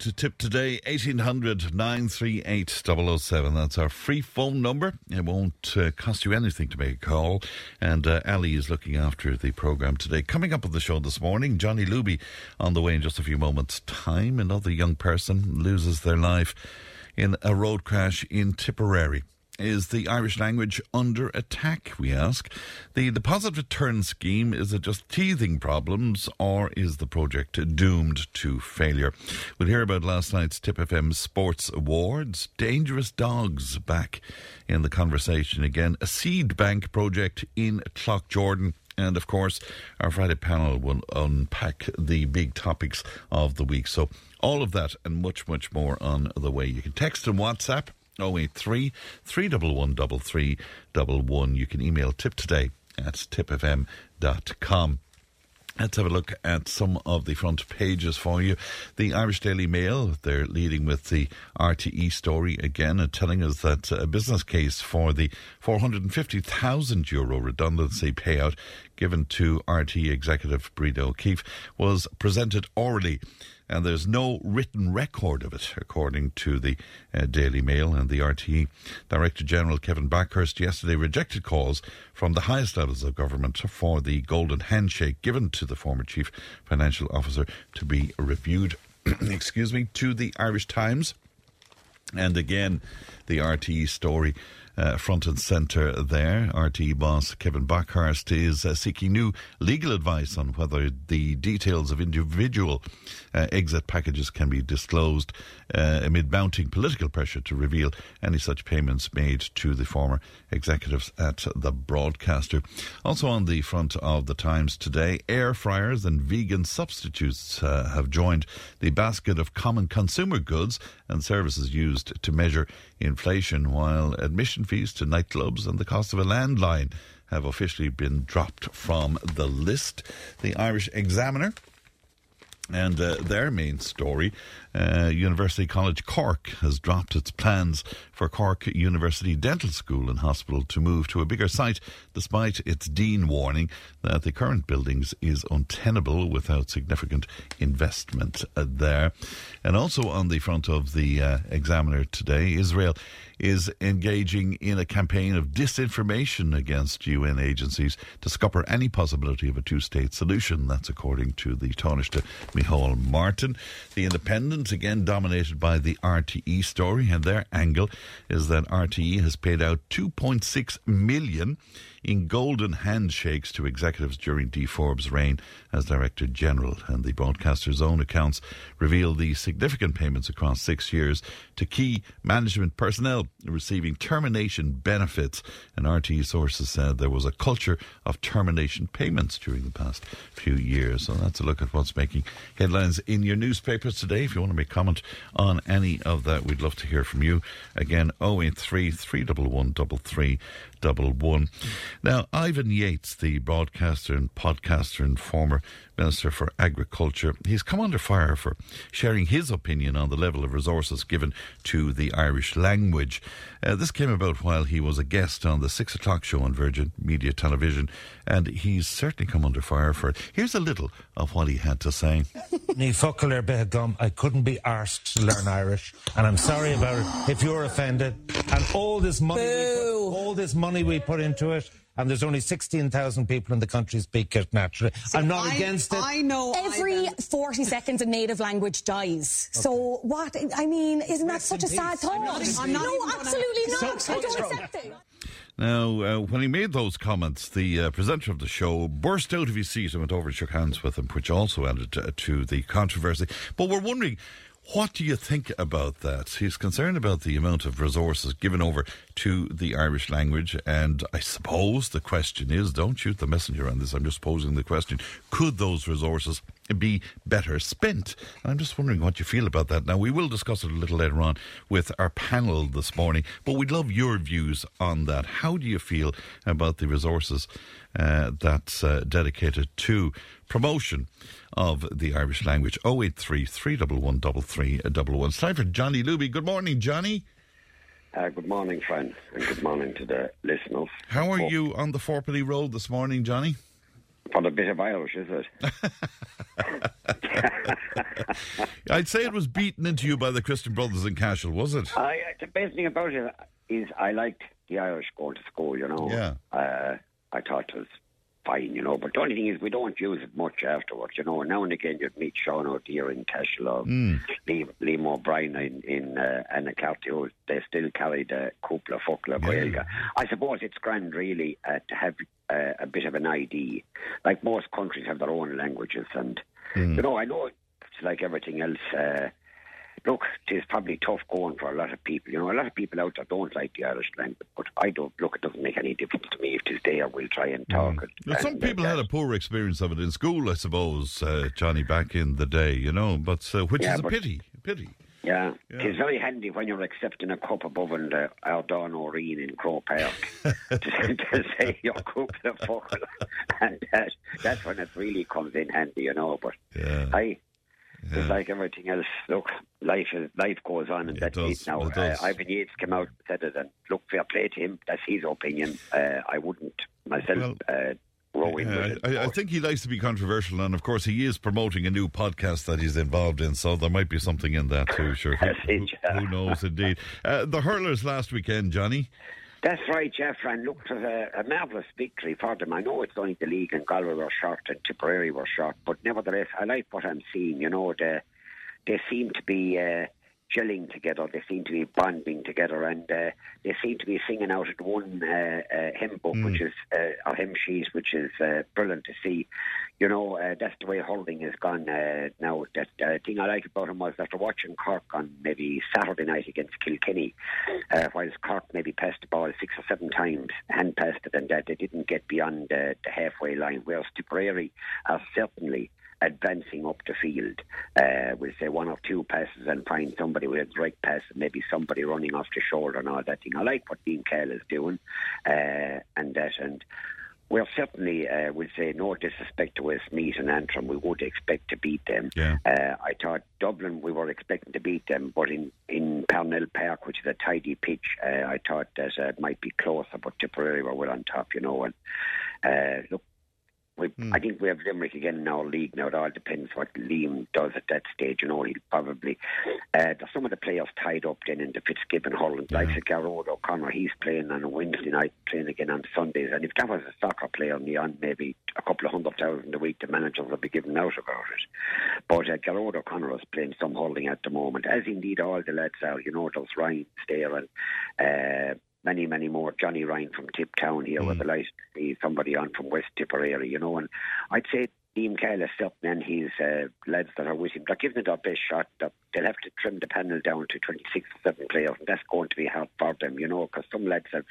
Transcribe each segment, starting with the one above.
To Tipp Today, 1800 938 007. That's our free phone number. It won't uh, cost you anything to make a call. And uh, Ali is looking after the programme today. Coming up on the show this morning, Johnny Luby on the way in just a few moments' time. Another young person loses their life in a road crash in Tipperary. Is the Irish language under attack, we ask? The deposit return scheme, is it just teething problems or is the project doomed to failure? We'll hear about last night's Tipp FM Sports Awards. Dangerous Dogs back in the conversation again. A seed bank project in Cloughjordan. And of course, our Friday panel will unpack the big topics of the week. So, all of that and much, much more on the way. You can text and WhatsApp 083 311 3311. You can email tip today at tipfm.com. Let's have a look at some of the front pages for you. The Irish Daily Mail, they're leading with the RTE story again and telling us that uh, a business case for the 450,000 euro redundancy payout given to RTE executive Breda O'Keeffe was presented orally and there's no written record of it, according to the uh, Daily Mail. And the RTE Director General Kevin Bakhurst yesterday rejected calls from the highest levels of government for the golden handshake given to the former Chief Financial Officer to be reviewed. excuse me, to the Irish Times. And again, the RTE story uh, front and centre there. RTE boss Kevin Bakhurst is uh, seeking new legal advice on whether the details of individual uh, exit packages can be disclosed uh, amid mounting political pressure to reveal any such payments made to the former executives at the broadcaster. Also on the front of the Times today, air fryers and vegan substitutes uh, have joined the basket of common consumer goods and services used to measure inflation, while admission fees to nightclubs and the cost of a landline have officially been dropped from the list. The Irish Examiner and uh, their main story, uh, University College Cork has dropped its plans for Cork University Dental School and Hospital to move to a bigger site, despite its dean warning that the current buildings is untenable without significant investment uh, there. And also on the front of the uh, Examiner today, Israel is engaging in a campaign of disinformation against UN agencies to scupper any possibility of a two state solution. That's according to the Taoiseach Micheál Martin. The Independent, again dominated by the RTE story, and their angle is that RTE has paid out 2.6 million in golden handshakes to executives during Dee Forbes' reign as Director General. And the broadcaster's own accounts reveal the significant payments across six years to key management personnel receiving termination benefits. And RTE sources said there was a culture of termination payments during the past few years. So that's a look at what's making headlines in your newspapers today. If you want to make comment on any of that, we'd love to hear from you. Again, 083 311 one. Now, Ivan Yates, the broadcaster and podcaster and former Minister for Agriculture, he's come under fire for sharing his opinion on the level of resources given to the Irish language. Uh, this came about while he was a guest on the six o'clock show on Virgin Media Television, and he's certainly come under fire for it. Here's a little of what he had to say. I couldn't be arsed to learn Irish, and I'm sorry about it if you're offended. And all this money, put, all this money we put into it, and there's only 16,000 people in the country speak it naturally. So I'm not I, against it. I know. Every 40 seconds a native language dies. Okay. So what? I mean, isn't that such a sad thought? I'm not, I'm not no, absolutely gonna... not. So, I don't accept it. Now, uh, when he made those comments, the uh, presenter of the show burst out of his seat and went over and shook hands with him, which also added to, to the controversy. But we're wondering what do you think about that? He's concerned about the amount of resources given over to the Irish language, and I suppose the question is don't shoot the messenger on this, I'm just posing the question could those resources be better spent. And I'm just wondering what you feel about that. Now, we will discuss it a little later on with our panel this morning, but we'd love your views on that. How do you feel about the resources uh, that's uh, dedicated to promotion of the Irish language? 083 311 It's time for Johnny Luby. Good morning, Johnny. Uh, good morning, friend, and good morning to the listeners. How are Oh, you on the Fourpenny Road this morning, Johnny? For a bit of Irish, is it? I'd say it was beaten into you by the Christian Brothers in Cashel, was it? I, the best thing about it is I liked the Irish going to school, you know. Yeah. Uh, I thought it was fine, you know. But the only thing is we don't use it much afterwards, you know. Now and again you'd meet Sean O'Dear in or Hmm. Liam, Liam O'Brien in, in uh, Anacarty, who they still carry the cúpla focal Gaeilge. I suppose it's grand, really, uh, to have uh, a bit of an ID. Like most countries have their own languages, and, you know, I know it's like everything else. Uh, Look, it's probably tough going for a lot of people. You know, a lot of people out there don't like the Irish language, but I don't. Look, it doesn't make any difference to me if it's there. We'll try and talk it. Now, some And, uh, people had a poor experience of it in school, I suppose, uh, Johnny, back in the day, you know, but uh, which Yeah, is a but- pity. Pity. Yeah. Yeah. it's very handy when you're accepting a cup above in the Ardon Oreen in Croke Park to, to say your cup of fuck. And that, that's when it really comes in handy, you know. But Yeah. I, Yeah. it's like everything else. Look, life is, life goes on, and It that's does, it now. it. Uh, Ivan Yates came out and said it, and look, fair play to him. That's his opinion. Uh, I wouldn't myself Well, uh, Yeah. I, I think he likes to be controversial, and of course, he is promoting a new podcast that he's involved in, so there might be something in that too. Sure, who, who- who knows? Indeed, uh, the hurlers last weekend, Johnny. That's right, Jeff. And look, it was a, a marvellous victory for them. I know it's only the league and Galway were short and Tipperary were short, but nevertheless, I like what I'm seeing. You know, they, they seem to be uh, gelling together. They seem to be bonding together, and uh, they seem to be singing out at one uh, uh, hymn book, which is uh, a hymn sheet, which is uh, brilliant to see. You know, uh, that's the way Holding has gone uh, now. That uh, thing I like about him was after watching Cork on maybe Saturday night against Kilkenny, uh, whilst Cork maybe passed the ball six or seven times, hand passed it, and that they didn't get beyond uh, the halfway line. Whereas Tipperary certainly advancing up the field uh, with say one or two passes and find somebody with a direct pass maybe somebody running off the shoulder and all that thing. I like what Liam Cahill is doing uh, and that and we're certainly, uh, we'll say, no disrespect to Westmeath and Antrim, we would expect to beat them. Yeah. Uh, I thought Dublin, we were expecting to beat them, but in, in Parnell Park, which is a tidy pitch, uh, I thought that uh, it might be closer, but Tipperary were well on top, you know. And uh, look, we, I think we have Limerick again in our league now. It all depends what Liam does at that stage. You know, he'll probably. Uh, some of the players tied up then in the Fitzgibbon Holland, like Gearóid O'Connor. He's playing on a Wednesday night, playing again on Sundays. And if that was a soccer player on the on, maybe a couple of hundred thousand a week, the managers would be giving out about it. But uh, Gearóid O'Connor is playing some holding at the moment, as indeed all the lads are. You know, there's Ryan there and. Uh, many, many more. Johnny Ryan from Tip Town here with the light somebody on from West Tipperary, you know. And I'd say Liam Cahill is certain and his uh, lads that are with him, they're giving it their best shot. They'll have to trim the panel down to 26 or 7 players, and that's going to be hard for them, you know, because some lads have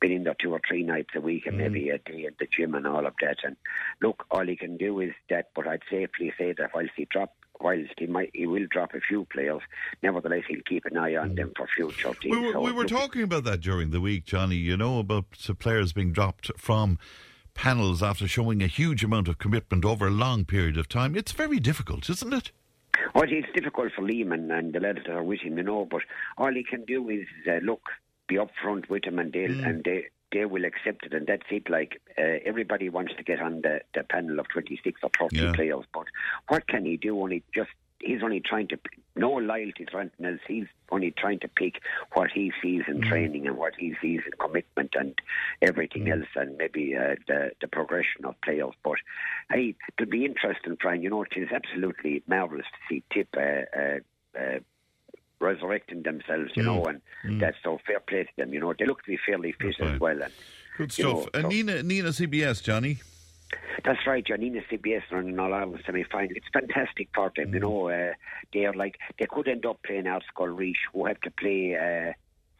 been in there two or three nights a week and maybe a day at the gym and all of that. And look, all he can do is that, but I'd safely say that whilst he drop whilst he might he will drop a few players, nevertheless he'll keep an eye on them for future teams. We were, So we were talking about that during the week, Johnny, you know, about players being dropped from panels after showing a huge amount of commitment over a long period of time. It's very difficult, isn't it? Well, it's difficult for Lehman and the lads that are with him, you know, but all he can do is uh, look, be upfront with him, and they'll Mm. and they they will accept it, and that's it. Like uh, everybody wants to get on the, the panel of twenty six or thirty Yeah. players, but what can he do? Only just he's only trying to no loyalty to anything else. He's only trying to pick what he sees in training and what he sees in commitment and everything else, and maybe uh, the the progression of players. But hey, it'll be interesting, Brian. You know, it is absolutely marvelous to see Tip. Uh, uh, uh, resurrecting themselves, you know, and that's so fair play to them. You know, they look to be fairly fit right. as well. And Good stuff. know, and so- Nenagh, Nenagh CBS, Johnny. that's right, Janina CBS are running all out semi final. It's fantastic for them, you know. Uh, they're like they could end up playing out Skull Reach, who have to play uh,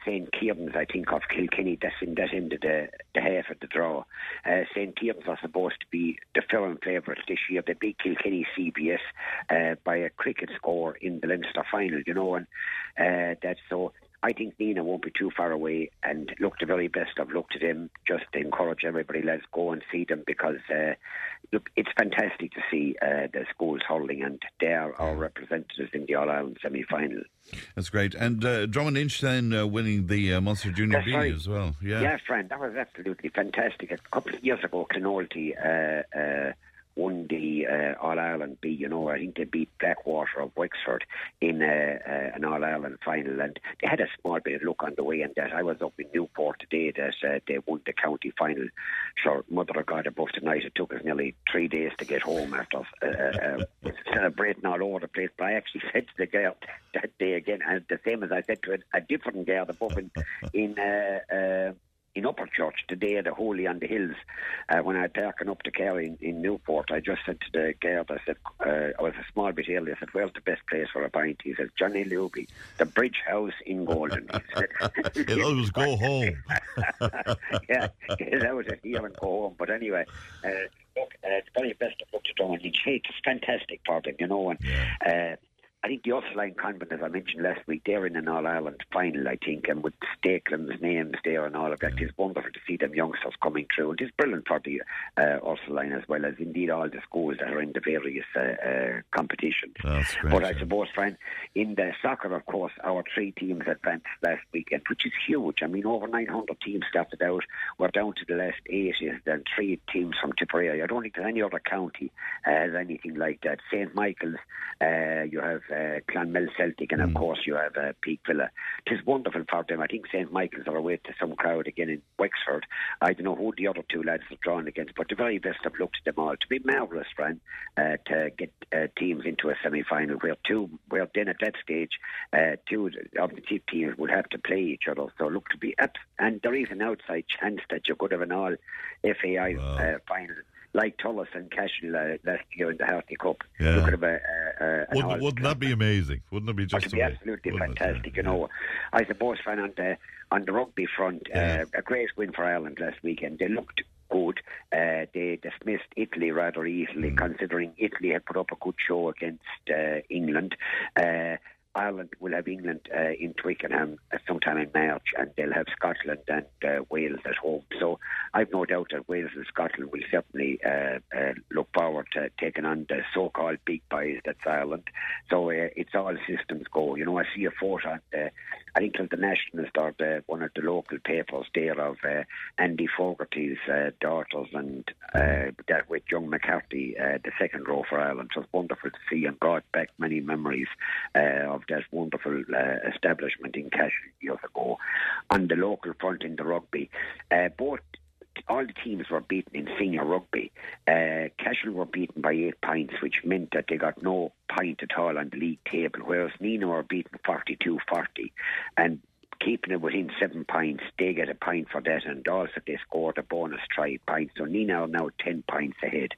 St. Kieran's, I think, of Kilkenny. That's in that end of the, the half of the draw. Uh, St. Kieran's are supposed to be the firm favourites this year. They beat Kilkenny CBS uh, by a cricket score in the Leinster final, you know, and uh, that's so. I think Nenagh won't be too far away and look the very best of luck to them. Just to encourage everybody, let's go and see them because uh, look, it's fantastic to see uh, the schools hurling and they are our representatives in the All Ireland semi final. That's great. And uh, Drom and Inch then uh, winning the uh, Munster Junior That's B right. as well. Yeah. Yeah, friend, that was absolutely fantastic. A couple of years ago, Clonoulty uh, uh, won the uh, All Ireland B. You know, I think they beat Blackwater of Wexford in uh, uh, an All Ireland final, and they had a small bit of luck on the way. And that I was up in Newport today that uh, they won the county final. Sure, Mother of God above tonight. It took us nearly three days to get home after uh, uh, celebrating all over the place. But I actually said to the girl that day again, and the same as I said to a, a different girl above in. in in Upperchurch the day of the Holy on the Hills, uh, when I had taken up the car in, in Newport, I just said to the girl, I said, uh, I was a small bit early, I said, where's the best place for a pint? He said, Johnny Luby, the Bridge House in Golden. He said, It always go home. yeah, that was of here and go home. But anyway, uh, look, uh, the very best of luck to Dominic Shake. It's fantastic for them, you know. And uh, I think the Ursuline Convent, as I mentioned last week, they're in an All Ireland final, I think, and with Stakeland's names there and all of that, it's wonderful to see them youngsters coming through. And it's brilliant for the uh, Ursuline as well as indeed all the schools that are in the various uh, uh, competitions. That's great. But I yeah. suppose, Fran, in the soccer, of course, our three teams advanced last weekend, which is huge. I mean, over 900 teams started out. We're down to the last 80, then three teams from Tipperary. I don't think there's any other county uh, has anything like that. St. Michael's, uh, you have uh, Clonmel Celtic, and of course you have uh, Peake Villa. It is wonderful for them. I think St. Michael's are away to some crowd again in Wexford. I don't know who the other two lads are drawn against, but the very best of luck to them all. To be marvellous, Fran, uh, to get uh, teams into a semi-final where two, where then at that stage, uh, two of the two teams would have to play each other. So look to be up, and there is an outside chance that you could have an all FAI uh, final. Like Thurles and Cashel uh, last year in the Harty Cup, Yeah. you could have a, a, a, Wouldn't, wouldn't that be amazing? Wouldn't it be Oh, just to be absolutely it? fantastic, you know. I suppose, Fran, on the, on the rugby front, Yeah. uh, a great win for Ireland last weekend. They looked good. Uh, they dismissed Italy rather easily, Mm. considering Italy had put up a good show against uh, England. Uh, Ireland will have England uh, in Twickenham sometime in March, and they'll have Scotland and uh, Wales at home. So I've no doubt that Wales and Scotland will certainly uh, uh, look forward to taking on the so-called big boys that's Ireland. So uh, it's all systems go. You know, I see a photo on the, I think it was the Nationalist or the, one of the local papers there of uh, Andy Fogarty's uh, daughters and uh, that with John McCarthy, uh, the second row for Ireland. So it's wonderful to see and brought back many memories uh, of that wonderful uh, establishment in Cashel years ago. On the local front in the rugby, uh, both all the teams were beaten in senior rugby. Uh, Cashel were beaten by eight points, which meant that they got no point at all on the league table, whereas Nenagh were beaten 42 40. And keeping it within seven points, they get a point for that, and also they scored a bonus try point. So Nenagh are now 10 points ahead.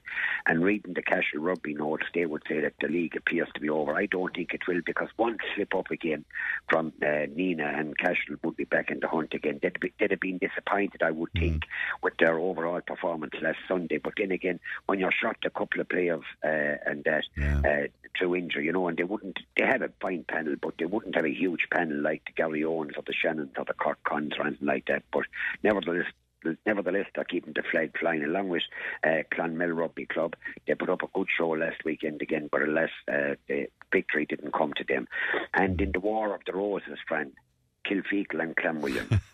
And reading the Cashel rugby notes, they would say that the league appears to be over. I don't think it will, because one slip up again from uh, Nenagh and Cashel would be back in the hunt again. They'd, be, they'd have been disappointed, I would think, with their overall performance last Sunday. But then again, when you're shot a couple of players uh, and that Yeah. uh, through injury, you know, and they wouldn't, they have a fine panel, but they wouldn't have a huge panel like the Garryowens or the Shannons or the Cork Cons or anything like that. But nevertheless, nevertheless, they're keeping the flag flying along with uh, Clonmel Rugby Club. They put up a good show last weekend again, but alas, uh, the victory didn't come to them. And in the War of the Roses, friend, Kilfeacle and Clanwilliam.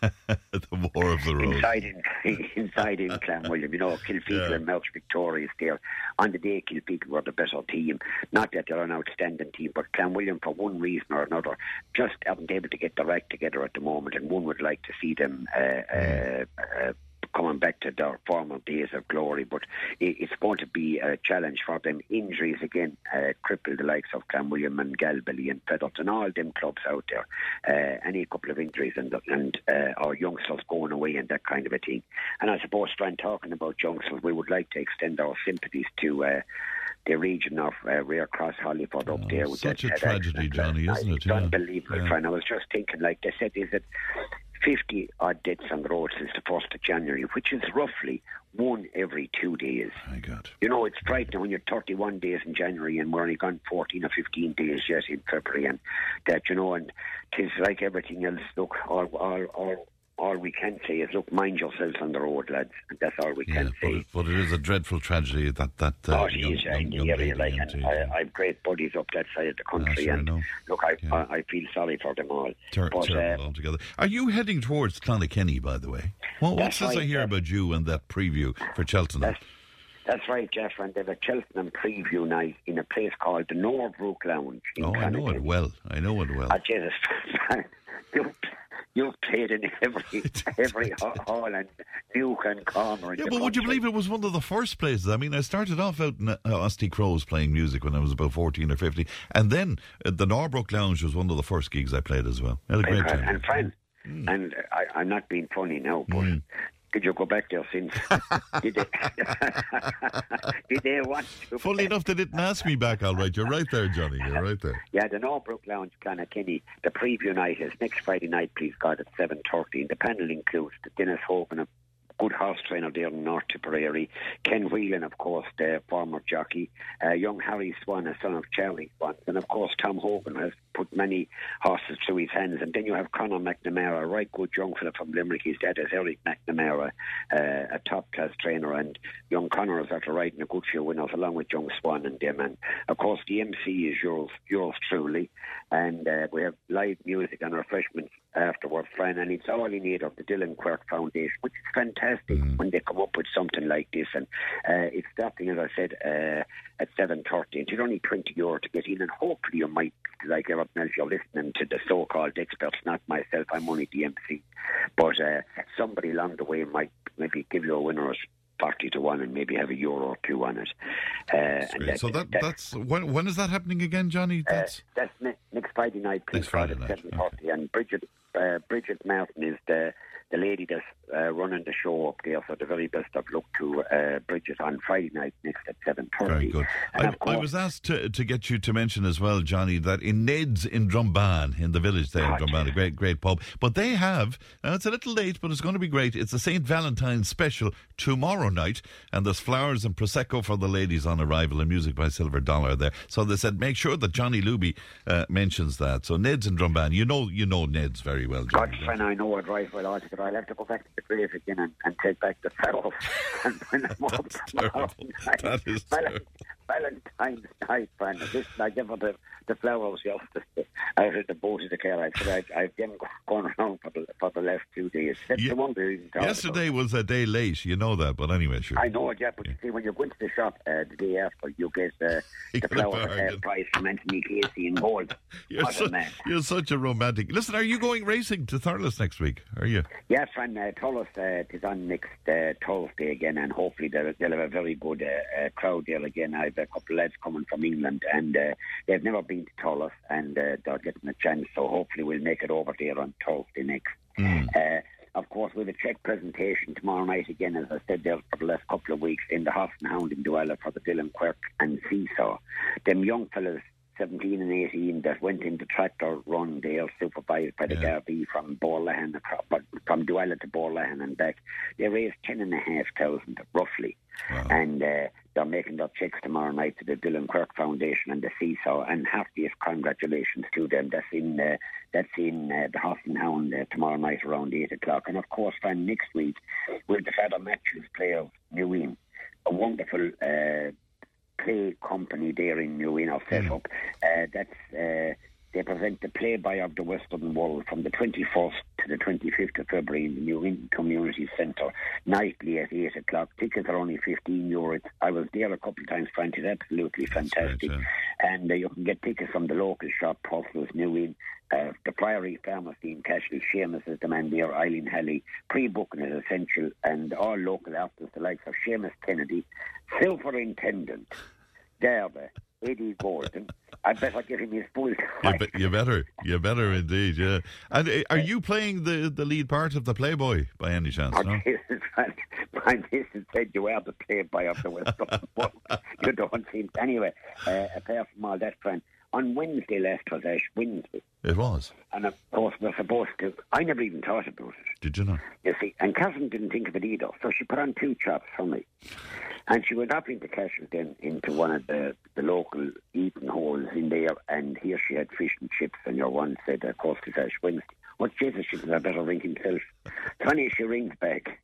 the War of the Rose. inside in inside in Clanwilliam, you know, Kilfeacle Yeah. and Melch victorious there. On the day, Kilfeacle were the better team. Not that they're an outstanding team, but Clanwilliam, for one reason or another, just haven't able to get their act together at the moment, and one would like to see them. Uh, uh, uh, Coming back to their former days of glory, but it's going to be a challenge for them. Injuries again uh, cripple the likes of Clanwilliam and Galbally and Featherton, all them clubs out there. Uh, any couple of injuries and and uh, our youngsters going away and that kind of a thing. And I suppose, Fran, talking about youngsters, we would like to extend our sympathies to. Uh, the region of uh, Rearcross Hollyford up Oh, there. with such that- a tragedy, Johnny, isn't it? It's Yeah. unbelievable, Yeah. Fran. I was just thinking, like they said, is that 50 odd deaths on the road since the 1st of January, which is roughly one every two days. My God. You know, it's frightening when you're 31 days in January and we're only gone 14 or 15 days yet in February, and that, you know, and it's like everything else. Look, all, all, all, all we can say is, look, mind yourselves on the road, lads. And that's all we Yeah, can but say. it, but it is a dreadful tragedy that that uh, Oh, it young, is, young, young area, like, and I, I've great buddies up that side of the country, sure, and know. look, I, Yeah. I, I feel sorry for them all. Ter- but, terrible uh, altogether. Are you heading towards Clonakilly, by the way? Well, what's this I hear yeah. about you and that preview for Cheltenham? That's, that's right, Jeff, and there's a Cheltenham preview night in a place called the Norbrook Lounge in Oh, I know it well. I know it well. Jesus, you you've played in every every hall and Duke and Corner. Yeah, but would you believe it was one of the first places? I mean, I started off out in uh, Osty Crows playing music when I was about 14 or 15. And then uh, the Norbrook Lounge was one of the first gigs I played as well. I had a great And, time. and friend, Hmm. and I, I'm not being funny now, but did you go back there since? did, they, did they want to? Funnily enough, they didn't ask me back all right. You're right there, Johnny. You're right there. Yeah, the Norbrook Lounge, Clonakilly. The preview night is next Friday night, please God, at 7.30. The panel includes the Dennis Hogan, a good horse trainer there in North Tipperary, Ken Whelan, of course, the former jockey, uh, young Harry Swan, a son of Charlie Swan, and of course Tom Hogan has put many horses through his hands. And then you have Conor McNamara, a right good young fella from Limerick. His dad is Eric McNamara, uh, a top class trainer, and young Conor is after riding a good few winners along with young Swan and them. And of course, the MC is yours, yours truly, and uh, we have live music and refreshments afterwards, Fran, and it's all in aid of the Dylan Quirk Foundation, which is fantastic when they come up with something like this. And uh, it's starting, as I said, uh, at seven thirty. And it's only twenty euro to get in, and hopefully you might, like everyone else, you're listening to the so-called experts, not myself. I'm only the MC, but uh, somebody along the way might maybe give you a winner. 40 to 1 and maybe have a euro or two on it. Uh, and Great. So that, that's when when is that happening again, Johnny? uh, That's that's ne- next Friday night, please, Next Friday at night, seven thirty. And Bridget uh, Bridget Martin is the the lady that's uh, running the show up there. So the very best of luck to uh, Bridget on Friday night next at seven thirty. Very good. I, I was asked to, to get you to mention as well, Johnny, that in Ned's in Drumban, in the village there in Ah, Drumban, a great, great pub. But they have, now it's a little late, but it's going to be great. It's a St. Valentine's special tomorrow night, and there's flowers and Prosecco for the ladies on arrival and music by Silver Dollar there. So they said, make sure that Johnny Luby uh, mentions that. So Ned's in Drumban, you know you know Ned's very well, God, Johnny. friend, I know it right well. I I'll have to go back to the grave again and, and take back the flowers and bring them up terrible. That is Val- terrible. Valentine's night, friend. This I give her the, the flowers yesterday out of the boat of the car. I said I, I've been going around for the, for the last two days. That's Ye- the one even about. Yesterday was a day late, you know that, but anyway, sure. I know it, yeah, but you see, when you go into the shop uh, the day after, you get uh, the flower uh, price from Anthony Casey in gold. You're, What man. you're such a romantic. Listen, are you going racing to Thurles next week? Are you? Yes, friend, uh, Thurles uh, is on next uh, Thursday again, and hopefully they'll, they'll have a very good uh, uh, crowd there again. I a couple of lads coming from England, and uh, they've never been to Thurles, and uh, they're getting a chance, so hopefully we'll make it over there on Thursday next. Uh, of course, we have a check presentation tomorrow night again, as I said there for the last couple of weeks, in the Horse and Hound in Dualla for the Dylan Quirk and Seesaw. Them young fellas 17 and 18 that went into tractor run there, supervised by the Yeah. Gardaí from Boherlahan, across- but from Dualla to Boherlahan and back. They raised 10,500 roughly. Wow. And uh, they're making their checks tomorrow night to the Dylan Quirk Foundation and the Seesaw. And heartiest congratulations to them. That's in uh, that's in uh, the Horse and Hound uh, tomorrow night around 8 o'clock. And of course, then next week, with the Father Matthews Players New Inn, a wonderful uh, play company there in New Inn are set up. Uh, that's uh, they present the Playboy of the Western World from the 21st to the 25th of February in the New Inn Community Centre, nightly at 8 o'clock. Tickets are only 15 euros. I was there a couple of times, Frank. It's absolutely fantastic. right, And uh, you can get tickets from the local shop, Postles New Inn, uh, the Priory Pharmacy in Cashel, Seamus is the man there, Eileen Halley. Pre-booking is essential, and all local artists, the likes of Seamus Kennedy, Superintendent, Derby, Eddie Gordon. I better give him his full You, be, you better, you better indeed, yeah. And uh, are you playing the, the lead part of the Playboy by any chance? No? My missus said you are the playboy of the world. You don't seem anyway. Uh, apart from all that, friend, on Wednesday last was Ash Wednesday. It was. And of course, we're supposed to. I never even thought about it. Did you not? You see, and Catherine didn't think of it either. So she put on two chops for me. And she went up into Cashel then into one of the, the local eating holes in there. And here she had fish and chips. And your one said, of course, it's Ash Wednesday. What Jesus, she said, I better ring himself. Funny, she rings back.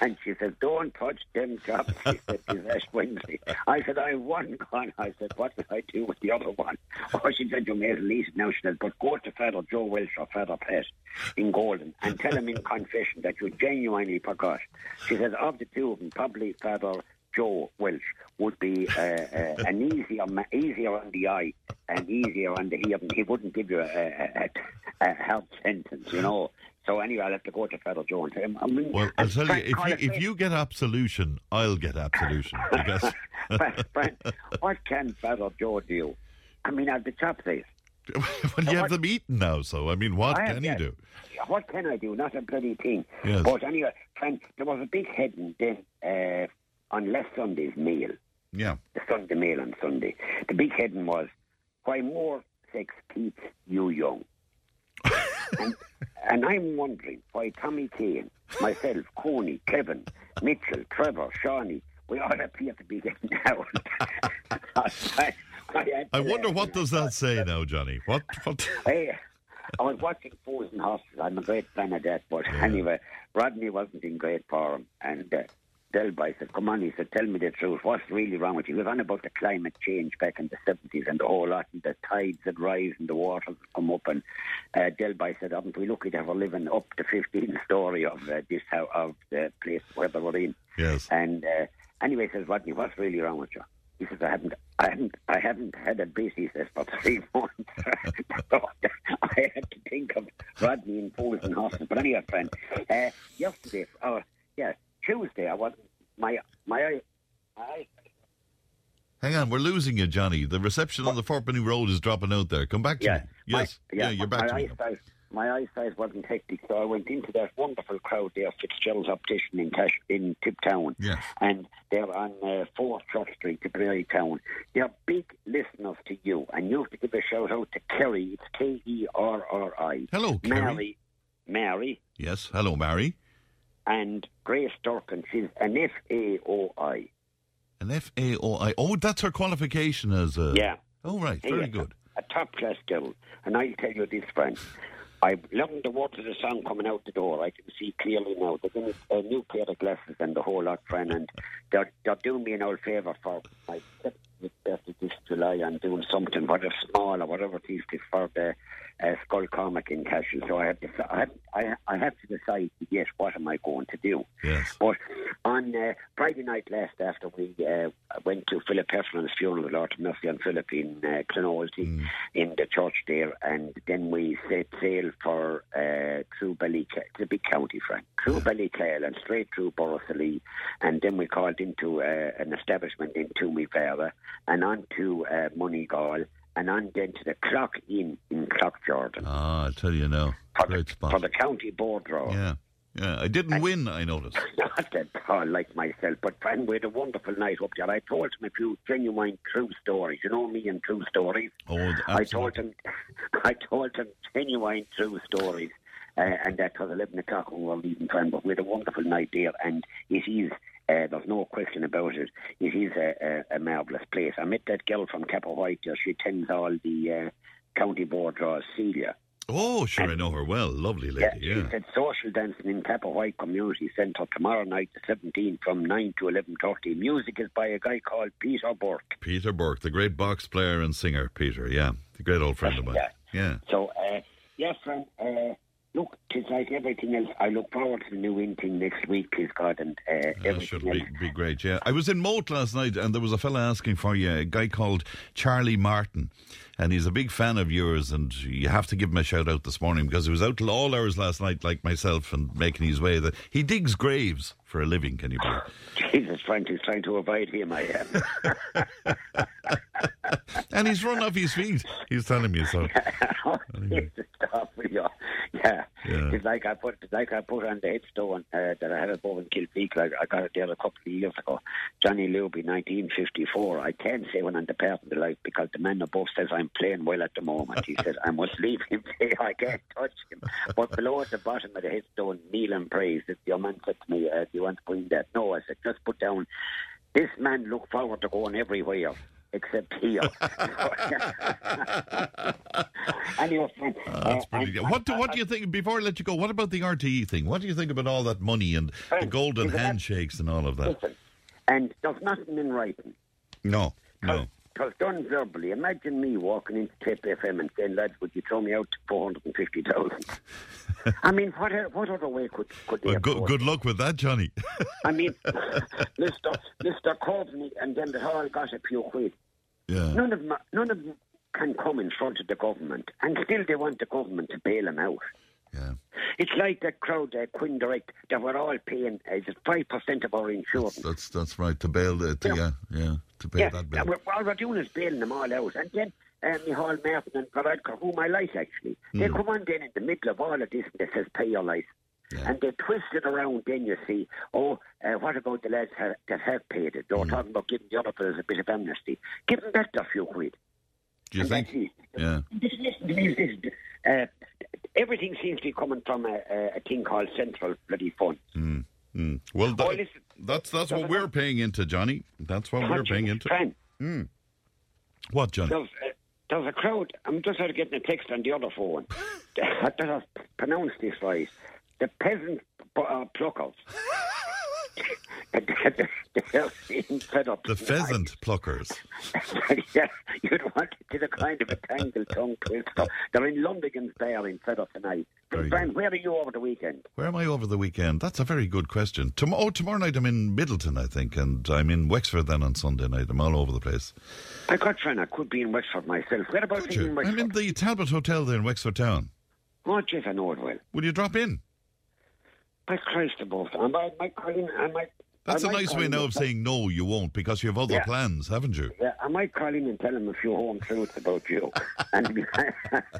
And she said, don't touch them chops. She said, Ash Wednesday. I said, I have one gone. I said, what did I do with the other one? Oh, she said, you may eat it now. She said, but go to Father Joe Welsh or Father Pat in Golden and tell him in confession that you genuinely forgot. She said, of the two of them, probably Father Joe Welsh would be uh, uh, an easier, easier on the eye and easier on the hearing. He wouldn't give you a, a, a, a hard sentence, you know. So anyway, I'll have to go to Father Joe and tell him. I mean, Well, I'll tell you, if you, if you get absolution, I'll get absolution. Because Frank, what can Father Joe do? I mean, I've the chop this. well, you have them eaten now, so I mean, what I can you do? What can I do? Not a bloody thing. Yes. But anyway, friend, there was a big heading then uh, on last Sunday's mail, Yeah. the Sunday mail on Sunday. The big heading was, Why More Sex Keeps You Young. And, and I'm wondering why Tommy Kane, myself, Coney, Kevin, Mitchell, Trevor, Shawnee, we all appear to be getting out. I, had I wonder what does that say now, Johnny? What? What? Hey, I was watching Fools and Horses. I'm a great fan of that. But anyway, Rodney wasn't in great form. And uh, Del Boy said, Come on, he said, tell me the truth. What's really wrong with you? He was on about the climate change back in the 70s and the whole lot, and the tides that rise and the waters that come up. And uh, Del Boy said, Haven't we lucky to have a living up the 15th story of uh, this house, of the place where they were in? Yes. And uh, anyway, says Rodney, what's really wrong with you? He says, I haven't, I haven't, I haven't had a beat. He says for three months. I had to think of Rodney and Fools and Horses. But anyway, friend, uh, yesterday, or yeah, Tuesday, I was my my eye, Hang on, we're losing you, Johnny. The reception on the Fourpenny Road is dropping out there. Come back to Yeah, me. my- Yes. yeah, you're back my to me. eyesight, my eyesight wasn't hectic, so I went into that wonderful crowd there, Fitzgerald's Optician in Cash, in Tiptown. Yes. And they're on uh, 4th Church Street, Tipperary Town. They're big listeners to you, and you have to give a shout out to Kerry. It's K E R R I. Hello, Kerry. Mary, Mary, Yes. Hello, Mary. And Grace Durkin. She's an F A O I. An F A O I. Oh, that's her qualification as a. Yeah. Oh, right. Yeah, Very good. A top class girl. And I'll tell you this, friend. I'm looking to water the sun coming out the door. I can see clearly now. They're giving a new pair of glasses and the whole lot, friend. And they're, they're doing me an old favour for my 70th birthday this July. I'm doing something, whether small or whatever it is, for the uh, Scoil Chormaic in Cashel. So I have, to, I, have, I, I have to decide, yes, what am I going to do? Yes. But on uh, Friday night last, after we uh, went to Philip Hefferan's funeral, the Lord of Mercy on Philip in uh, Clonoulty, in the church there, and then we set sail for uh, through Ballyclare, it's a big county, Frank, through Ballyclare and straight through Borrisoleigh, and then we called into uh, an establishment in Toomevara, and on to uh, Moneygall, and on then to the Clock Inn in Cloughjordan Ah, I'll tell you now. for, the, Great for the county board draw. Yeah. Yeah. I didn't win, I noticed. Not at all like myself, but friend, we had a wonderful night up there. I told him a few genuine true stories. You know me and true stories. Oh, I told absolutely. him, I told him genuine true stories. Uh, and that was 11 o'clock when we were leaving, friend. But we had a wonderful night there, and it is, uh, there's no question about it, it is a, a, a marvellous place. I met that girl from Cappawhite there. She attends all the uh, county board draws, Celia. Oh, sure, I know her well. Lovely Yeah, lady, she said social dancing in Cappawhite Community Centre tomorrow night, the 17th, from 9 to 11.30. Music is by a guy called Peter Burke. Peter Burke, the great box player and singer, Peter, yeah. The great old friend of mine. Yeah. Yeah. So, uh, yes, friend, uh, look, it's like everything else. I look forward to the new in thing next week, please God, and uh, That should be, be great, yeah. I was in Moat last night and there was a fella asking for you, a guy called Charlie Martin. And he's a big fan of yours, and you have to give him a shout out this morning because he was out till all hours last night, like myself, and making his way. That he digs graves for a living. Can you believe? Jesus, Frank, he's trying to avoid him, I am. and he's run off his feet. He's telling me so. It's a stop with you. Yeah. Yeah. It's like I put like I put on the headstone uh, that I had above in Kilpeak. Like I got it there a couple of years ago. Johnny Luby, 1954. I can't say when I'm departing the life because the man above says I'm playing well at the moment. He says I must leave him there. I can't touch him. But below at the bottom of the headstone, kneel and praise. If your man said to me, uh, "Do you want to in that?" No, I said just put down. This man look forward to going everywhere except here. anyway, friend, That's uh, pretty good. and- What do, what do you think, before I let you go, what about the RTE thing? What do you think about all that money and the golden that- handshakes and all of that? Listen, and there's nothing in writing. No, no. Because done verbally, imagine me walking into Tipp FM and saying, lads, would you throw me out to 450,000? I mean, what, what other way could, could they Well, good, good luck with that, Johnny. I mean, Mr. Mr. Courtney and then the whole got a few quid. yeah. None of them, none of them can come in front of the government, and still they want the government to bail them out. Yeah. It's like that crowd, uh, Quinn Direct, that we're all paying, uh, 5% of our insurance? That's that's right. To bail the to, yeah. Yeah. yeah to pay Yeah, that bill. we're, all we're doing is bailing them all out. And then uh, Micheál Martin and Varadkar, whom I like actually, they Hmm. come on then in the middle of all of this and they says pay your life. Yeah. And they twist it around then you see, oh, uh, what about the lads ha- that have paid it? They're Hmm. talking about giving the other fellas a bit of amnesty. Give them back a few quid. Do you And think? it. Yeah. This, listen to uh, everything seems to be coming from a, a, a thing called central bloody fund. Mm. Well, that, Oh, listen. that's that's what we're paying into, Johnny. That's what we're paying into. Fran, What, Johnny? There's, uh, there's a crowd. I'm just out getting a text on the other phone. I don't pronounce this right. The peasant uh, pluckers. They're being fed up. The pheasant pluckers. yeah, you'd want to the kind of a tangle tongue twister. They're in Lundigan's Bar in Fed Up tonight. Very Brian, where are you over the weekend? Where am I over the weekend? That's a very good question. Tom- oh, tomorrow night I'm in Midleton, I think, and I'm in Wexford then on Sunday night. I'm all over the place. I got friend, I could be in Wexford myself. Whereabouts Could are you in Wexford? I'm in the Talbot Hotel there in Wexford Town. Oh, jeez, I know it well. Will you drop in? By Christ above. I might, might call in, I might... That's I a nice way now of saying no, you won't, because you have other Yeah. plans, haven't you? Yeah, I might call him and tell him a few home truths about you. and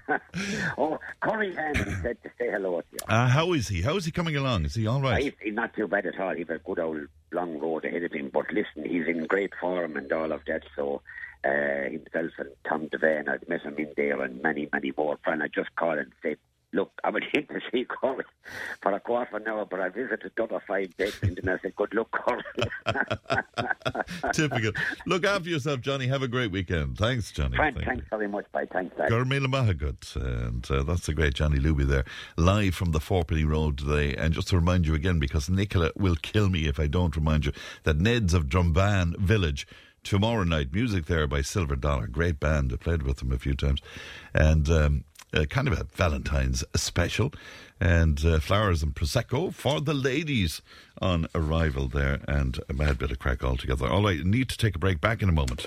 oh, Corey Handy said to say hello to you. Uh, how is he? How is he coming along? Is he all right? He's, he's not too bad at all. He's a good old long road ahead of him. But listen, he's in great form and all of that. So uh, himself and Tom Devane, I'd met him in there and many, many more. Friend, I just called and said, Look, I went in to see Corey for a quarter of an hour, but I visited the other five beds and then I said, Good luck, Corey. Typical. Look after yourself, Johnny. Have a great weekend. Thanks, Johnny. Friend, Thank thanks you. very much. Bye. Thanks, Dad. Go raibh míle maith agat, and uh, that's the great Johnny Luby there, live from the Fourpenny Road today. And just to remind you again, because Nicola will kill me if I don't remind you, that Ned's of Drumban Village tomorrow night, music there by Silver Dollar, great band. I played with them a few times, and um, uh, kind of a Valentine's special, and uh, flowers and prosecco for the ladies on arrival there, and a mad bit of crack altogether. All right, need to take a break. Back in a moment.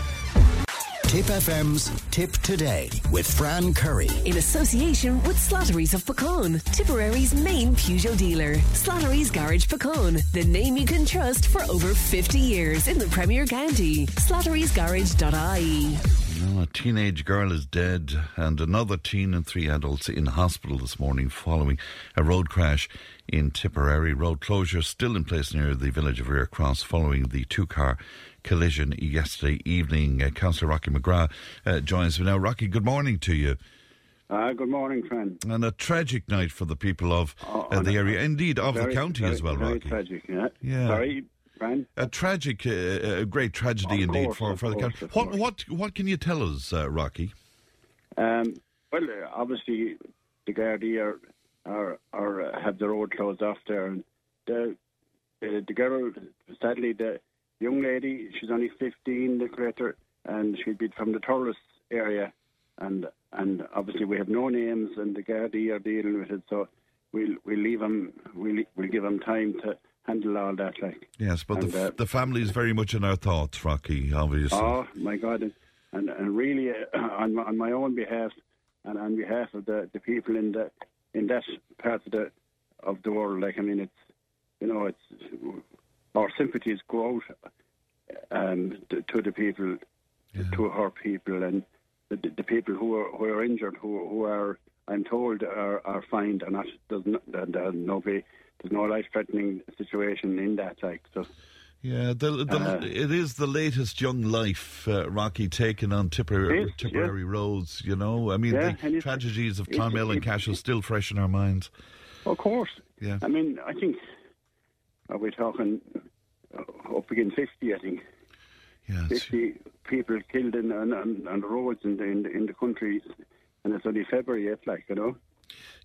Tipp FM's Tipp Today with Fran Curry. In association with Slattery's of Puckane, Tipperary's main Peugeot dealer. Slattery's Garage Puckane, the name you can trust for over 50 years in the Premier County. Slattery'sGarage.ie. Well, a teenage girl is dead, and another teen and three adults in hospital this morning following a road crash in Tipperary. Road closure still in place near the village of Rearcross following the two car collision yesterday evening. Uh, Councillor Rocky McGrath uh, joins me now. Rocky, good morning to you. Uh, good morning, friend. And a tragic night for the people of Oh, uh, the area, indeed of Very- the county very- as well, very Rocky. tragic, yeah. Yeah. Sorry, friend. A tragic, uh, a great tragedy Of indeed course, for, for the course, county. What, course. what, what can you tell us, uh, Rocky? Um, well, obviously, the Gardaí are, are, are have the road closed off there, and the the, the girl, sadly, the young lady, she's only 15, the creator, and she'd be from the tourist area, and and obviously we have no names, and the Gardaí are dealing with it, so we'll we'll leave them, we'll we'll give them time to handle all that. Like, Yes, but And, the, uh, the family is very much in our thoughts, Rocky, obviously. oh my God, and and, and really uh, on my, on my own behalf and on behalf of the, the people in the in that part of the of the world, like I mean, it's you know, it's our sympathies go out um, to, to the people, to her people, and the, the people who are who are injured, who who are I'm told are are fine and not there's no, there's no there's no life threatening situation in that like so. Yeah, the, the, Uh, it is the latest young life, uh, Rocky, taken on Tipper, is, Tipperary roads, you know. I mean, Yeah, the tragedies of Clonmel and Cash are still fresh in our minds. Of course. Yeah. I mean, I think are we talking uh, up against fifty? I think Yes. fifty people killed in on, on, on the roads in the, in the in the country, and it's only February yet. Like you know,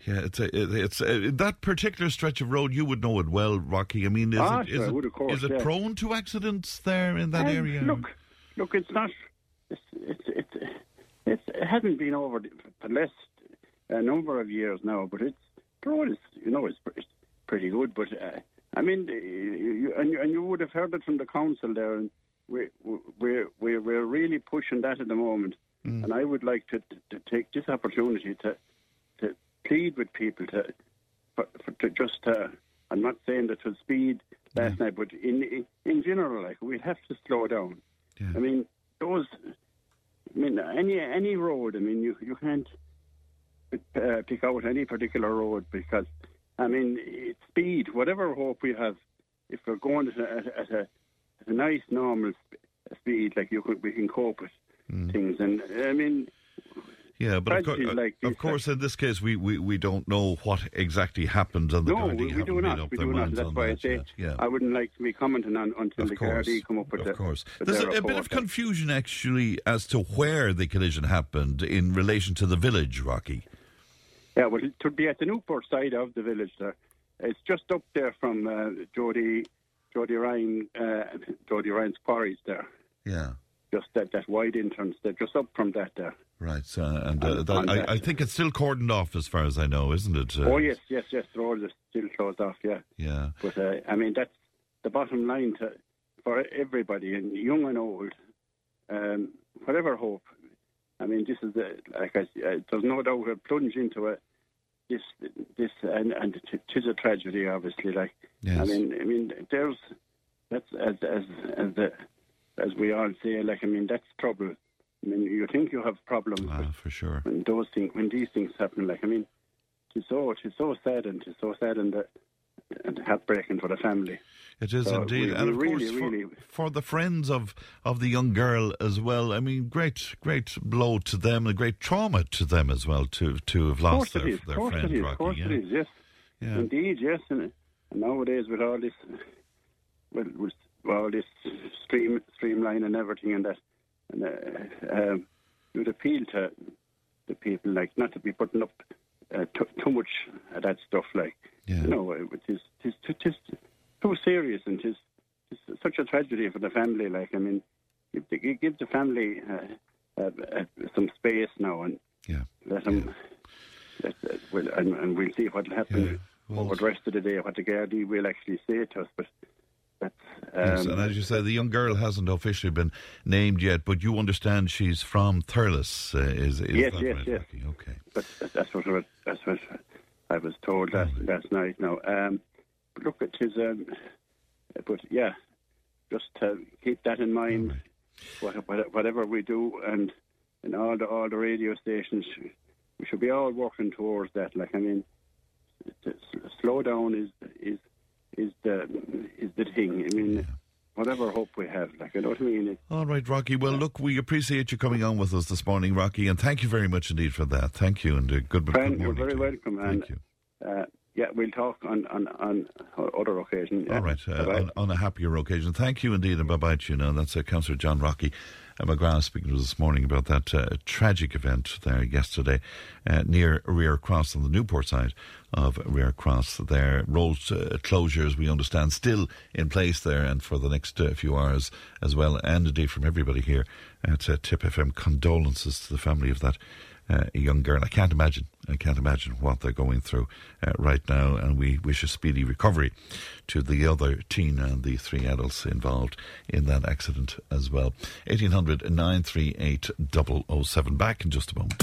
Yeah, it's a, it's a, that particular stretch of road. You would know it well, Rocky. I mean, is Ah, it, is sure, it, would, course, is it yeah. prone to accidents there in that And area? Look, look, it's not. It's it's it's, it's it hasn't been over the the last a number of years now, but it's the road is you know it's, it's pretty good. But uh, I mean, you, and you, and you would have heard it from the council there, and we we we we're really pushing that at the moment. And I would like to, to, to take this opportunity to to plead with people to for, for to just. Uh, I'm not saying that to speed last night, but in, in in general, like we have to slow down. Yeah. I mean, those. I mean, any any road. I mean, you you can't uh, pick out any particular road because, I mean, it's speed. Whatever hope we have, if we're going at a, at a, at a nice normal sp- speed, like you could, we can cope with mm. things. And I mean, Yeah, but of, cour- uh, like of course, in this case, we, we, we don't know what exactly happened, and the no, Gardaí we, we do not. We do not. That's on why I say yet. Yeah. I wouldn't like to be commenting on until Of the course, Gardaí come up with of the, course. There's a, a bit of confusion actually as to where the collision happened in relation to the village, Rocky. Yeah, well, it would be at the Newport side of the village there. It's just up there from uh, Jody, Jody Ryan, uh, Jody Ryan's quarries there. Yeah. Just that, that wide entrance there, just up from that there. Right, uh, and uh, On- that, I. I think it's still cordoned off, as far as I know, isn't it? Uh, oh yes, yes, yes. The road is still closed off. Yeah, Yeah, but uh, I mean that's the bottom line to for everybody, and young and old. Um, whatever hope. I mean, this is like I, uh, there's no doubt a plunge into it. This, this, and and it is a tragedy, obviously. Like, Yes. I mean, I mean, there's that's as as as the as we all say. Like, I mean, that's trouble. I mean, you think you have problems, ah, for sure. when those things, when these things happen, like I mean, it's so it's so sad and it's so sad and, uh, and heartbreaking for the family. It is So indeed, we- and of really, course for, really- for the friends of, of the young girl as well. I mean, great great blow to them, a great trauma to them as well to to have lost their it is. Their friend it is. Rocky. Of course yeah. it is. Yes, Yeah. indeed. Yes, and, and nowadays with all this, well, with all this stream streamline and everything and that, and uh, um, you'd appeal to the people like not to be putting up uh, too, too much of that stuff. Like Yeah. you know, it is it is it is too serious and is it's such a tragedy for the family. Like I mean, give the, give the family uh, uh, uh, some space now and Yeah. let them. Let, uh, well, and, and we'll see what will happen Yeah, well- over the rest of the day. What the Gardaí will actually say to us, but that's Yes, um, and as you say, the young girl hasn't officially been named yet, but you understand she's from Thurles. Uh, is, is Yes, that yes, right, yes. Rocky? Okay. but that's what I was- that's what I was told last last night. Now, um, look, it is. Um, but yeah, just to keep that in mind. What, what, whatever we do, and all the all the radio stations, we should be all working towards that. Like I mean, slow down is is is the is the thing. I mean, whatever hope we have, like you know what I mean. It, All right, Rocky. Well, look, we appreciate you coming on with us this morning, Rocky, and thank you very much indeed for that. Thank you, and uh, good, good morning. you're very welcome, and Thank you. uh, yeah, we'll talk on on on other occasion. Yeah. All right, uh, on, on a happier occasion. Thank you indeed, and bye bye to you now. That's uh, Councillor John Rocky uh, McGrath speaking to us this morning about that uh, tragic event there yesterday uh, near Rearcross on the Newport side of Rearcross. There, road uh, closures, we understand, still in place there, and for the next uh, few hours as well. And indeed, from everybody here at uh, Tipp FM, condolences to the family of that uh, a young girl. I can't imagine. I can't imagine what they're going through uh, right now, and we wish a speedy recovery to the other teen and the three adults involved in that accident as well. 1800 938 007. Back in just a moment.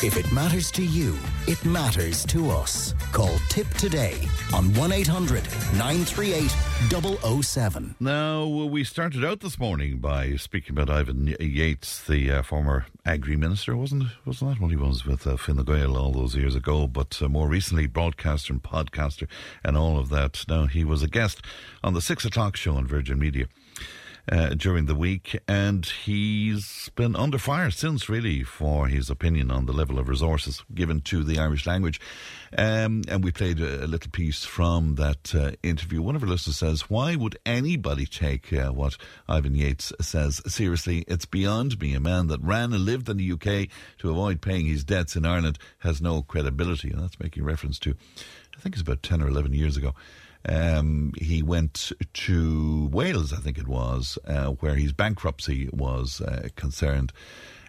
If it matters to you, it matters to us. Call Tipp today on 1 800 938 007. Now, we started out this morning by speaking about Ivan Yates, the uh, former Agri Minister, wasn't? Wasn't that what he was with uh, Gael all those years ago? But uh, more recently, broadcaster and podcaster and all of that. Now, he was a guest on the 6 o'clock show on Virgin Media. Uh, during the week, and he's been under fire since, really, for his opinion on the level of resources given to the Irish language. Um, and we played a, a, little piece from that uh, interview. One of our listeners says, Why would anybody take uh, what Ivan Yates says seriously? It's beyond me. A man that ran and lived in the UK to avoid paying his debts in Ireland has no credibility. And that's making reference to, I think it's about 10 or 11 years ago. Um, he went to Wales, I think it was, uh, where his bankruptcy was uh, concerned.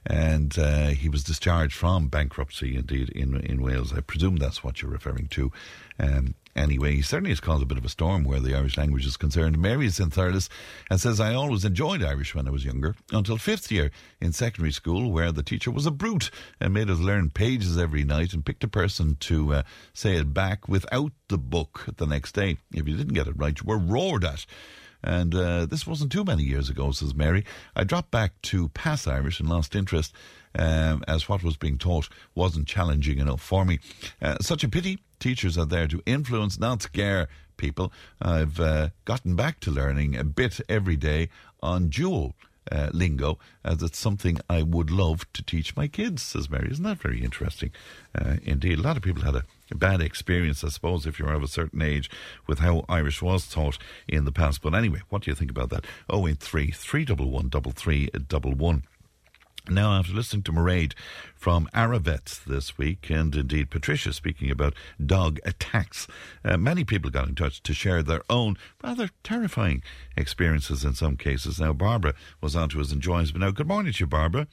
And uh, he was discharged from bankruptcy, indeed, in in Wales. I presume that's what you're referring to. Um, anyway, he certainly has caused a bit of a storm where the Irish language is concerned. Mary is in Thurles and says, I always enjoyed Irish when I was younger, until fifth year in secondary school, where the teacher was a brute and made us learn pages every night and picked a person to uh, say it back without the book the next day. If you didn't get it right, you were roared at. And uh, this wasn't too many years ago, says Mary. I dropped back to pass Irish and lost interest um, as what was being taught wasn't challenging enough for me. Uh, such a pity. Teachers are there to influence, not scare people. I've uh, gotten back to learning a bit every day on dual. Uh, lingo, as it's something I would love to teach my kids, says Mary. Isn't that very interesting? Uh, indeed, a lot of people had a bad experience, I suppose, if you're of a certain age with how Irish was taught in the past. But anyway, what do you think about that? 083 311 3311. Now, after listening to Mairead from Aravet this week, and indeed Patricia speaking about dog attacks, uh, many people got in touch to share their own rather terrifying experiences in some cases. Now, Barbara was on to us and joins me now. Good morning to you, Barbara.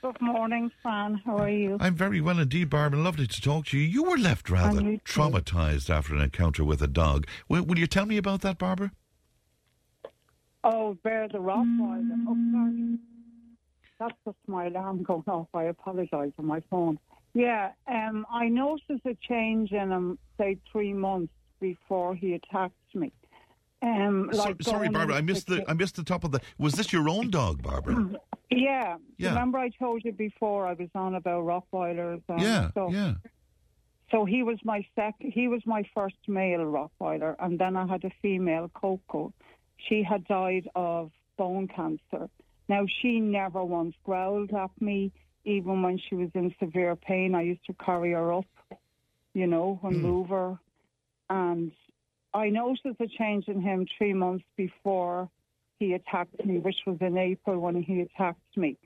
Good morning, Fran. How are you? I'm very well indeed, Barbara. Lovely to talk to you. You were left rather traumatized after an encounter with a dog. Will, will, you tell me about that, Barbara? Oh, Bear the Rottweiler. Oh, sorry. That's just my alarm going off. I apologise on my phone. Yeah, um, I noticed a change in him, say, three months before he attacked me. Um, like so, sorry, Barbara, I missed the I missed the top of the. Was this your own dog, Barbara? Yeah. yeah. Remember, I told you before I was on about Rottweilers. And yeah. So, yeah. So he was my sec. He was my first male Rottweiler, and then I had a female Coco. She had died of bone cancer. Now she never once growled at me, even when she was in severe pain. I used to carry her up, you know, and mm. move her. And I noticed a change in him three months before he attacked me, which was in April when he attacked me.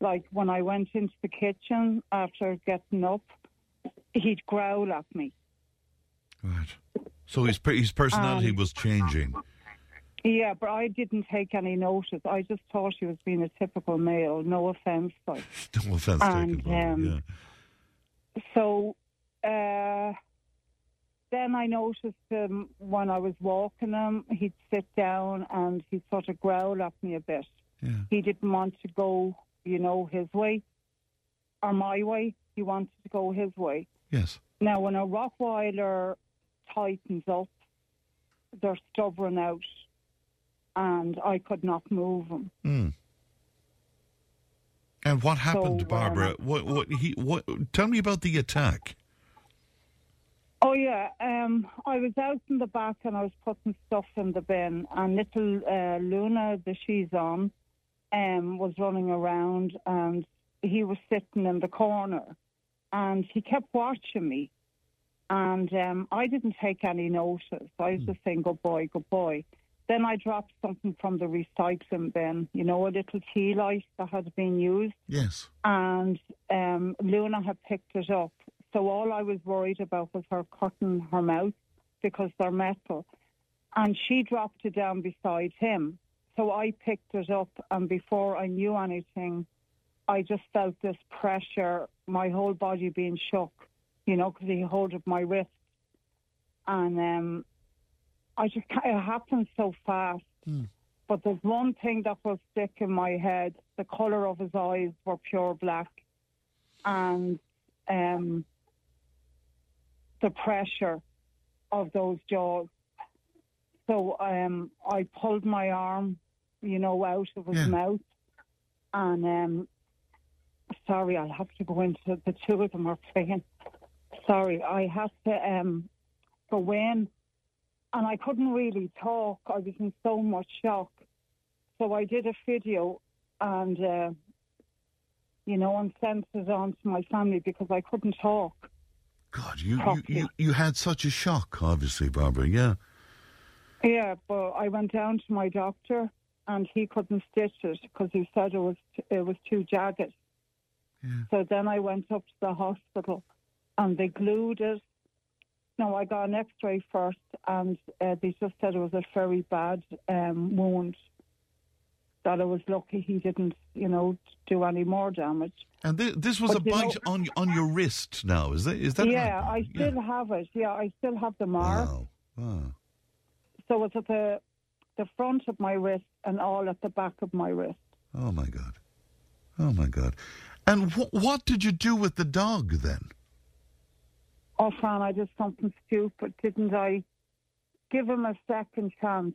Like when I went into the kitchen after getting up, he'd growl at me. Right. So his his personality um, was changing. Yeah, but I didn't take any notice. I just thought he was being a typical male. No offence, like. no offence and, taken. Um, yeah. So. Uh, then I noticed him when I was walking him, he'd sit down and he'd sort of growl at me a bit. Yeah. He didn't want to go, you know, his way or my way. He wanted to go his way. Yes. Now, when a Rottweiler tightens up, they're stubborn out, and I could not move him. Mm. And what happened, so, Barbara? Um, what? What? He? What? Tell me about the attack. Oh yeah, um, I was out in the back and I was putting stuff in the bin, and little uh, Luna, the she's on, um, was running around, and he was sitting in the corner, and he kept watching me, and um, I didn't take any notice. I was just saying, "Good boy, good boy." then I dropped something from the recycling bin, you know, a little tea light that had been used, Yes. and um, Luna had picked it up. So all I was worried about was her cutting her mouth because they're metal. And she dropped it down beside him. So I picked it up, and before I knew anything, I just felt this pressure, my whole body being shook, you know, because he held up my wrist. And um, I just, it happened so fast. But there's one thing that will stick in my head the colour of his eyes were pure black. And um, the pressure of those jaws. So um, I pulled my arm, you know, out of his Yeah. mouth. And um, sorry, I'll have to go into the two of them are playing. Sorry, I had to um, go in and I couldn't really talk. I was in so much shock. So I did a video and, uh, you know, and sent it on to my family because I couldn't talk. God, you, you, you, you had such a shock, obviously, Barbara. Yeah. Yeah, but I went down to my doctor and he couldn't stitch it because he said it was it was too jagged. So then I went up to the hospital and they glued it. No, I got an X-ray first, and uh, they just said it was a very bad um, wound. That I was lucky he didn't, you know, do any more damage. And thi- this was But a you know- bite on on your wrist now, is that is that yeah, right? I still have it. Yeah, I still have the mark. Wow. Wow. So it's at the the front of my wrist and all at the back of my wrist. Oh my God. Oh my God. And wh- what did you do with the dog then? Oh, Fran, I did something stupid, didn't I? Give him a second chance.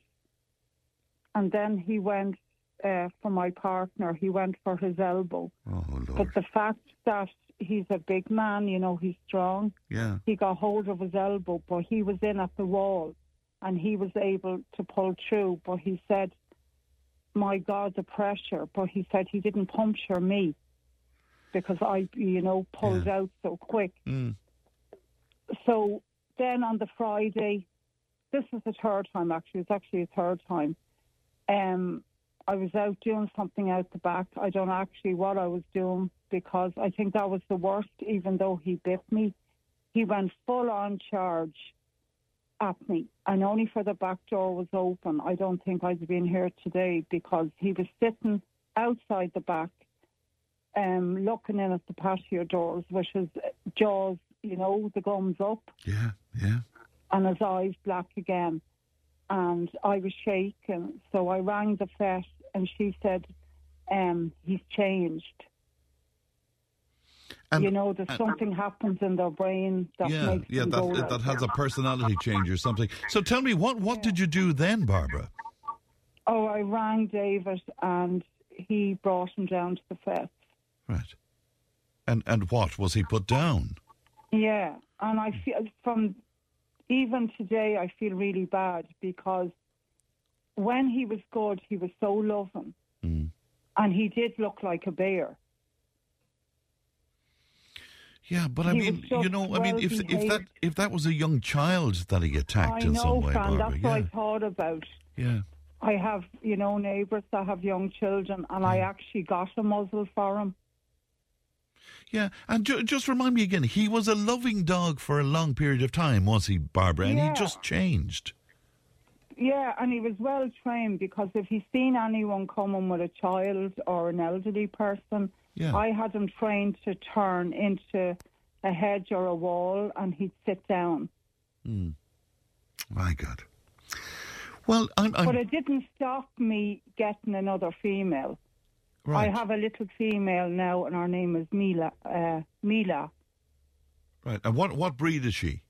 And then he went uh, for my partner. He went for his elbow. Oh But the fact that he's a big man, you know, he's strong, Yeah. he got hold of his elbow, but he was in at the wall and he was able to pull through. But he said, my God, the pressure. But he said he didn't puncture me because I, you know, pulled Yeah. out so quick. Mm. So then on the Friday, this is the third time actually, it's actually a third time. Um, I was out doing something out the back. I don't know actually what I was doing because I think that was the worst, even though he bit me. He went full on charge at me, and only for the back door was open. I don't think I'd been here today because he was sitting outside the back, um, looking in at the patio doors, which is jaws, you know, the gums up Yeah. Yeah. and his eyes black again. And I was shaking. So I rang the vet and she said, um, he's changed. And, you know, there's and- something happens in their brain that yeah, makes yeah, that like that has a personality change or something. So tell me, what what did you do then, Barbara? Oh, I rang David and he brought him down to the fifth. Right. And and what was he put down? Yeah, and I feel from even today I feel really bad because when he was good, he was so loving, Mm. and he did look like a bear. Yeah, but I He mean, you know, I mean, if if that if that was a young child that he attacked I in know, some way, Fran. Barbara, That's yeah, what I thought about. yeah, I have, you know, neighbours that have young children, and I actually got a muzzle for him. yeah. And ju- just remind me again, he was a loving dog for a long period of time, was he, Barbara? And Yeah. he just changed. Yeah, and he was well trained because if he's seen anyone coming with a child or an elderly person, Yeah. I had him trained to turn into a hedge or a wall and he'd sit down. My God. Well, I'm, I'm But it didn't stop me getting another female. right. I have a little female now, and her name is Mila. Uh, Mila, right. And what what breed is she?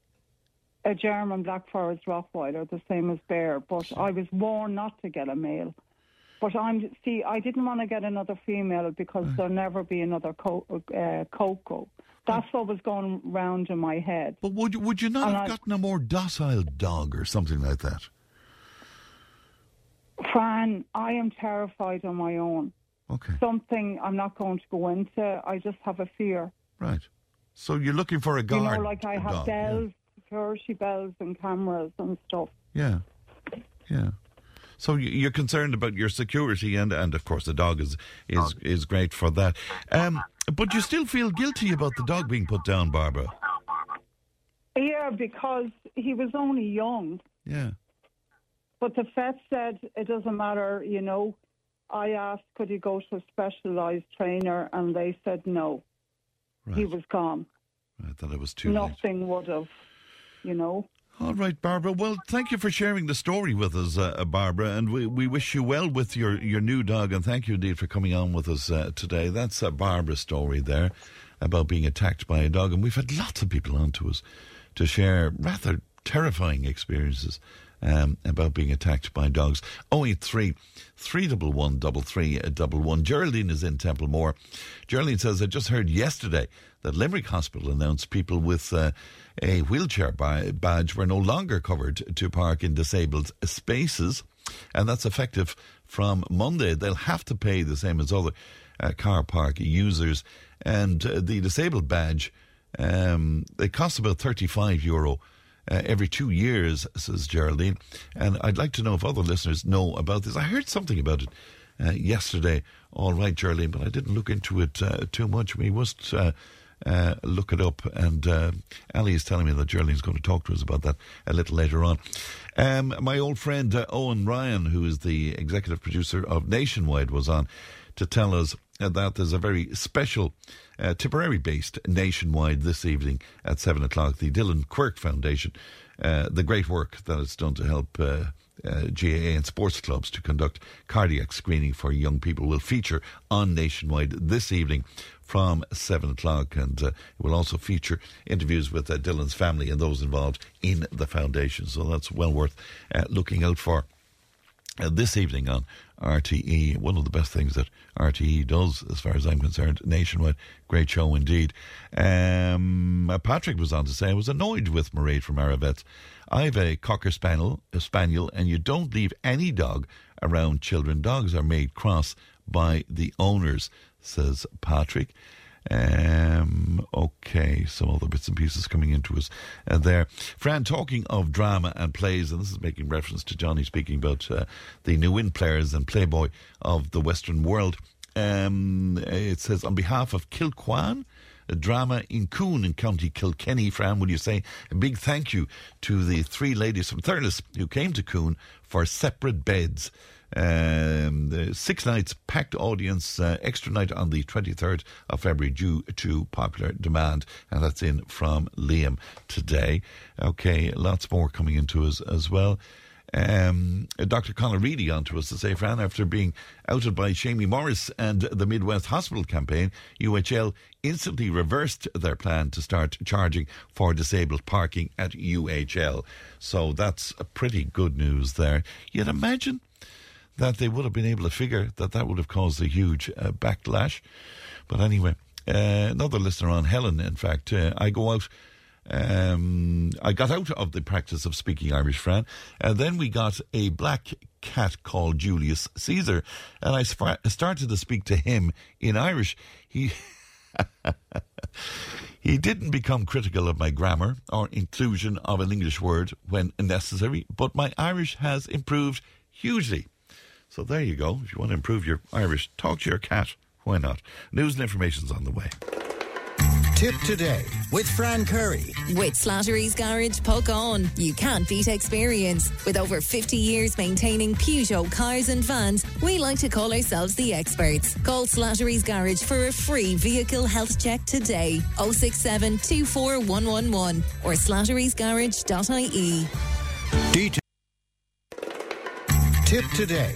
A German Black Forest Rottweiler, the same as Bear. But I was warned not to get a male. But I'm see, I didn't want to get another female because there'll never be another co- uh, Coco. That's what was going round in my head. But would you, would you not And have I- gotten a more docile dog or something like that? Fran, I am terrified on my own. Okay, Something I'm not going to go into. I just have a fear. right. So you're looking for a You guard. know, like I have dog, yeah. Bells, security bells, and cameras and stuff. Yeah. Yeah. So you're concerned about your security, and, and of course the dog is is is great for that. Um, but you still feel guilty about the dog being put down, Barbara. Yeah, because he was only young. Yeah. But the vet said it doesn't matter, you know. I asked, could he go to a specialised trainer, and they said no. He was gone. I thought it was too late. Nothing would have, you know. All right, Barbara. Well, thank you for sharing the story with us, uh, Barbara, and we, we wish you well with your, your new dog, and thank you indeed for coming on with us uh, today. That's uh, Barbara's story there about being attacked by a dog, and we've had lots of people on to us to share rather terrifying experiences um, about being attacked by dogs. 083 311 3311. Geraldine is in Templemore. Geraldine says, I just heard yesterday that Limerick Hospital announced people with uh, a wheelchair ba- badge were no longer covered to park in disabled spaces, and that's effective from Monday. They'll have to pay the same as other uh, car park users, and uh, the disabled badge um, they cost about 35 euro uh, every two years, says Geraldine. And I'd like to know if other listeners know about this. I heard something about it uh, yesterday. All right, Geraldine, but I didn't look into it uh, too much. We must uh, uh, look it up. And uh, Ali is telling me that Geraldine's going to talk to us about that a little later on. Um, my old friend Owen Ryan, who is the executive producer of Nationwide, was on to tell us that there's a very special uh, Tipperary based nationwide this evening at 7 o'clock. The Dylan Quirke Foundation, uh, the great work that it's done to help uh, uh, GAA and sports clubs to conduct cardiac screening for young people, will feature on Nationwide this evening from 7 o'clock. And uh, it will also feature interviews with uh, Dylan's family and those involved in the foundation. So that's well worth uh, looking out for uh, this evening on RTE. One of the best things that RTE does, as far as I'm concerned, nationwide. Great show indeed. Um, uh, Patrick was on to say, I was annoyed with Mairead from Aravets. I have a Cocker Spaniel, a Spaniel, and you don't leave any dog around children. Dogs are made cross by the owners, says Patrick. Um, okay, some other bits and pieces coming into us uh, there. Fran, talking of drama and plays, and this is making reference to Johnny speaking about uh, the Nenagh players and Playboy of the Western world. Um, it says, on behalf of Kilquan, a drama in Coon in County Kilkenny, Fran, would you say a big thank you to the three ladies from Thurles who came to Coon for separate beds. Um, six nights packed audience, uh, extra night on the 23rd of February due to popular demand. And that's in from Liam today. Okay, lots more coming into us as well. Um, Dr. Conor Reidy on to us to say, Fran, after being outed by Seamie Morris and the Midwest Hospital campaign, UHL instantly reversed their plan to start charging for disabled parking at UHL. So that's pretty good news there. You'd imagine that they would have been able to figure that that would have caused a huge uh, backlash. But anyway, uh, another listener on Helen, in fact, uh, I go out. Um, I got out of the practice of speaking Irish, Fran, and then we got a black cat called Julius Caesar, and I sp- started to speak to him in Irish. He he didn't become critical of my grammar or inclusion of an English word when necessary, but my Irish has improved hugely. So there you go. If you want to improve your Irish, talk to your cat. Why not? News and information's on the way. Tipp today with Fran Curry. With Slattery's Garage, Puckane. You can't beat experience. With over 50 years maintaining Peugeot cars and vans, we like to call ourselves the experts. Call Slattery's Garage for a free vehicle health check today. 067 24111 or slatterysgarage.ie. DT. Tip today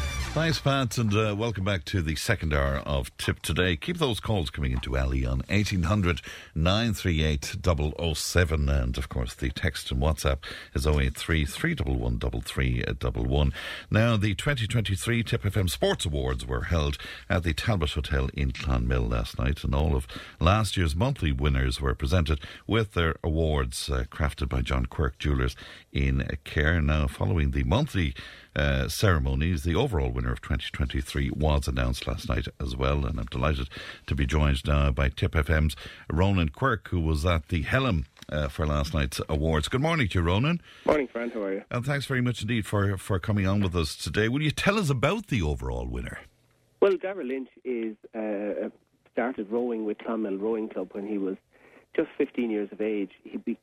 Thanks, Pat, and uh, welcome back to the second hour of Tipp Today. Keep those calls coming into Ali on 1800 938 007. And of course, the text and WhatsApp is 083 311 Now, the 2023 Tipp FM Sports Awards were held at the Talbot Hotel in Clonmel last night, and all of last year's monthly winners were presented with their awards uh, crafted by John Quirk Jewelers in Cahir. Now, following the monthly uh, ceremonies. The overall winner of 2023 was announced last night as well, and I'm delighted to be joined now by Tipp FM's Ronan Quirke, who was at the Helm uh, for last night's awards. Good morning to you, Ronan. Morning, Fran. How are you? And thanks very much indeed for, for coming on with us today. Will you tell us about the overall winner? Well, Darragh Lynch is uh, started rowing with Clonmel Rowing Club when he was just 15 years of age. He'd be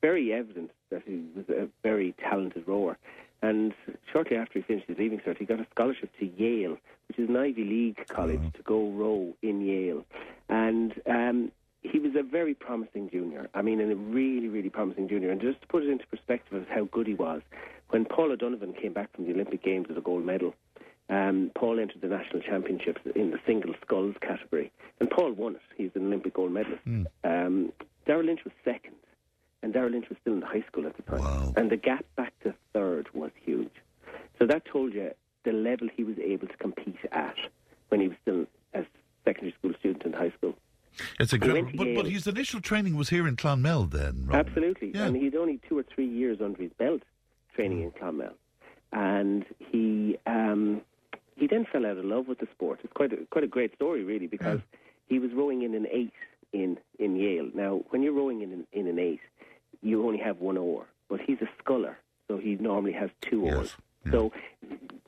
very evident that he was a very talented rower. And shortly after he finished his leaving cert, he got a scholarship to Yale, which is an Ivy League college, to go row in Yale. And um, he was a very promising junior. I mean, a really, really promising junior. And just to put it into perspective of how good he was, when Paul O'Donovan came back from the Olympic Games with a gold medal, um, Paul entered the national championships in the single sculls category, and Paul won it. He's an Olympic gold medalist. Mm. Um, Darragh Lynch was second, and Darragh Lynch was still in high school at the time. Wow. And the gap back to third was huge. So that told you the level he was able to compete at when he was still a secondary school student in high school. It's incredible. But, but his initial training was here in Clonmel then. Absolutely. Yeah. And he'd only two or three years under his belt training in Clonmel. And he um, he then fell out of love with the sport. It's quite a, quite a great story, really, because he was rowing in an eight in, in Yale. Now, when you're rowing in an, in an eight, you only have one oar. But he's a sculler, so he normally has two Yes. oars. So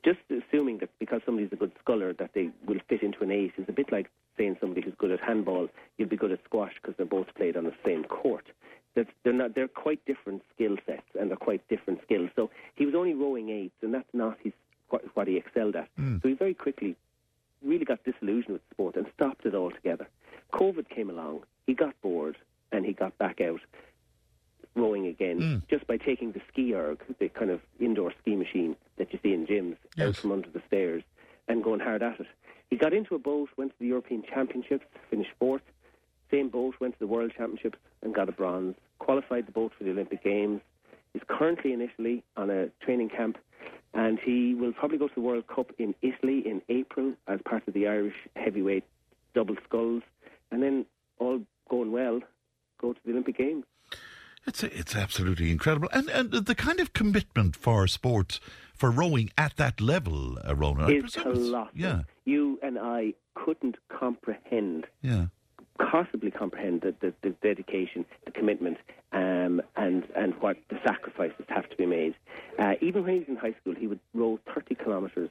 just assuming that because somebody's a good sculler that they will fit into an eight is a bit like saying somebody who's good at handball you'll be good at squash because they're both played on the same court. That they're not they're quite different skill sets and they're quite different skills. So he was only rowing eights and that's not his what, what he excelled at. Hmm. So he very quickly really got disillusioned with sport and stopped it altogether. COVID came along, he got bored and he got back out rowing again hmm. just by taking the ski erg, the kind of indoor ski machine that you see in gyms, out from under the stairs and going hard at it. He got into a boat, went to the European Championships, finished fourth. Same boat, went to the World Championships and got a bronze. Qualified the boat for the Olympic Games. He's currently in Italy on a training camp, and he will probably go to the World Cup in Italy in April as part of the Irish heavyweight double sculls, and then all going well, go to the Olympic Games. It's it's absolutely incredible, and and the kind of commitment for sport for rowing at that level, uh, Ronan. I is presume it's- Yeah, You and I couldn't comprehend, yeah. Possibly comprehend the, the, the dedication, the commitment, um, and and what the sacrifices have to be made. Uh, even when he was in high school, he would row 30 kilometres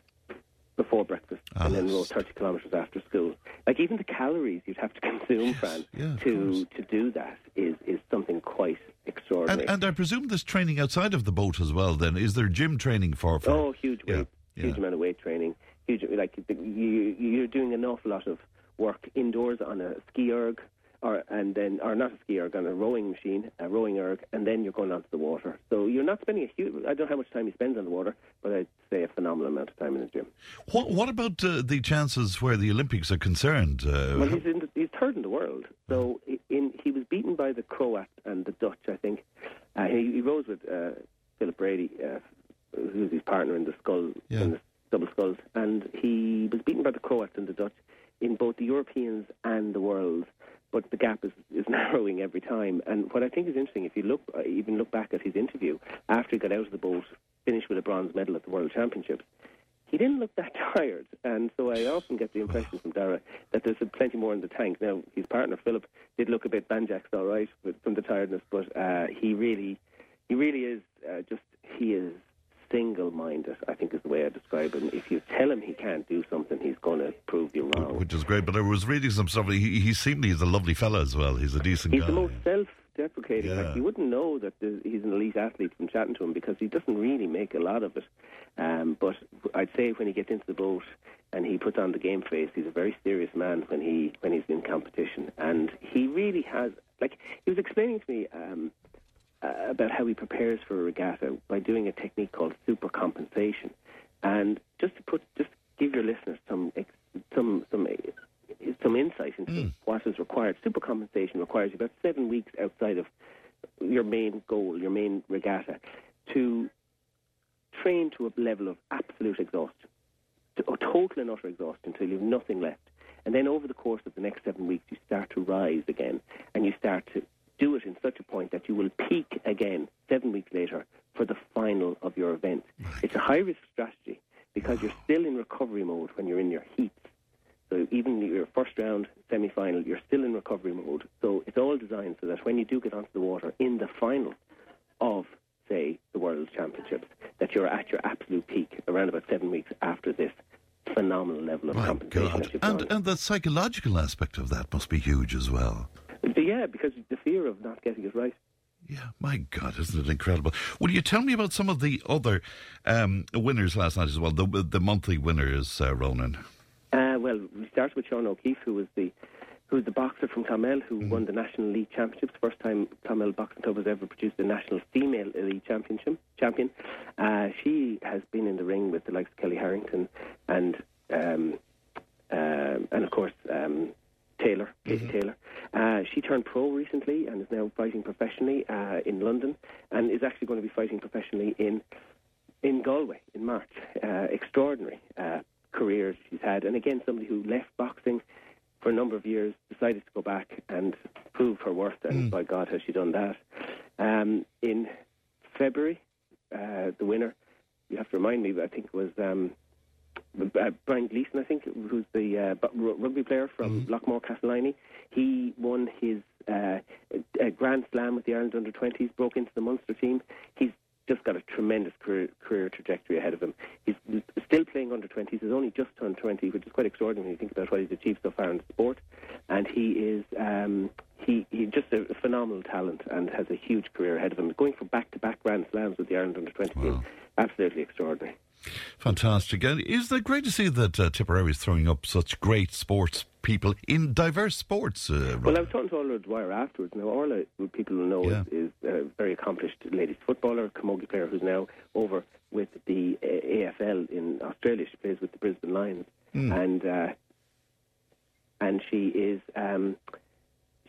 before breakfast Ah, and then row 30 kilometres after school. Like even the calories you'd have to consume, Fran, yeah, to to do that is is something quite extraordinary. And, and I presume there's training outside of the boat as well. Then is there gym training for? for Oh, huge Yeah, weight, huge yeah. amount of weight training. Huge, like you're doing an awful lot of work indoors on a ski erg, or and then or not a ski erg on a rowing machine, a rowing erg, and then you're going onto the water. So you're not spending a huge. I don't know how much time he spends on the water, but I'd say a phenomenal amount of time in the gym. What, what about uh, the chances where the Olympics are concerned? Uh, Well, he's in the, he's third in the world. So in he was beaten by the Croat and the Dutch, I think. Uh, he, he rose with uh, Philip Brady, uh, who's his partner in the scull Yeah. in the double sculls, and he was beaten by the Croats and the Dutch in both the Europeans and the world. But the gap is, is narrowing every time. And what I think is interesting, if you look, uh, even look back at his interview after he got out of the boat, finished with a bronze medal at the World Championships, he didn't look that tired, and so I often get the impression from Darragh that there's plenty more in the tank. Now, his partner Philip did look a bit banjaxed, all right, with, from the tiredness, but uh, he really, he really is uh, just he is single-minded. I think is the way I describe him. If you tell him he can't do something, he's going to prove you wrong. which is great. But I was reading some stuff. He, he seemed he's a lovely fella as well. He's a decent He's guy. the most self-deprecating. Yeah. Like you wouldn't know that he's an elite athlete from chatting to him because he doesn't really make a lot of it. Um, but I'd say when he gets into the boat and he puts on the game face, he's a very serious man when he when he's in competition, and he really has. Like he was explaining to me. Um, uh, about how he prepares for a regatta by doing a technique called super compensation. And just to put, just give your listeners some ex- some some uh, some insight into what is required. Super compensation requires you about seven weeks outside of your main goal, your main regatta, to train to a level of absolute exhaustion, to a total and utter exhaustion until you have nothing left. And then over the course of the next seven weeks, you start to rise again, and you start to do it in such a point that you will peak again seven weeks later for the final of your event. It's a high risk strategy because you're still in recovery mode when you're in your heats. So even your first round semi final, you're still in recovery mode. So it's all designed so that when you do get onto the water in the final of, say, the World Championships, that you're at your absolute peak around about seven weeks after this phenomenal level of My compensation God. And, and the psychological aspect of that must be huge as well. Yeah, because the fear of not getting it right. Yeah, my God, isn't it incredible? Will you tell me about some of the other um, winners last night as well? The the monthly winners, uh, Ronan. Uh, well, we started with Sean O'Keeffe, who was the who was the boxer from Clonmel who Mm-hmm. won the National Elite Championships. First time Clonmel Boxing Club has ever produced a National Female Elite Championship champion. Uh, she has been in the ring with the likes of Kellie Harrington and um, um and of course um, Taylor, Katie Taylor. Uh, she turned pro recently and is now fighting professionally uh, in London, and is actually going to be fighting professionally in in Galway in March. Uh, extraordinary uh, career she's had, and again, somebody who left boxing for a number of years, decided to go back and prove her worth, and by God, has she done that. Um, in February, uh, the winner, you have to remind me, but I think it was um, uh, Brian Gleeson, I think, who's the uh, rugby player from Loughmore Castleiney. He won his uh, Grand Slam with the Ireland under 20s, broke into the Munster team. He's just got a tremendous career, career trajectory ahead of him. He's still playing under 20s. He's only just turned 20, which is quite extraordinary when you think about what he's achieved so far in the sport. And he is um, he he's just a phenomenal talent and has a huge career ahead of him. Going for back-to-back Grand Slams with the Ireland under 20 team, absolutely extraordinary. Fantastic. And is it great to see that uh, Tipperary is throwing up such great sports people in diverse sports? Uh, Well, I was talking to Orla Dwyer afterwards. Now, Orla, who people will know, Yeah. is, is a very accomplished ladies footballer, camogie player who's now over with the uh, AFL in Australia. She plays with the Brisbane Lions, and uh, and she is um,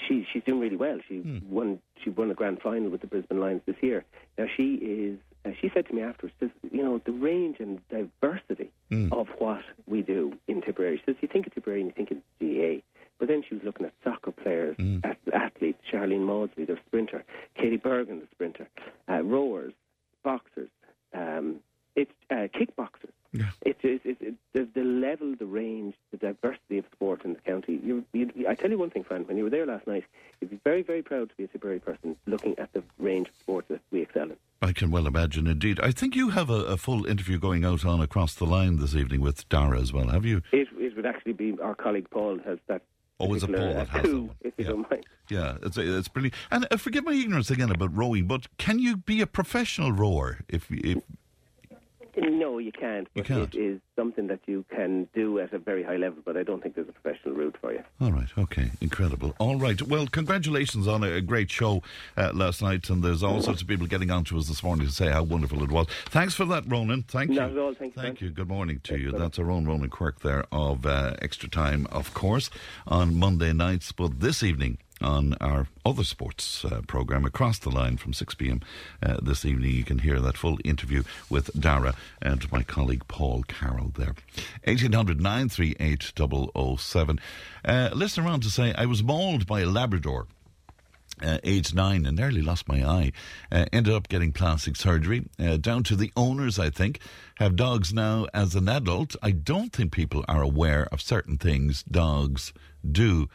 she she's doing really well. She won she won a grand final with the Brisbane Lions this year. Now she is. Uh, she said to me afterwards, says, you know, the range and diversity of what we do in Tipperary. She says, you think of Tipperary and you think of GA, but then she was looking at soccer players, at athletes, Sharlene Mawdsley, the sprinter, Katie Bergen, the sprinter, uh, rowers, boxers, um, it's uh, kickboxers. It's, it's, it's, it's the, the level, the range, the diversity of sport in the county. You, you, I tell you one thing, Fran, when you were there last night, you'd be very, very proud to be a Tipperary person looking at the range of sports that we excel in. I can well imagine, indeed. I think you have a, a full interview going out on Across the Line this evening with Darragh as well, have you? It, it would actually be our colleague Paul has that. Oh, is it particular, Paul that uh, has that coup, one? If you Yeah. don't mind. Yeah, it's it's brilliant. And uh, forgive my ignorance again about rowing, but can you be a professional rower if if No, you can't. You can't? It is something that you can do at a very high level, but I don't think there's a professional route for you. All right, okay, incredible. All right, well, congratulations on a, a great show uh, last night, and there's all sorts of people getting on to us this morning to say how wonderful it was. Thanks for that, Ronan. Thank Not you. at all, thank you, Thank you. Good morning to you. That's our own Ronan Quirke there of uh, Extra Time, of course, on Monday nights, but this evening on our other sports uh, program across the line from 6 p.m. Uh, this evening. You can hear that full interview with Darragh and my colleague Paul Carroll there. 1800 938 007. Uh, listener on to say, I was mauled by a Labrador. Uh, age nine and nearly lost my eye. Uh, ended up getting plastic surgery. Uh, down to the owners, I think. Have dogs now as an adult. I don't think people are aware of certain things dogs do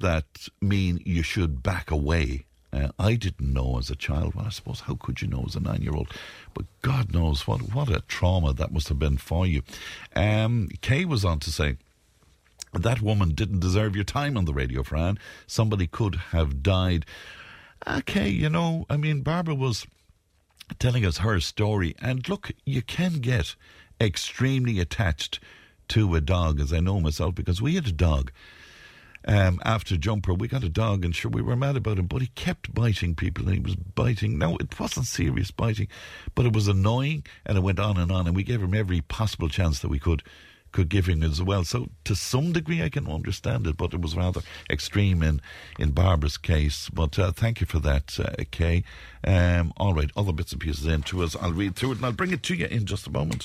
that mean you should back away. Uh, I didn't know as a child. Well, I suppose how could you know as a nine-year-old? But God knows what what a trauma that must have been for you. Um, Kay was on to say that woman didn't deserve your time on the radio, Fran. Somebody could have died. Okay, you know, I mean, Barbara was telling us her story, and look, you can get extremely attached to a dog, as I know myself, because we had a dog. Um, after Jumper, we got a dog, and sure, we were mad about him, but he kept biting people, and he was biting. Now, it wasn't serious biting, but it was annoying, and it went on and on, and we gave him every possible chance that we could could give him as well. So to some degree, I can understand it, but it was rather extreme in in Barbara's case. But uh, thank you for that, uh, Kay. Um, all right, other bits and pieces in to us. I'll read through it and I'll bring it to you in just a moment.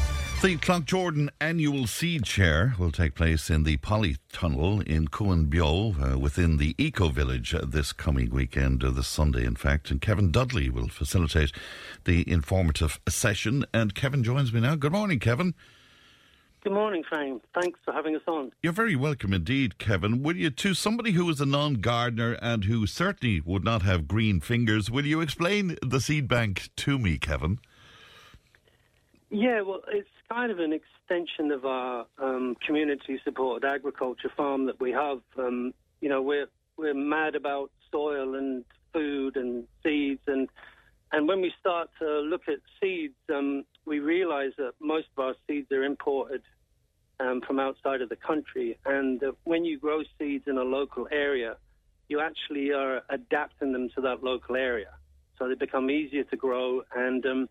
The Cloughjordan annual seed share will take place in the Polytunnel in Coenbio uh, within the Eco Village uh, this coming weekend, uh, this Sunday, in fact. And Kevin Dudley will facilitate the informative session. And Kevin joins me now. Good morning, Kevin. Good morning, Frank. Thanks for having us on. You're very welcome indeed, Kevin. Will you, to somebody who is a non gardener and who certainly would not have green fingers, will you explain the seed bank to me, Kevin? Yeah, well, it's kind of an extension of our um, community supported agriculture farm that we have. Um, you know, we're we're mad about soil and food and seeds, and and when we start to look at seeds, um, we realise that most of our seeds are imported um, from outside of the country, and uh, when you grow seeds in a local area, you actually are adapting them to that local area, so they become easier to grow and um,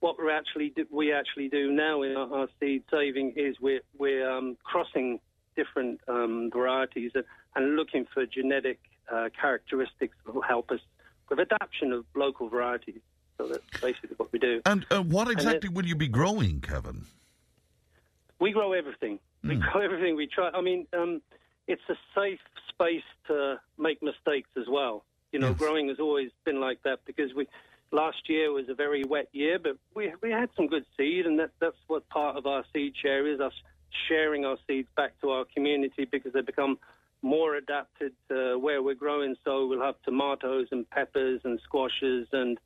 what we actually do, we actually do now in our, our seed saving is we're we're um, crossing different um, varieties and, looking for genetic uh, characteristics that will help us with adaptation of local varieties. So that's basically what we do. And uh, what exactly and will you be growing, Kevin? We grow everything. Mm. We hmm. grow everything. We try. I mean, um, it's a safe space to make mistakes as well. You know, yes. growing has always been like that because we last year was a very wet year, but we we had some good seed, and that that's what part of our seed share is us sharing our seeds back to our community because they become more adapted to where we're growing. So we'll have tomatoes and peppers and squashes and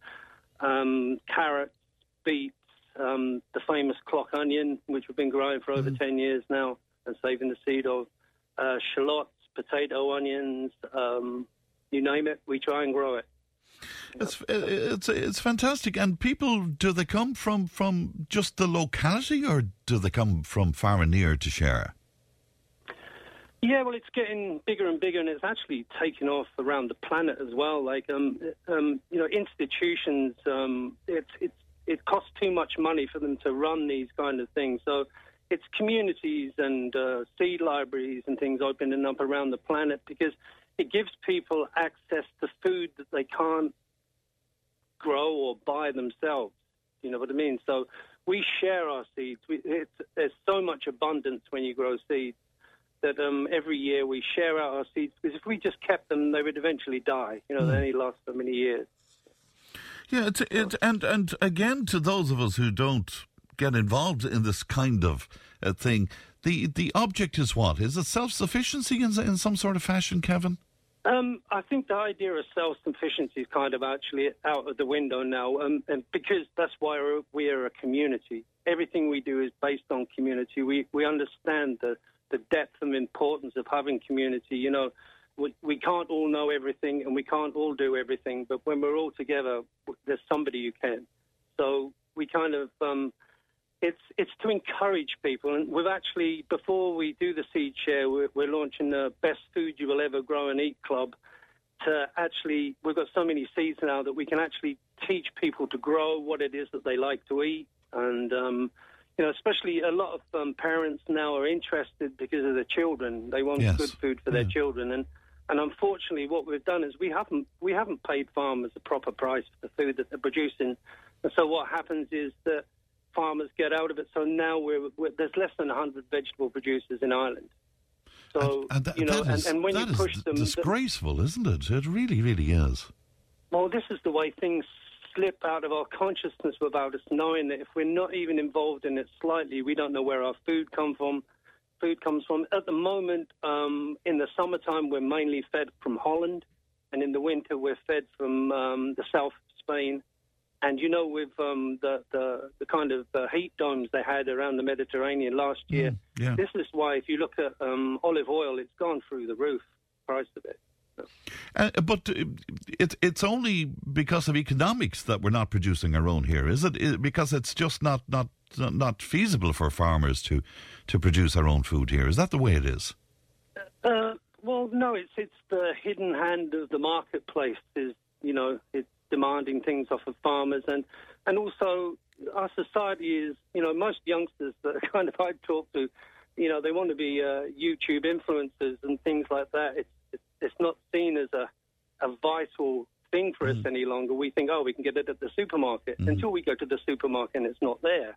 um, carrots, beets, um, the famous clock onion, which we've been growing for over mm. 10 years now and saving the seed of, uh, shallots, potato onions, um, you name it, we try and grow it. It's it's it's fantastic. And people, do they come from from just the locality, or do they come from far and near to share? Yeah, well, it's getting bigger and bigger, and it's actually taking off around the planet as well. Like, um, um, you know, institutions, um, it's it's it costs too much money for them to run these kind of things. So, it's communities and uh, seed libraries and things opening up around the planet because it gives people access to food that they can't grow or buy themselves. You know what I mean? So we share our seeds. We, there's so much abundance when you grow seeds that um, every year we share out our seeds because if we just kept them, they would eventually die. You know, mm. they only last for many years. Yeah, it's, it's, and and again to those of us who don't get involved in this kind of uh, thing, the the object is what? Is it self sufficiency in, in some sort of fashion, Kevin? Um, I think the idea of self sufficiency is kind of actually out of the window now, um, and because that's why we're, we are a community. Everything we do is based on community. We we understand the the depth and importance of having community. You know, we, we can't all know everything and we can't all do everything, but when we're all together, there's somebody who can. So we kind of um, it's it's to encourage people. And we've actually, before we do the seed share, we're, we're launching the best food you will ever grow and eat club. To actually, we've got so many seeds now that we can actually teach people to grow what it is that they like to eat, and um, you know, especially a lot of um, parents now are interested because of their children. They want yes. good food for their children, and and unfortunately, what we've done is we haven't we haven't paid farmers a proper price for the food that they're producing, and so what happens is that farmers get out of it. So now we're, we're there's less than 100 vegetable producers in Ireland. So and, and that, you know, is, and, and, when you push them, disgraceful, isn't it? It really, really is. Well, this is the way things slip out of our consciousness without us knowing that if we're not even involved in it slightly, we don't know where our food comes from. Food comes from. At the moment, um, in the summertime, we're mainly fed from Holland and in the winter we're fed from um, the south of Spain. And you know, with um, the, the the kind of uh, heat domes they had around the Mediterranean last year, Mm, yeah. this is why if you look at um, olive oil, it's gone through the roof price of it. Uh, but uh, it, it's only because of economics that we're not producing our own here, is it? Because it's just not, not not feasible for farmers to to produce our own food here. Is that the way it is? Uh, well, no, it's it's the hidden hand of the marketplace. Is you know it's demanding things off of farmers, and and also our society is you know most youngsters that kind of I talk to, you know they want to be uh, YouTube influencers and things like that. It's it's, it's not seen as a a vital thing for us any longer. We think, oh, we can get it at the supermarket until we go to the supermarket and it's not there.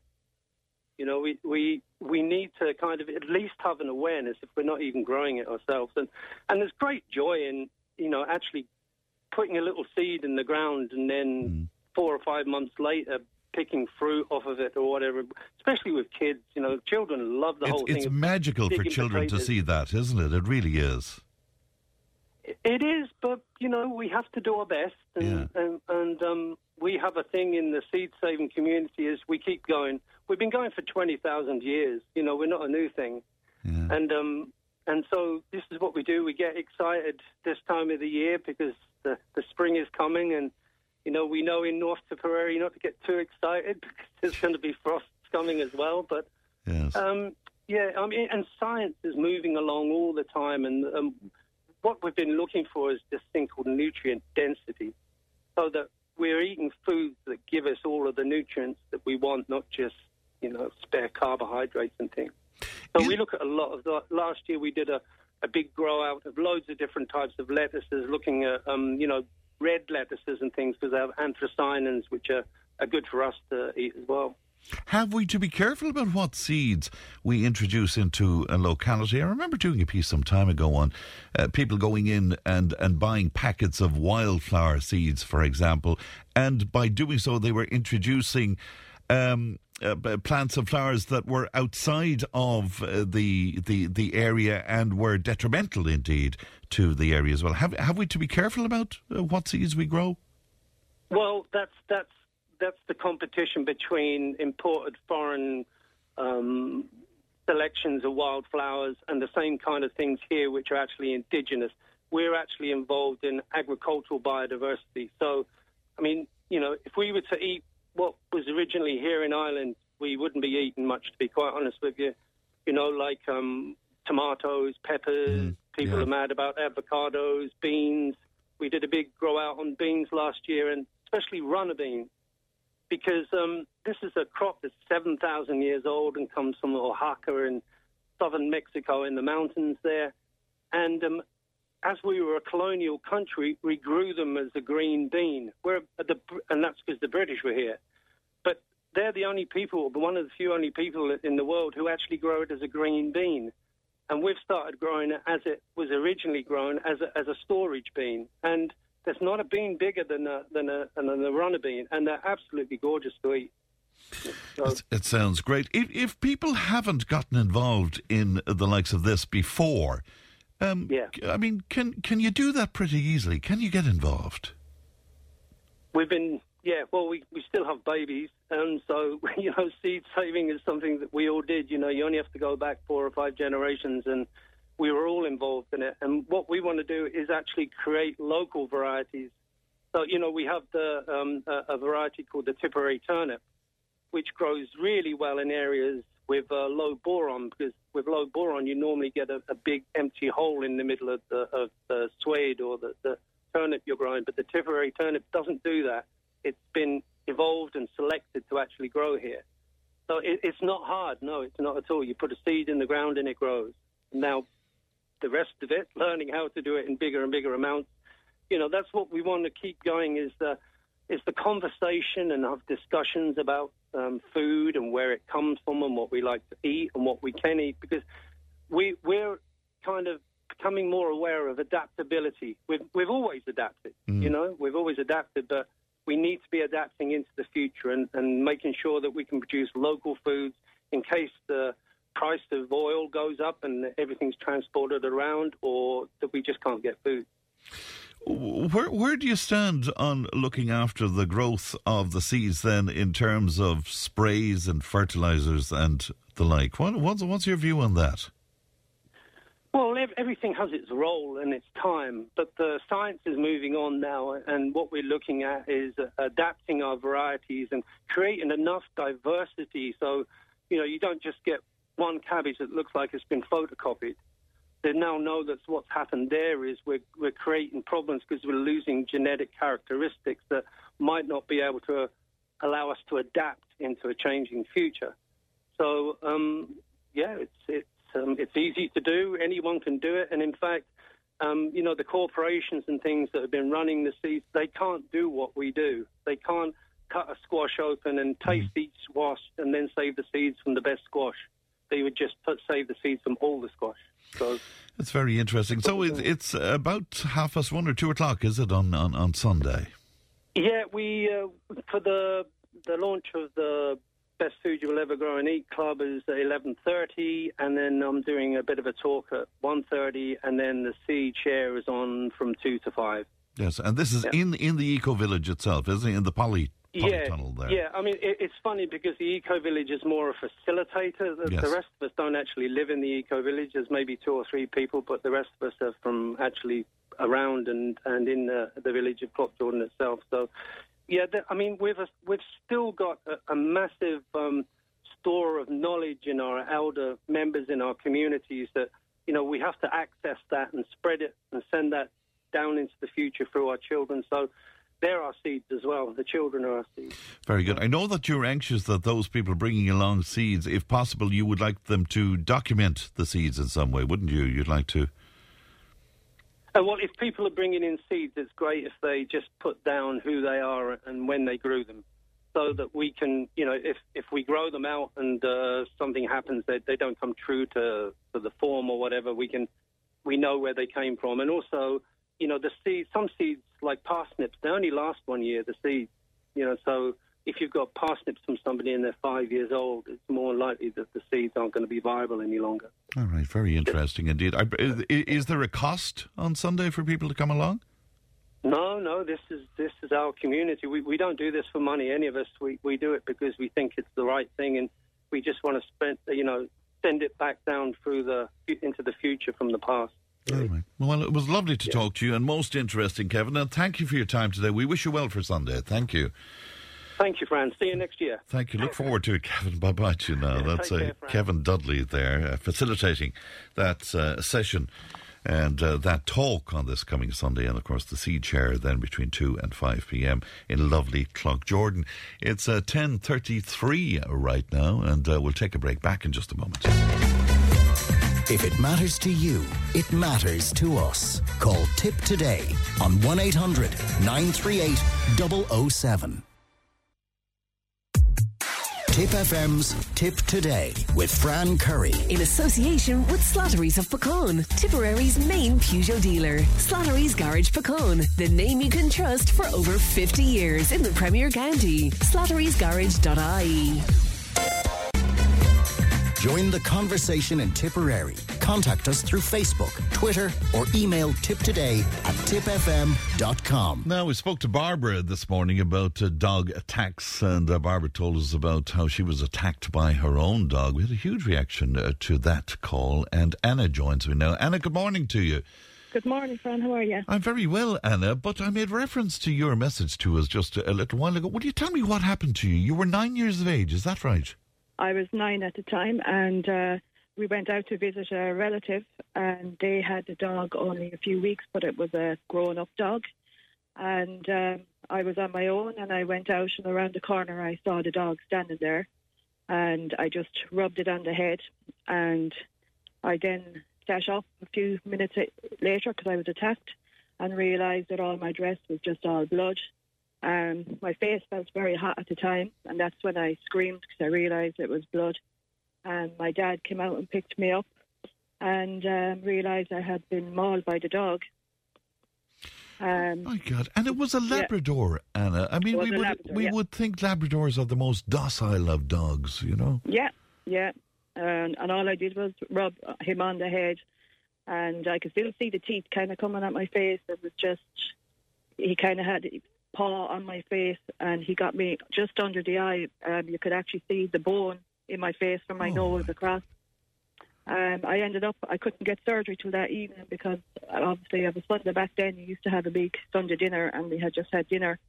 You know, we, we we need to kind of at least have an awareness if we're not even growing it ourselves. And and there's great joy in you know actually putting a little seed in the ground and then four or five months later picking fruit off of it or whatever. Especially with kids, you know, children love the It's, whole thing. it's magical for children to see that, isn't it? It really is. It is, but you know we have to do our best, and and, and um, we have a thing in the seed saving community is we keep going. We've been going for twenty thousand years. You know, we're not a new thing, and um, and so this is what we do. We get excited this time of the year because the the spring is coming, and you know we know in North Tipperary not to get too excited because there's going to be frosts coming as well, but. Yes. Um, yeah, I mean, and science is moving along all the time, and um, what we've been looking for is this thing called nutrient density, so that we're eating foods that give us all of the nutrients that we want, not just you know spare carbohydrates and things. So we look at a lot of the, last year. We did a, a big grow out of loads of different types of lettuces, looking at um, you know red lettuces and things because they have anthocyanins, which are, are good for us to eat as well. Have we to be careful about what seeds we introduce into a locality? I remember doing a piece some time ago on uh, people going in and, and buying packets of wildflower seeds, for example, and by doing so, they were introducing. Um, uh, plants and flowers that were outside of uh, the the the area and were detrimental indeed to the area as well. Have have we to be careful about uh, what seeds we grow? Well, that's that's that's the competition between imported foreign um, selections of wildflowers and the same kind of things here, which are actually indigenous. We're actually involved in agricultural biodiversity. So, I mean, you know, if we were to eat what was originally here in Ireland, we wouldn't be eating much, to be quite honest with you. You know, like um, tomatoes, peppers. People yeah. are mad about avocados, beans. We did a big grow out on beans last year, and especially runner beans, because um, this is a crop that's 7,000 years old and comes from Oaxaca in southern Mexico in the mountains there. And um, as we were a colonial country, we grew them as a green bean. We're the, and that's because the British were here. But they're the only people, one of the few only people in the world who actually grow it as a green bean. And we've started growing it as it was originally grown, as a, as a storage bean. And there's not a bean bigger than a, than a, than a runner bean, and they're absolutely gorgeous to eat. So, it sounds great. If, if people haven't gotten involved in the likes of this before, um, Yeah. I mean, can can you do that pretty easily? Can you get involved? We've been, yeah, well, we, we still have babies. And so, you know, seed saving is something that we all did. You know, you only have to go back four or five generations, and we were all involved in it. And what we want to do is actually create local varieties. So, you know, we have the um, a, a variety called the Tipperary turnip, which grows really well in areas with uh, low boron, because with low boron, you normally get a, a big empty hole in the middle of the, of the swede or the, the turnip you're growing. But the Tipperary turnip doesn't do that. It's been evolved and selected to actually grow here. So it, it's not hard. No, it's not at all. You put a seed in the ground and it grows. Now, the rest of it, learning how to do it in bigger and bigger amounts, you know, that's what we want to keep going is the, is the conversation and have discussions about um, food and where it comes from and what we like to eat and what we can eat because we, we're kind of becoming more aware of adaptability. We've, we've always adapted, you know, we've always adapted, but we need to be adapting into the future and, and making sure that we can produce local foods in case the price of oil goes up and everything's transported around or that we just can't get food. Where where do you stand on looking after the growth of the seeds then in terms of sprays and fertilizers and the like? What, what's what's your view on that? Well, everything has its role and its time, but the science is moving on now, and what we're looking at is adapting our varieties and creating enough diversity so, you know, you don't just get one cabbage that looks like it's been photocopied. They now know that what's happened there is we're, we're creating problems because we're losing genetic characteristics that might not be able to allow us to adapt into a changing future. So, um, yeah, it's it's um, it's easy to do. Anyone can do it, and in fact, um, you know, the corporations and things that have been running the seeds, they can't do what we do. They can't cut a squash open and taste each squash and then save the seeds from the best squash. They would just put, save the seeds from all the squash. So It's very interesting. So it, it's about half past one or two o'clock, is it, on, on, on Sunday? Yeah, we uh, for the the launch of the Best Food You Will Ever Grow and Eat Club is at eleven thirty, and then I'm doing a bit of a talk at one thirty, and then the seed share is on from two to five. Yes, and this is Yeah. in in the eco village itself, isn't it? In the poly, Yeah, tunnel there. yeah. I mean, it, it's funny because the eco village is more a facilitator. The, Yes. the rest of us don't actually live in the eco village. There's maybe two or three people, but the rest of us are from actually around and and in the, the village of Cloughjordan itself. So, yeah, the, I mean, we've a, we've still got a, a massive um, store of knowledge in our elder members in our communities that you know we have to access that and spread it and send that down into the future through our children. So. They're our seeds as well. The children are our seeds. Very good. I know that you're anxious that those people bringing along seeds, if possible, you would like them to document the seeds in some way, wouldn't you? You'd like to. Uh, well, if people are bringing in seeds, it's great if they just put down who they are and when they grew them, so that we can, you know, if if we grow them out and uh, something happens that they don't come true to to the form or whatever, we can we know where they came from, and also, you know, the seeds. Some seeds like parsnips, they only last one year. The seeds, you know, so. If you've got parsnips from somebody and they're five years old, it's more likely that the seeds aren't going to be viable any longer. All right, very interesting indeed. Is, is there a cost on Sunday for people to come along? No, no. This is this is our community. We we don't do this for money. Any of us. We we do it because we think it's the right thing, and we just want to spend you know send it back down through the into the future from the past. Well, it was lovely to talk to you and most interesting, Kevin. And thank you for your time today. We wish you well for Sunday. Thank you. Thank you, Fran. See you next year. Thank you. Look forward to it, Kevin. Bye bye to you now. Yeah, That's uh, care, Kevin Dudley there uh, facilitating that uh, session and uh, that talk on this coming Sunday. And of course, the seed chair then between 2 and 5 p.m. in lovely Cloughjordan. It's uh, 10.33 right now, and uh, we'll take a break back in just a moment. If it matters to you, it matters to us. Call Tipp today on 1 800 938 007. Tipp FM's Tipp Today with Fran Curry. In association with Slattery's of Puckane, Tipperary's main Peugeot dealer. Slattery's Garage Puckane, the name you can trust for over 50 years in the Premier County. Slattery'sGarage.ie. Join the conversation in Tipperary. Contact us through Facebook, Twitter, or email tipptoday at tippfm.com. Now, we spoke to Barbara this morning about uh, dog attacks, and uh, Barbara told us about how she was attacked by her own dog. We had a huge reaction uh, to that call, and Anna joins me now. Anna, good morning to you. Good morning, Fran. How are you? I'm very well, Anna, but I made reference to your message to us just a little while ago. Would you tell me what happened to you? You were nine years of age, is that right? I was nine at the time, and uh, we went out to visit a relative, and they had a dog only a few weeks, but it was a grown-up dog. And um, I was on my own, and I went out, and around the corner, I saw the dog standing there, and I just rubbed it on the head, and I then set off a few minutes later because I was attacked, and realised that all my dress was just all blood. Um, my face felt very hot at the time, and that's when I screamed because I realised it was blood. And my dad came out and picked me up, and um, realised I had been mauled by the dog. Um, My God, and it was a Labrador, Anna. I mean, we would Labrador, we yeah. would think Labradors are the most docile of dogs, you know. Yeah, yeah. And, and all I did was rub him on the head and I could still see the teeth kind of coming at my face. It was just he kind of had paw on my face, and he got me just under the eye. Um, you could actually see the bone in my face from my nose across. Um, I ended up, I couldn't get surgery till that evening because obviously I was Sunday back then. You used to have a big Sunday dinner, and we had just had dinner.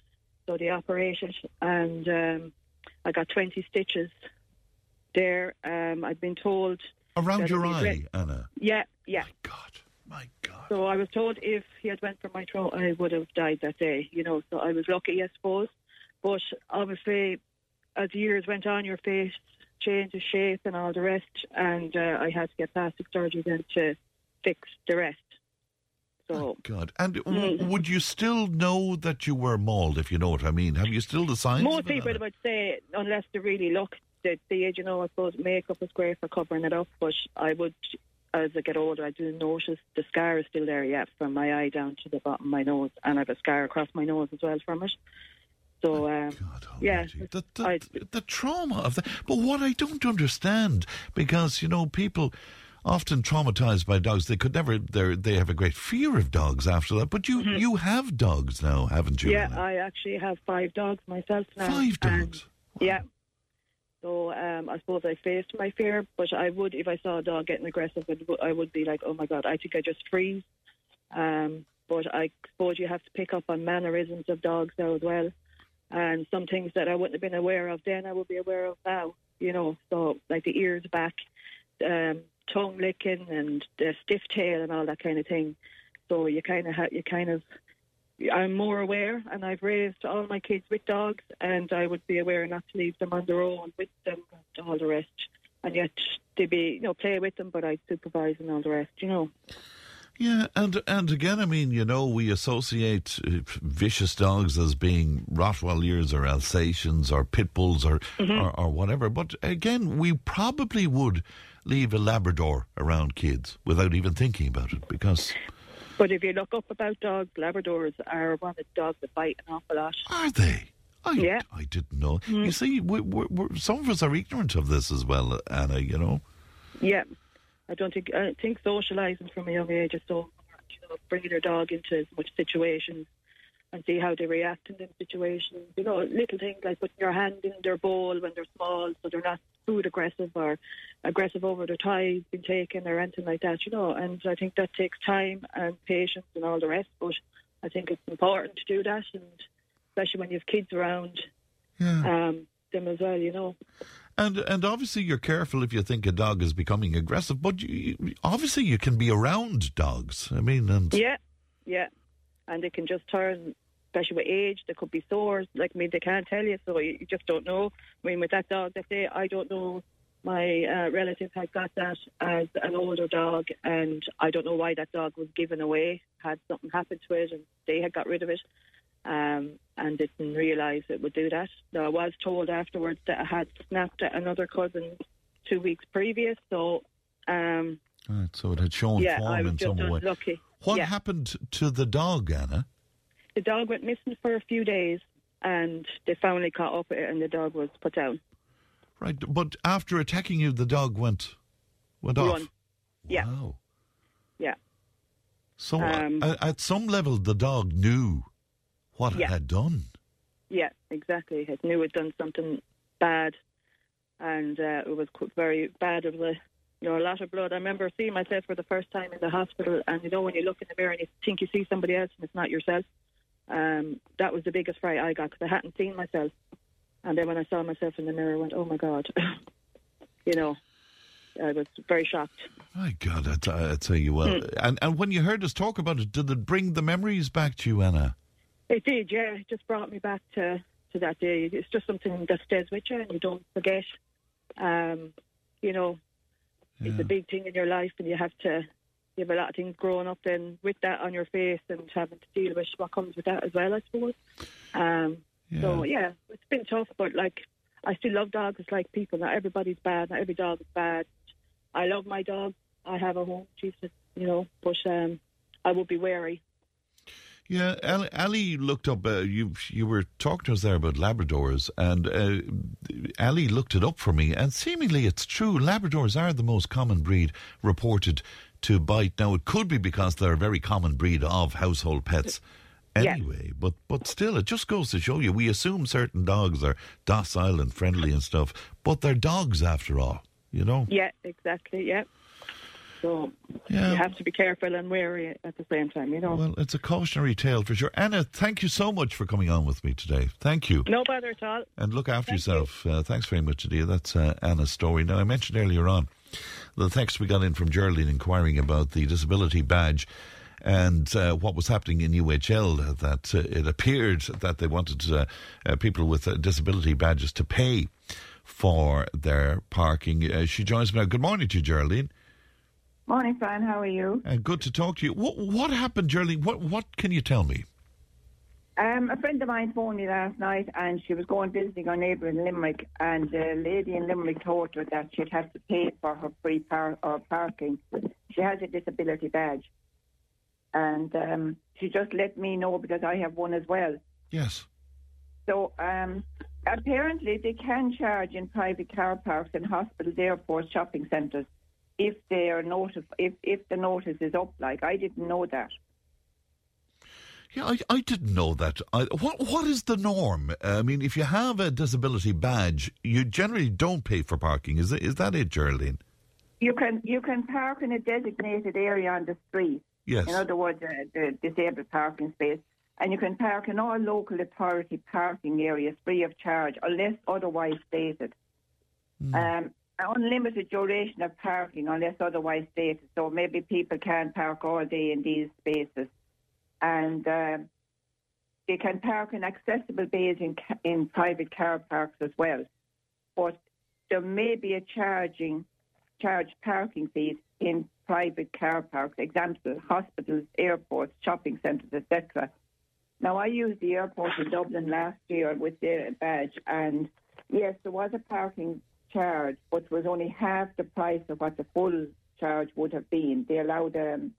So the operation, and um, I got 20 stitches there. Um, I'd been told. Around your eye, Anna. Yeah, yeah. My God, my God. So I was told if he had went for my throat, I would have died that day. You know, so I was lucky, I suppose. But obviously, as years went on, your face changes shape and all the rest, and uh, I had to get plastic surgery then to fix the rest. So God. And w- Mm. would you still know that you were mauled, if you know what I mean? Have you still the signs? most people would say, unless they really look, they'd see it. You know, I suppose makeup is great for covering it up, but I would. As I get older, I do notice the scar is still there, yeah, from my eye down to the bottom of my nose, and I have a scar across my nose as well from it. So, um, yeah, the, the, the trauma of that. But what I don't understand, because you know, people often traumatized by dogs, they could never. They they have a great fear of dogs after that. But you you have dogs now, haven't you? Mm-hmm. Yeah, I actually have five dogs myself now. Five dogs. yeah. So um, I suppose I faced my fear, but I would, if I saw a dog getting aggressive, I would, be like, oh my god, I think I just freeze. Um, but I suppose you have to pick up on mannerisms of dogs now as well, and some things that I wouldn't have been aware of then, I would be aware of now. You know, so like the ears back, um, tongue licking, and the stiff tail, and all that kind of thing. So you kind of ha- you kind of I'm more aware, and I've raised all my kids with dogs, and I would be aware not to leave them on their own with them and all the rest. And yet they be, you know, play with them, but I supervise and all the rest, you know. Yeah, and and again, I mean, you know, we associate uh, vicious dogs as being Rottweilers or Alsatians or pit bulls or, Mm-hmm. or or whatever. But again, we probably would leave a Labrador around kids without even thinking about it because But if you look up about dogs, Labradors are one of the dogs that bite an awful lot. are they? I, Yeah. I didn't know. Mm. You see, we, we we're, some of us are ignorant of this as well, Anna. You know. Yeah, I don't think I think socialising from a young age is so important. You know, bringing your dog into as much situations and see how they react in them situations. You know, little things like putting your hand in their bowl when they're small, so they're not food aggressive or aggressive over their ties being taken or anything like that. You know, and I think that takes time and patience and all the rest. But I think it's important to do that, and especially when you have kids around um, them as well. You know. And and obviously you're careful if you think a dog is becoming aggressive, but you- obviously you can be around dogs. I mean, and Yeah, yeah. And they can just turn, especially with age, they could be sores. Like, I mean, they can't tell you, so you, you just don't know. I mean, with that dog that day, I don't know. My uh, relative had got that as an older dog, and I don't know why that dog was given away. Had something happened to it, and they had got rid of it, um, and didn't realise it would do that. Now, I was told afterwards that I had snapped at another cousin two weeks previous, so um, Right, so it had shown yeah, form I was in just some way. unlucky. What yeah. happened to the dog, Anna? The dog went missing for a few days, and they finally caught up with it, and the dog was put down. Right, but after attacking you, the dog went went off. Run. Yeah. Wow. Yeah. So Um, uh, at some level, the dog knew what it had done. Yeah, exactly. It knew it had done something bad, and uh, it was very bad. Was a, you know, a lot of blood. I remember seeing myself for the first time in the hospital, and you know, when you look in the mirror and you think you see somebody else and it's not yourself, um, that was the biggest fright I got because I hadn't seen myself. And then when I saw myself in the mirror, I went, "Oh my God," you know. I was very shocked. My God, I, t- I tell you well. Hmm. And and when you heard us talk about it, did it bring the memories back to you, Anna? It did, yeah. It just brought me back to, to that day. It's just something that stays with you and you don't forget. Um, you know, it's a big thing in your life and you have to, you have a lot of things growing up then with that on your face and having to deal with what comes with that as well, I suppose. Um, So, yeah, it's been tough, but like, I still love dogs. It's like people. Not everybody's bad. Not every dog is bad. I love my dog. I have a home. A- you know, but um, I would be wary. Yeah, Ali, Ali looked up. Uh, you you were talking to us there about Labradors, and uh, Ali looked it up for me, and seemingly it's true. Labradors are the most common breed reported to bite. Now, it could be because they're a very common breed of household pets anyway, but, but still, it just goes to show you we assume certain dogs are docile and friendly and stuff, but they're dogs after all, you know? Yeah, exactly. Yeah. So Yeah. you have to be careful and wary at the same time, you know. Well, it's a cautionary tale for sure. Anna, thank you so much for coming on with me today. Thank you. no bother at all. And look after yourself. Uh, thanks very much, Adia. That's uh, Anna's story. Now, I mentioned earlier on the text we got in from Geraldine inquiring about the disability badge and uh, what was happening in UHL, that uh, it appeared that they wanted uh, uh, people with uh, disability badges to pay for their parking. Uh, she joins me now. Good morning to you, Geraldine. Morning, Fran. How are you? Uh, good to talk to you. What, what happened, Geraldine? What, what can you tell me? Um, a friend of mine phoned me last night, and she was going visiting her neighbour in Limerick, and a lady in Limerick told her that she'd have to pay for her free par- or parking. She has a disability badge, and um, she just let me know because I have one as well. Yes. So um, apparently they can charge in private car parks and hospitals, airports, shopping centres if they are notif- if if the notice is up. Like I didn't know that. Yeah, I, I didn't know that. I, what what is the norm? I mean, if you have a disability badge, you generally don't pay for parking. Is it, is that it, Geraldine? You can you can park in a designated area on the street. Yes. In other words, uh, the disabled parking space, and you can park in all local authority parking areas free of charge, unless otherwise stated. Um, unlimited duration of parking, unless otherwise stated. So maybe people can park all day in these spaces, and um they can park in accessible bays in in private car parks as well. But there may be a charging charge parking fees in private car parks, example, hospitals, airports, shopping centres, etc. Now, I used the airport in Dublin last year with the badge, and yes, there was a parking charge, but was only half the price of what the full charge would have been. They allowed um,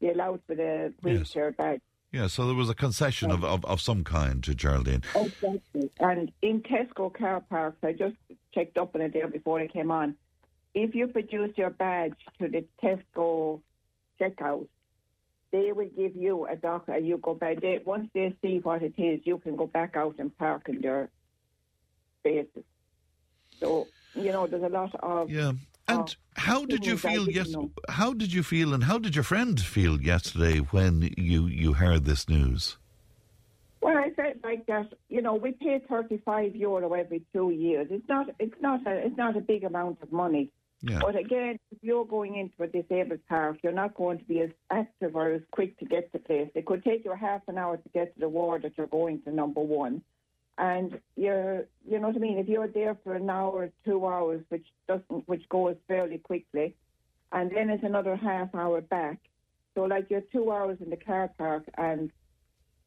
they allowed for the wheelchair badge. Yeah, so there was a concession of, of, of some kind to Geraldine. Exactly. And in Tesco car parks, I just checked up on it there before I came on. If you produce your badge to the Tesco checkout, they will give you a doc. and You go back. They, once they see what it is, you can go back out and park in their spaces. So you know, there's a lot of Yeah. And how did you feel? Yes. How did you feel, and how did your friend feel yesterday when you you heard this news? Well, I felt like that. You know, we pay thirty-five euro every two years. It's not. It's not. A, it's not a big amount of money. Yeah. But again, if you're going into a disabled park, you're not going to be as active or as quick to get to place. It could take you half an hour to get to the ward that you're going to. Number one, and you're, you know what I mean. If you're there for an hour, two hours, which doesn't, which goes fairly quickly, and then it's another half hour back. So like you're two hours in the car park, and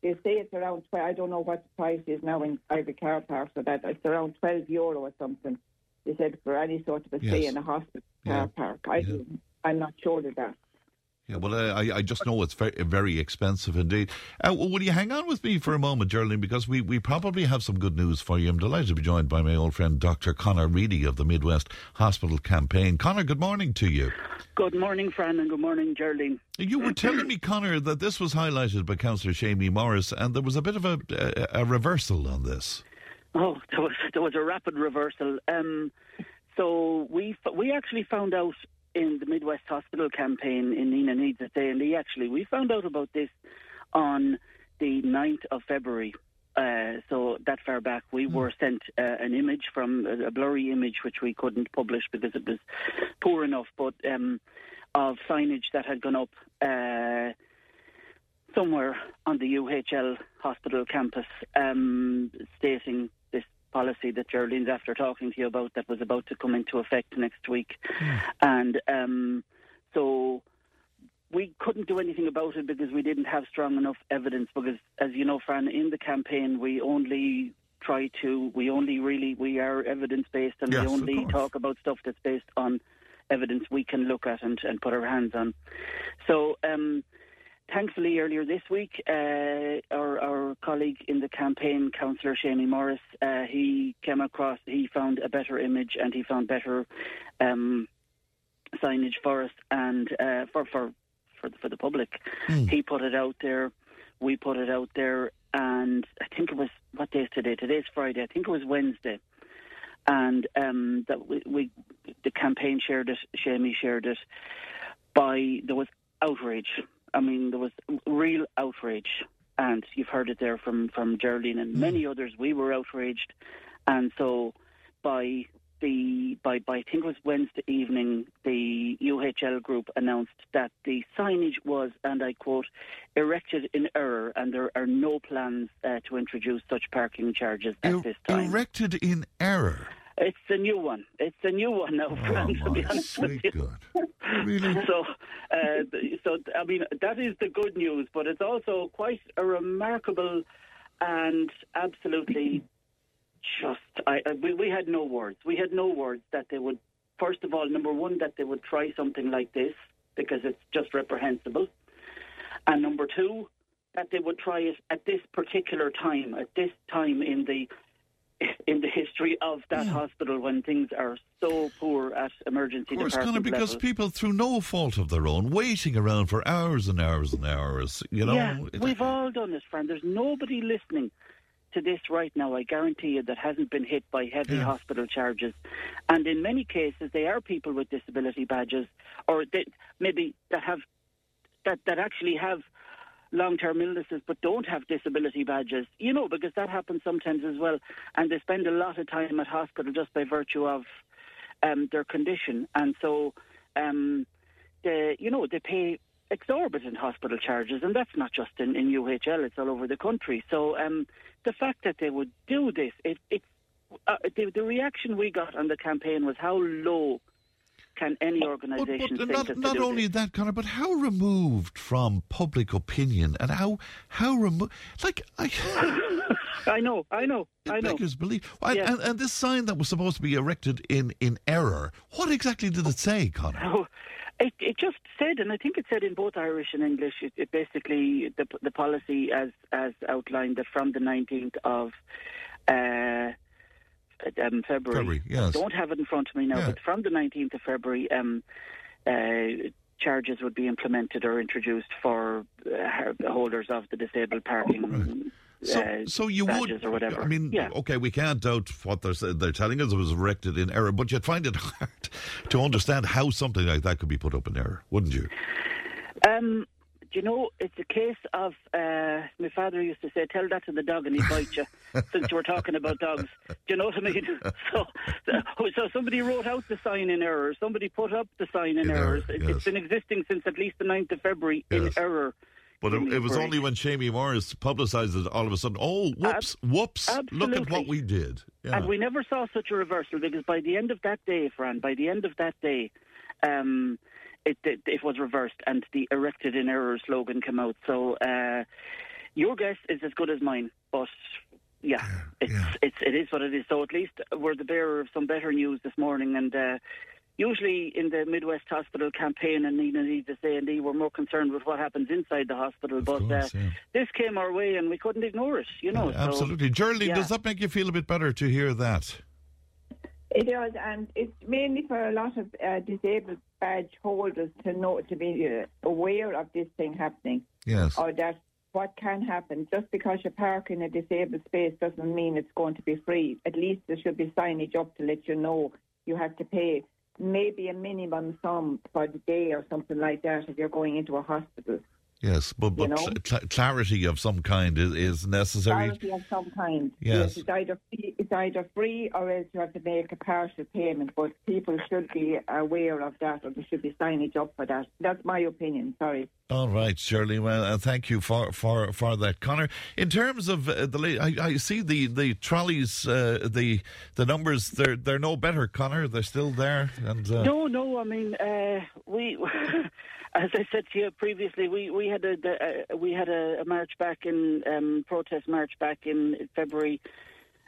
they say it's around. 12, I don't know what the price is now in private car parks, so that it's around twelve euro or something. They said for any sort of a stay Yes. in a hospital Yeah. car park. I, I'm not sure of that. Yeah, well, I, I just know it's very, very expensive indeed. Uh, will you hang on with me for a moment, Geraldine, because we, we probably have some good news for you. I'm delighted to be joined by my old friend, Dr. Conor Reidy of the Midwest Hospital Campaign. Conor, good morning to you. Good morning, Fran, and good morning, Geraldine. You were telling me, Conor, that this was highlighted by Councillor Seamie Morris, and there was a bit of a, a, a reversal on this. Oh, there was there was a rapid reversal. Um, so we we actually found out in the Midwest Hospital campaign in Nenagh Needs a A&E, actually, we found out about this on the 9th of February. Uh, so that far back, we were sent uh, an image from a, a blurry image, which we couldn't publish because it was poor enough, but um, of signage that had gone up uh, somewhere on the UHL hospital campus, um, stating policy that Geraldine's after talking to you about that was about to come into effect next week. And um, so we couldn't do anything about it because we didn't have strong enough evidence. Because, as you know, Fran, in the campaign, we only try to, we only really, we are evidence based and Yes, we only talk about stuff that's based on evidence we can look at and, and put our hands on. So, um, thankfully, earlier this week, uh, our, our colleague in the campaign, Councillor Seamie Morris, uh, he came across, he found a better image and he found better um, signage for us and uh, for for for the, for the public. Hmm. He put it out there. We put it out there, and I think it was what day is today? Today's Friday. I think it was Wednesday, and um, that we, we the campaign shared it. Seamie shared it. By there was outrage. I mean, there was real outrage, and you've heard it there from from Geraldine and many others. We were outraged, and so by the by by I think it was Wednesday evening, the UHL group announced that the signage was, and I quote, erected in error, and there are no plans uh, to introduce such parking charges at this time. Erected in error. It's a new one. It's a new one now, Fran, to be honest with you. Really? So, uh, so I mean, that is the good news, but it's also quite a remarkable and absolutely just. I, I we, we had no words. We had no words that they would. First of all, number one, that they would try something like this because it's just reprehensible, and number two, that they would try it at this particular time, at this time in the in the history of that hospital when things are so poor at emergency Of course, department Conor, because level. people, through no fault of their own, waiting around for hours and hours and hours, you know. yeah, we've all done this, friend. There's nobody listening to this right now, I guarantee you, that hasn't been hit by heavy Yeah. hospital charges. And in many cases, they are people with disability badges, or maybe that have that that actually have long-term illnesses but don't have disability badges. You know, because that happens sometimes as well, and they spend a lot of time at hospital just by virtue of um, their condition, and so um, they, you know, they pay exorbitant hospital charges, and that's not just in, in UHL; it's all over the country. So um, the fact that they would do this, it, it uh, the, the reaction we got on the campaign was how low can any organisation But think not, to not do only that, Conor, but how removed from public opinion and how how removed. Like I, I know, I know, I know. beggars believe. And, Yeah. and, and this sign that was supposed to be erected in in error. What exactly did it say, Conor? Oh, it, it just said, and I think it said in both Irish and English, it, it basically the the policy as as outlined that from the 19th of uh, um, February. February, yes. I don't have it in front of me now, Yeah. but from the 19th of February, um, uh, charges would be implemented or introduced for uh, holders of the disabled parking. So, uh, so you would. or whatever. I mean, yeah. okay, we can't doubt what they're they're telling us. It was erected in error, but you'd find it hard to understand how something like that could be put up in error, wouldn't you? Um, do you know, it's a case of, uh, my father used to say, tell that to the dog and he'll bite you, since we're talking about dogs. Do you know what I mean? So, so somebody wrote out the sign in error, somebody put up the sign in, In error. yes. It's been existing since at least the 9th of February Yes. in error. But it, it was only when Seamie Morris publicised it all of a sudden. Oh, whoops, whoops! absolutely. Look at what we did. Yeah. And we never saw such a reversal because by the end of that day, Fran, by the end of that day, um, it, it, it was reversed and the erected in error slogan came out. So uh, your guess is as good as mine, but yeah, it's, it's it is what it is. So at least we're the bearer of some better news this morning, and uh, usually in the Midwest Hospital campaign, and Nenagh needs to say, and E, we're more concerned with what happens inside the hospital. but course, uh, yeah. this came our way, and we couldn't ignore it. You know, Yeah, so, absolutely. Geraldine, yeah. does that make you feel a bit better to hear that? It does, and it's mainly for a lot of uh, disabled badge holders to know to be uh, aware of this thing happening, Yes. or that what can happen. Just because you park in a disabled space doesn't mean it's going to be free. At least there should be signage up to let you know you have to pay maybe a minimum sum for the day or something like that if you're going into a hospital. Yes, but, but know? cl- cl- clarity of some kind is, is necessary. Clarity of some kind. Yes. it's either free, it's either free or else you have to make a partial payment. But people should be aware of that, or there should be signage up for that. That's my opinion. Sorry. All right, Shirley. Well, uh, thank you for, for, for that, Conor. In terms of uh, the, la- I, I see the the trolleys, uh, the the numbers. They're they're no better, Conor. They're still there, and uh, No, no. I mean, uh, we, as I said to you previously, we, we had a the, uh, we had a, a march back in um, protest march back in February.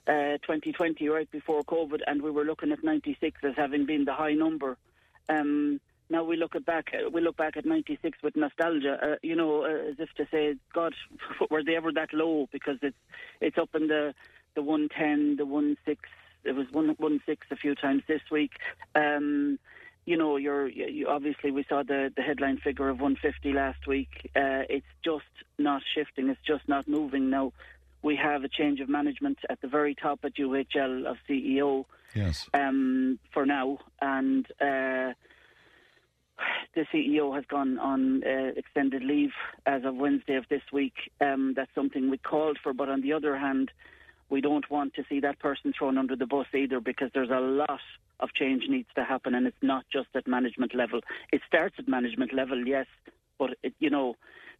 Uh, 2020, right before COVID, and we were looking at 96 as having been the high number. Um, now we look at back, uh, we look back at 96 with nostalgia, uh, you know, uh, as if to say, God, were they ever that low? Because it's it's up in the the 110, the 16. It was one one six a few times this week. Um, you know, you're you, obviously we saw the the headline figure of 150 last week. Uh, it's just not shifting. It's just not moving now. We have a change of management at the very top at UHL of CEO Yes. um, for now, and uh, the CEO has gone on uh, extended leave as of Wednesday of this week. Um, that's something we called for, but on the other hand, we don't want to see that person thrown under the bus either because there's a lot of change needs to happen, and it's not just at management level. It starts at management level, yes, but it, you know.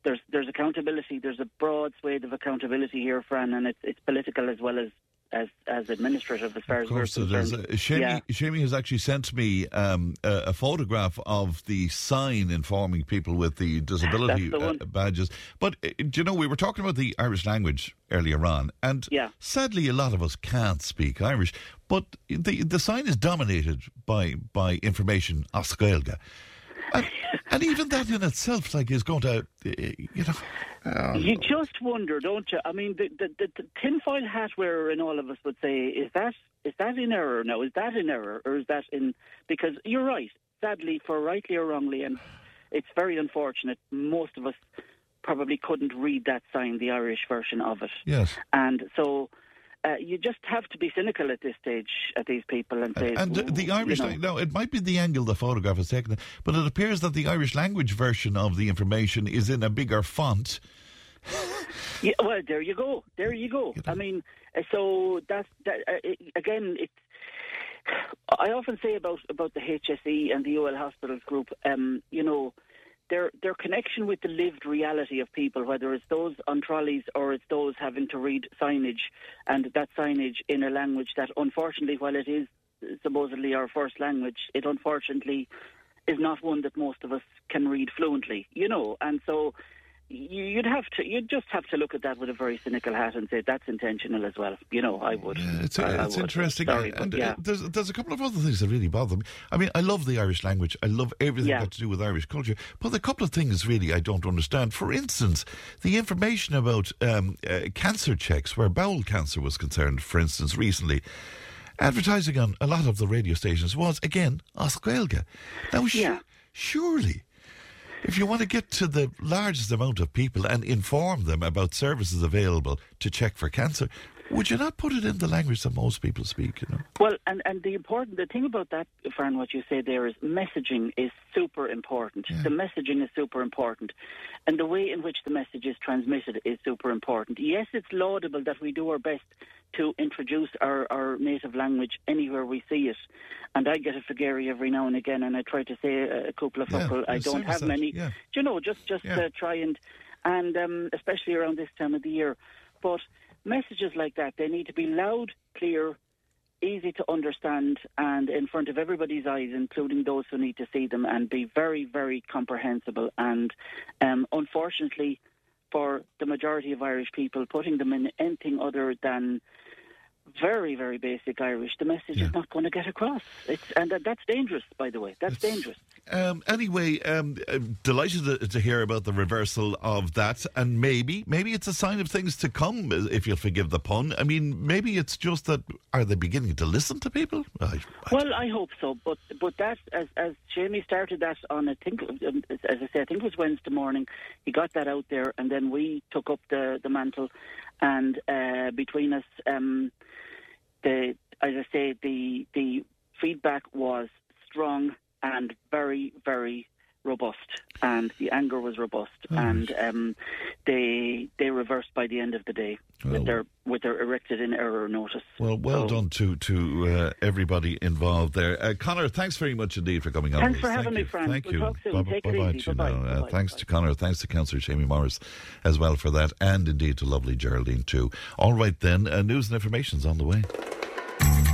There's there's accountability. There's a broad swathe of accountability here, Fran, and it's it's political as well as as as administrative as far Of as we're course it is. concerned. Seamie, Yeah. Seamie has actually sent me um, a, a photograph of the sign informing people with the disability the uh, badges. But, uh, do you know, we were talking about the Irish language earlier on, and Yeah. sadly, a lot of us can't speak Irish, but the, the sign is dominated by, by information as Gaeilge. And, and even that in itself, like, is going to, uh, you know. uh, You just wonder, don't you? I mean, the, the, the, the tinfoil hat wearer in all of us would say, is that is that in error now? Is that in error, or is that in? Because you're right. Sadly, for rightly or wrongly, and it's very unfortunate. Most of us probably couldn't read that sign, the Irish version of it, yes. and so. Uh, you just have to be cynical at this stage at these people and say, And uh, the Irish, you know. now it might be the angle the photograph is taken, but it appears that the Irish language version of the information is in a bigger font. Yeah, well, there you go. There you go. I mean, uh, so that's that, uh, it, again. It. I often say about about the HSE and the UL Hospitals Group. Um, you know, their their connection with the lived reality of people, whether it's those on trolleys or it's those having to read signage, and that signage in a language that, unfortunately, while it is supposedly our first language, it unfortunately is not one that most of us can read fluently. You know, and so you'd have to you'd just have to look at that with a very cynical hat and say that's intentional as well. You know, I would. It's, I- I would. interesting. Sorry, and uh, yeah. there's, there's a couple of other things that really bother me. I mean, I love the Irish language. I love everything Yeah. got to do with Irish culture. But a couple of things really I don't understand. For instance, the information about um, uh, cancer checks, where bowel cancer was concerned, for instance, recently. Advertising on a lot of the radio stations was, again, as Gaeilge. Now, su- Yeah. surely, if you want to get to the largest amount of people and inform them about services available to check for cancer, would you not put it in the language that most people speak? You know, Well, and, and the important the thing about that, Fran, what you say there is messaging is super important. The messaging is super important, and the way in which the message is transmitted is super important. Yes, it's laudable that we do our best to introduce our, our native language anywhere we see it, and I get a Figari every now and again, and I try to say a, a couple of Yeah. I don't have many. yeah. Do you know, just just Yeah. uh, try and and um, especially around this time of the year, but messages like that they need to be loud, clear, easy to understand and in front of everybody's eyes, including those who need to see them, and be very, very comprehensible. And um, unfortunately, for the majority of Irish people, putting them in anything other than very, very basic Irish, the message is not going to get across. It's, and that, that's dangerous, by the way. That's dangerous. Um, anyway, um, uh, delighted to, to hear about the reversal of that, and maybe, maybe it's a sign of things to come, uh, if you'll forgive the pun. I mean, maybe it's just that are they beginning to listen to people? I, Well, I hope so, but but that as as Seamie started that on I think um, as I say I think it was Wednesday morning. He got that out there, and then we took up the the mantle, and uh, between us, um, the as I say the the feedback was strong and very very robust, and the anger was robust, and um, they they reversed by the end of the day with their with their erected in error notice. well, well So- done to to uh, everybody involved there. Uh, Conor, thanks very much indeed for coming on. Thanks for having Thank me, you. Fran. Thank We'll you. talk soon. Bye, Take bye, bye, you Bye-bye. now. Uh, Bye-bye. thanks to Conor. Thanks to Councillor Seamie Morris as well for that, and indeed to lovely Geraldine too. All right then, uh, news and information's on the way.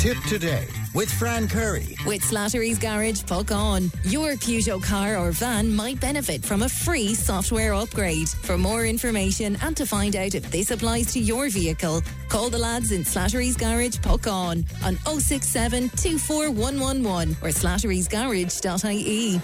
Tipp Today with Fran Curry. With Slattery's Garage, Puckane. Your Peugeot car or van might benefit from a free software upgrade. For more information and to find out if this applies to your vehicle, call the lads in Slattery's Garage, Puckane on 067 24111 or slatterysgarage.ie.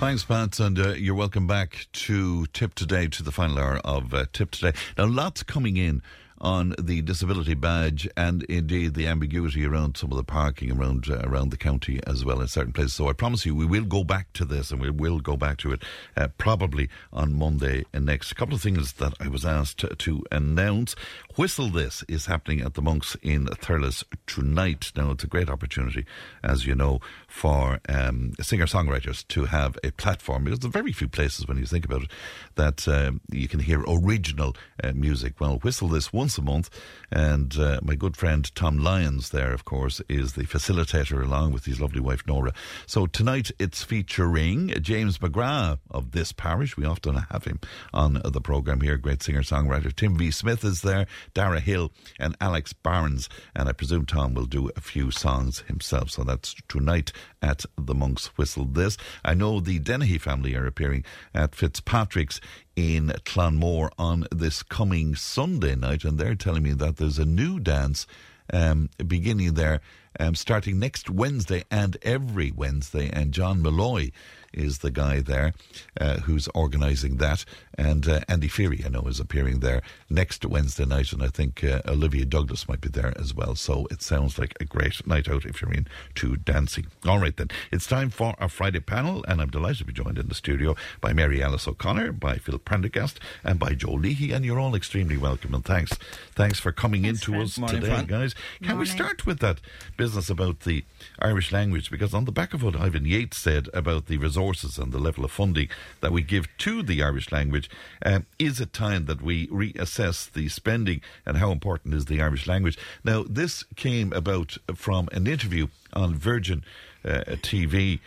Thanks, Pat, and uh, you're welcome back to Tipp Today, to the final hour of uh, Tipp Today. Now, lots coming in on the disability badge and indeed the ambiguity around some of the parking around uh, around the county as well in certain places. So I promise you, we will go back to this and we will go back to it uh, probably on Monday next. A couple of things that I was asked to, to announce. Whistle This is happening at the Monks in Thurles tonight. Now, it's a great opportunity, as you know, for um, singer songwriters to have a platform because there very few places, when you think about it, that um, you can hear original uh, music. Well, Whistle This once a month, and uh, my good friend Tom Lyons, there, of course, is the facilitator along with his lovely wife Nora. So tonight it's featuring James McGrath of this parish. We often have him on the programme here, great singer songwriter. Tim V. Smith is there. Dara Hill and Alex Barnes. And I presume Tom will do a few songs himself. So that's tonight at the Monk's Whistle This. I know the Dennehy family are appearing at Fitzpatrick's in Clonmore on this coming Sunday night, and they're telling me that there's a new dance um, beginning there um, starting next Wednesday and every Wednesday. And John Malloy is the guy there uh, who's organising that. And uh, Andy Feary, I know, is appearing there next Wednesday night. And I think uh, Olivia Douglas might be there as well. So it sounds like a great night out if you're into dancing. All right, then. It's time for our Friday panel. And I'm delighted to be joined in the studio by Mary Alice O'Connor, by Phil Prendergast, and by Joe Leahy. And you're all extremely welcome. And thanks. Thanks for coming Thanks, into Fran. us Morning, today, Fran. guys. Can we start with that business about the Irish language? Because on the back of what Ivan Yates said about the resources and the level of funding that we give to the Irish language, um, is it time that we reassess the spending and how important is the Irish language? Now, this came about from an interview on Virgin uh, TV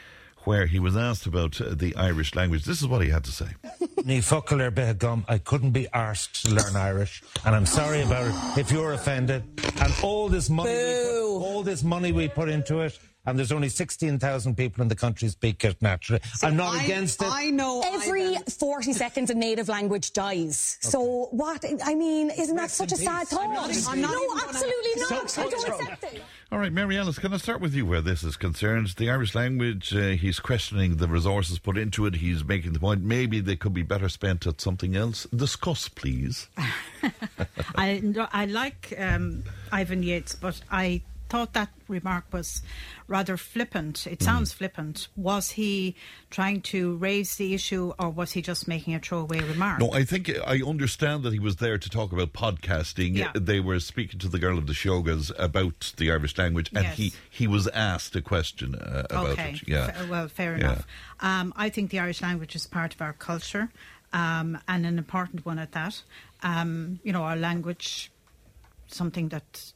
where he was asked about uh, the Irish language. This is what he had to say. Ní focail ar bith gum, I couldn't be arsed to learn Irish, and I'm sorry about it if you're offended. And all this money, we put, all this money we put into it, and there's only 16,000 people in the country speak it naturally. I'm not I- against it. I know every 40 seconds a native language dies. So what? I mean, isn't that such a sad thought? I'm not no, even gonna- absolutely So- not. I don't accept it. All right, Mary Alice, can I start with you where this is concerned? The Irish language, uh, he's questioning the resources put into it. He's making the point maybe they could be better spent at something else. Discuss, please. I, I like um, Ivan Yates, but I thought that remark was rather flippant. It sounds flippant. Was he trying to raise the issue or was he just making a throwaway remark? No, I think I understand that he was there to talk about podcasting. Yeah. They were speaking to the girl of the Shogas about the Irish language, and Yes. he, he was asked a question uh, about okay. it. Yeah. Fa- well, fair Yeah. enough. Um, I think the Irish language is part of our culture um, and an important one at that. Um, you know, our language, something that.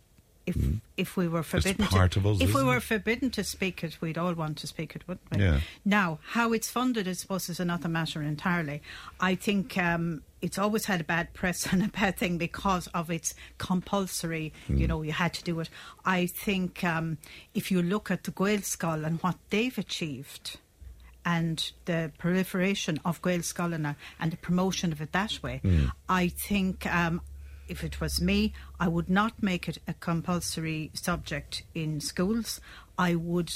If, if we were forbidden to, us, if we were it? forbidden to speak it, we'd all want to speak it, wouldn't we? Yeah. Now, how it's funded, I suppose, is another matter entirely. I think um, it's always had a bad press and a bad thing because of its compulsory, you know, you had to do it. I think um, if you look at the Gaelscoil and what they've achieved, and the proliferation of Gaelscoil and, and the promotion of it that way, Mm. I think um, if it was me, I would not make it a compulsory subject in schools. I would.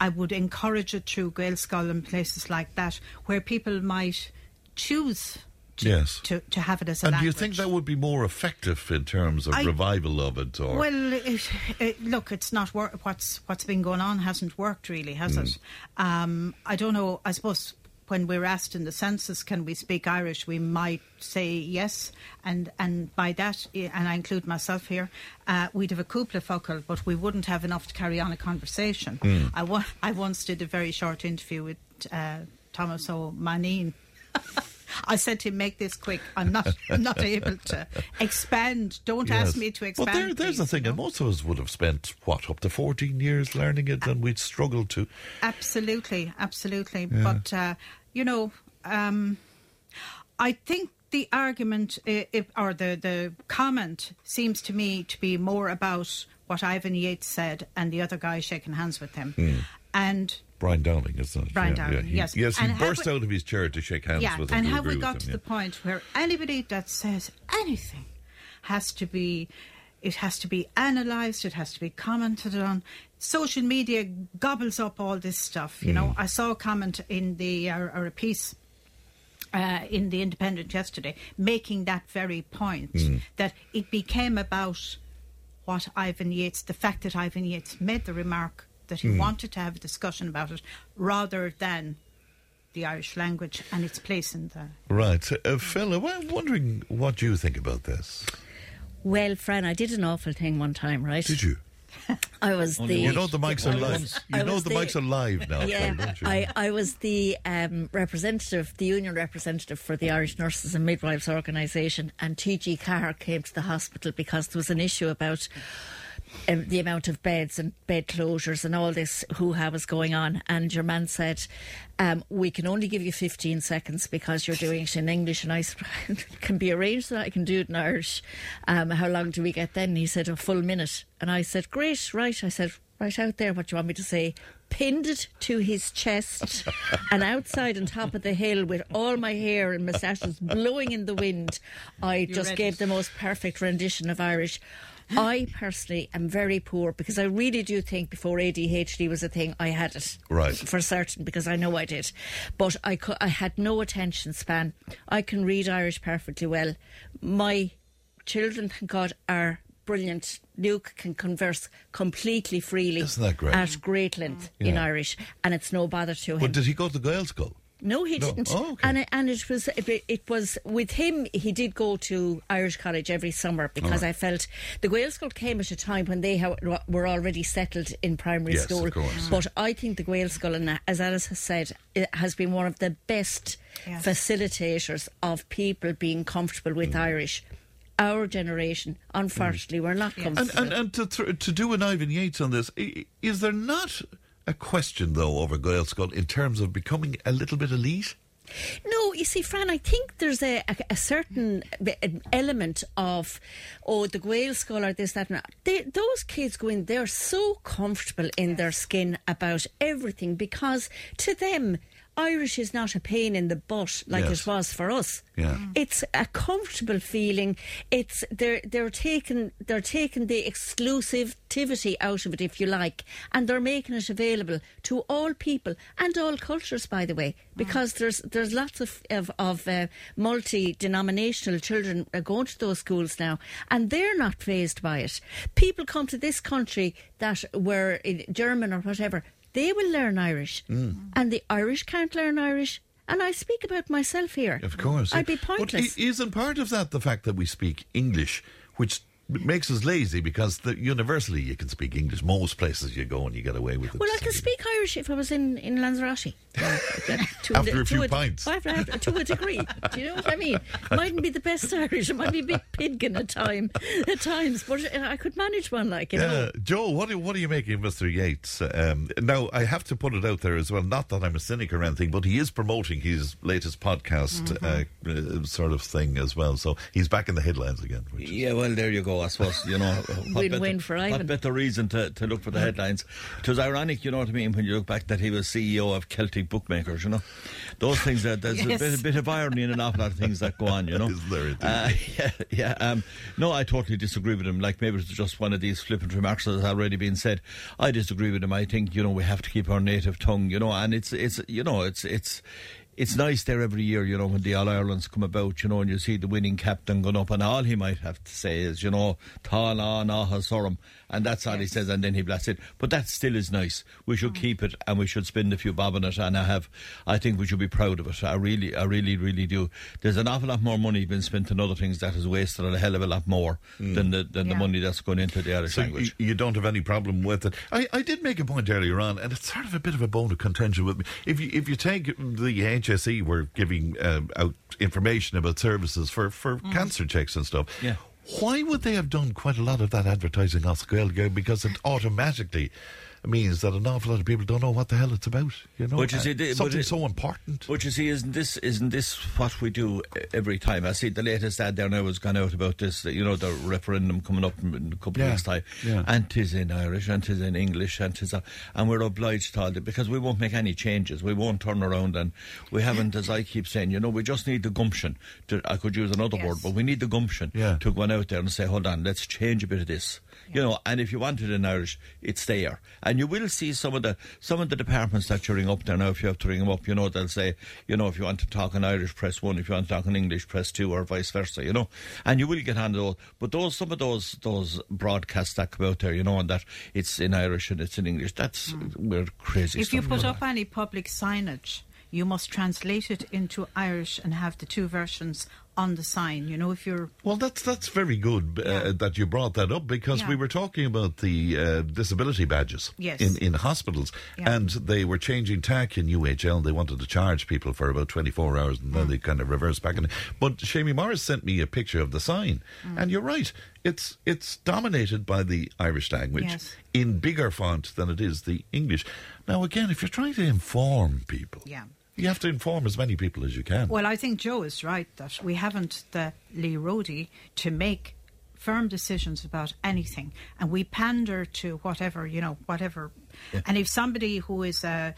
I would encourage it through Gaelscoil and places like that, where people might choose to, Yes. to, to have it as a And do you think that would be more effective in terms of I- revival of it? Or Well, it, it, look, it's not wor- what's what's been going on hasn't worked really, has Mm. it? Um, I don't know. I suppose when we're asked in the census, can we speak Irish? We might say yes, and and by that, eh, and I include myself here, uh, we'd have a couple of focal, but we wouldn't have enough to carry on a conversation. Mm. I, wa- I once did a very short interview with uh, Thomas O'Manine. I said to him, "Make this quick. I'm not I'm not able to expand. Don't ask me to expand." Well, there, there's the please." thing, and most of us would have spent what up to 14 years learning it, and we'd struggle to. Absolutely, absolutely. Yeah. But uh, you know, um, I think the argument uh, if, or the the comment seems to me to be more about what Ivan Yates said and the other guy shaking hands with him. Mm. And Brian Dowling, isn't it? Brian yeah, Dowling, yeah. He, yes. Yes, he And have burst we- out of his chair to shake hands yeah, with him. and have we got with to him, the point where anybody that says anything has to be, it has to be analysed, it has to be commented on. Social media gobbles up all this stuff. You Hmm. know, I saw a comment in the or, or a piece. Uh, in the Independent yesterday, making that very point Mm. that it became about what Ivan Yates, the fact that Ivan Yates made the remark that he Mm. wanted to have a discussion about it, rather than the Irish language and its place in the Right. Uh, Phil, I'm wondering what you think about this. Well, Fran, I did an awful thing one time, right? Did you? I was the. You know the mics are live. You know was the mics are live now, Yeah, Phil, don't you? I, I was the um, representative, the union representative for the Irish Nurses and Midwives organisation, and TG4 came to the hospital because there was an issue about um, the amount of beds and bed closures and all this hoo-ha was going on. And your man said, um, "We can only give you 15 seconds because you're doing it in English." And I "Can be arranged that I can do it in Irish." Um, how long do we get then? He said, "A full minute." And I said, "Great, right." I said, "Right out there, what do you want me to say?" Pinned it to his chest, and outside on top of the hill with all my hair and moustaches blowing in the wind, I You just read gave it. the most perfect rendition of Irish. I personally am very poor because I really do think before ADHD was a thing, I had it. Right. For certain, because I know I did. But I, I had no attention span. I can read Irish perfectly well. My children, thank God, are brilliant. Luke can converse completely freely. Isn't that great? At great length in. Irish, and it's no bother to him. But did he go to Gaelscoil? No, he No. didn't. Oh, okay. And it, and it was it, it was with him. He did go to Irish College every summer because Alright. I felt the Gaelscoil came at a time when they ha- were already settled in primary Yes, of school. course. But I think the Gaelscoil, and as Alice has said, it has been one of the best Yes. facilitators of people being comfortable with Mm. Irish. Our generation, unfortunately, we're not And, comfortable. and, and to, th- to do an Ivan Yates on this, is there not a question, though, over Gaelscoil in terms of becoming a little bit elite? No, you see, Fran, I think there's a, a, a certain element of, oh, the Gael scholar, this, that, and that. They, those kids go in, they're so comfortable in their skin about everything because to them, Irish is not a pain in the butt like Yes. it was for us. Yeah. It's a comfortable feeling. It's they're they're taking they're taking the exclusivity out of it, if you like, and they're making it available to all people and all cultures, by the way, because there's there's lots of of, of uh, multi denominational children uh, going to those schools now, and they're not phased by it. People come to this country that were in German or whatever. They will learn Irish, mm. and the Irish can't learn Irish. And I speak about myself here. Of course. I'd be pointless. i- isn't part of that the fact that we speak English, which makes us lazy because the, universally you can speak English. Most places you go and you get away with it. Well, I can speak Irish if I was in, in Lanzarote. To After a few to pints. After, after- to a degree. Do you know what I mean? Mightn't be the best Irish. It might be a bit pidgin at, time, at times, but uh, I could manage one, like, you know. Yeah, Joe, what do, what are you making of Mr. Yates? Um, now, I have to put it out there as well. Not that I'm a cynic or anything, but he is promoting his latest podcast uh, uh, sort of thing as well. So he's back in the headlines again. Yeah, well, there you go. I suppose you know. what Win-win better- for What Ivan. better reason to, to look for the headlines? It was ironic, you know what I mean, when you look back that he was CEO of Celtic Bookmakers. You know, those things. That there's Yes. a bit, a bit of irony in an awful lot of things that go on. You know, Is there? Uh, yeah, yeah. Um, no, I totally disagree with him. Like maybe it's just one of these flippant remarks that has already been said. I disagree with him. I think you know we have to keep our native tongue. You know, and it's it's you know it's it's. It's nice there every year, you know, when the All Irelands come about, you know, and you see the winning captain going up, and all he might have to say is, you know, ná ná Sorum, and that's all he says, and then he blasts it. But that still is nice. We should mm. keep it, and we should spend a few bob on it, and I have, I think we should be proud of it. I really, I really, really do. There's an awful lot more money being spent on other things that is wasted a hell of a lot more mm. than the than the money that's going into the Irish So language. you, you don't have any problem with it. I, I did make a point earlier on, and it's sort of a bit of a bone of contention with me. If you if you take the HSE, we're giving um, out information about services for for mm. cancer checks and stuff. Yeah. Why would they have done quite a lot of that advertising Gaeilge? Because it automatically means that an awful lot of people don't know what the hell it's about. You know, But you see, uh, And something but it- so important. But you see, isn't this isn't this what we do every time? I see the latest ad there now has gone out about this. You know, the referendum coming up in a couple Yeah, of weeks' time, yeah. and 'tis in Irish, and 'tis in English, and 'tis a, and we're obliged to all that because we won't make any changes. We won't turn around, and we haven't, as I keep saying, you know, we just need the gumption. To, I could use another word, but we need the gumption Yeah. to go out there and say, hold on, let's change a bit of this. You know, and if you want it in Irish, it's there, and you will see some of the some of the departments that you ring up there now. If you have to ring them up, you know they'll say, you know, if you want to talk in Irish, press one. If you want to talk in English, press two, or vice versa. You know, and you will get on those. But those some of those those broadcasts that come out there, you know, and that it's in Irish and it's in English. That's hmm. we're crazy. If you put up any public signage, you must translate it into Irish and have the two versions on the sign. You know, if you're Well, that's that's very good uh, that you brought that up because Yeah. we were talking about the uh, disability badges Yes. in, in hospitals, Yeah. and they were changing tack in UHL. They wanted to charge people for about twenty four hours, and then Mm. they kind of reversed back. And but Seamie Morris sent me a picture of the sign, Mm. and you're right. It's it's dominated by the Irish language Yes. in bigger font than it is the English. Now, again, if you're trying to inform people, yeah. You have to inform as many people as you can. Well, I think Joe is right that we haven't the Lee Rody to make firm decisions about anything, and we pander to whatever you know, whatever. And if somebody who is uh,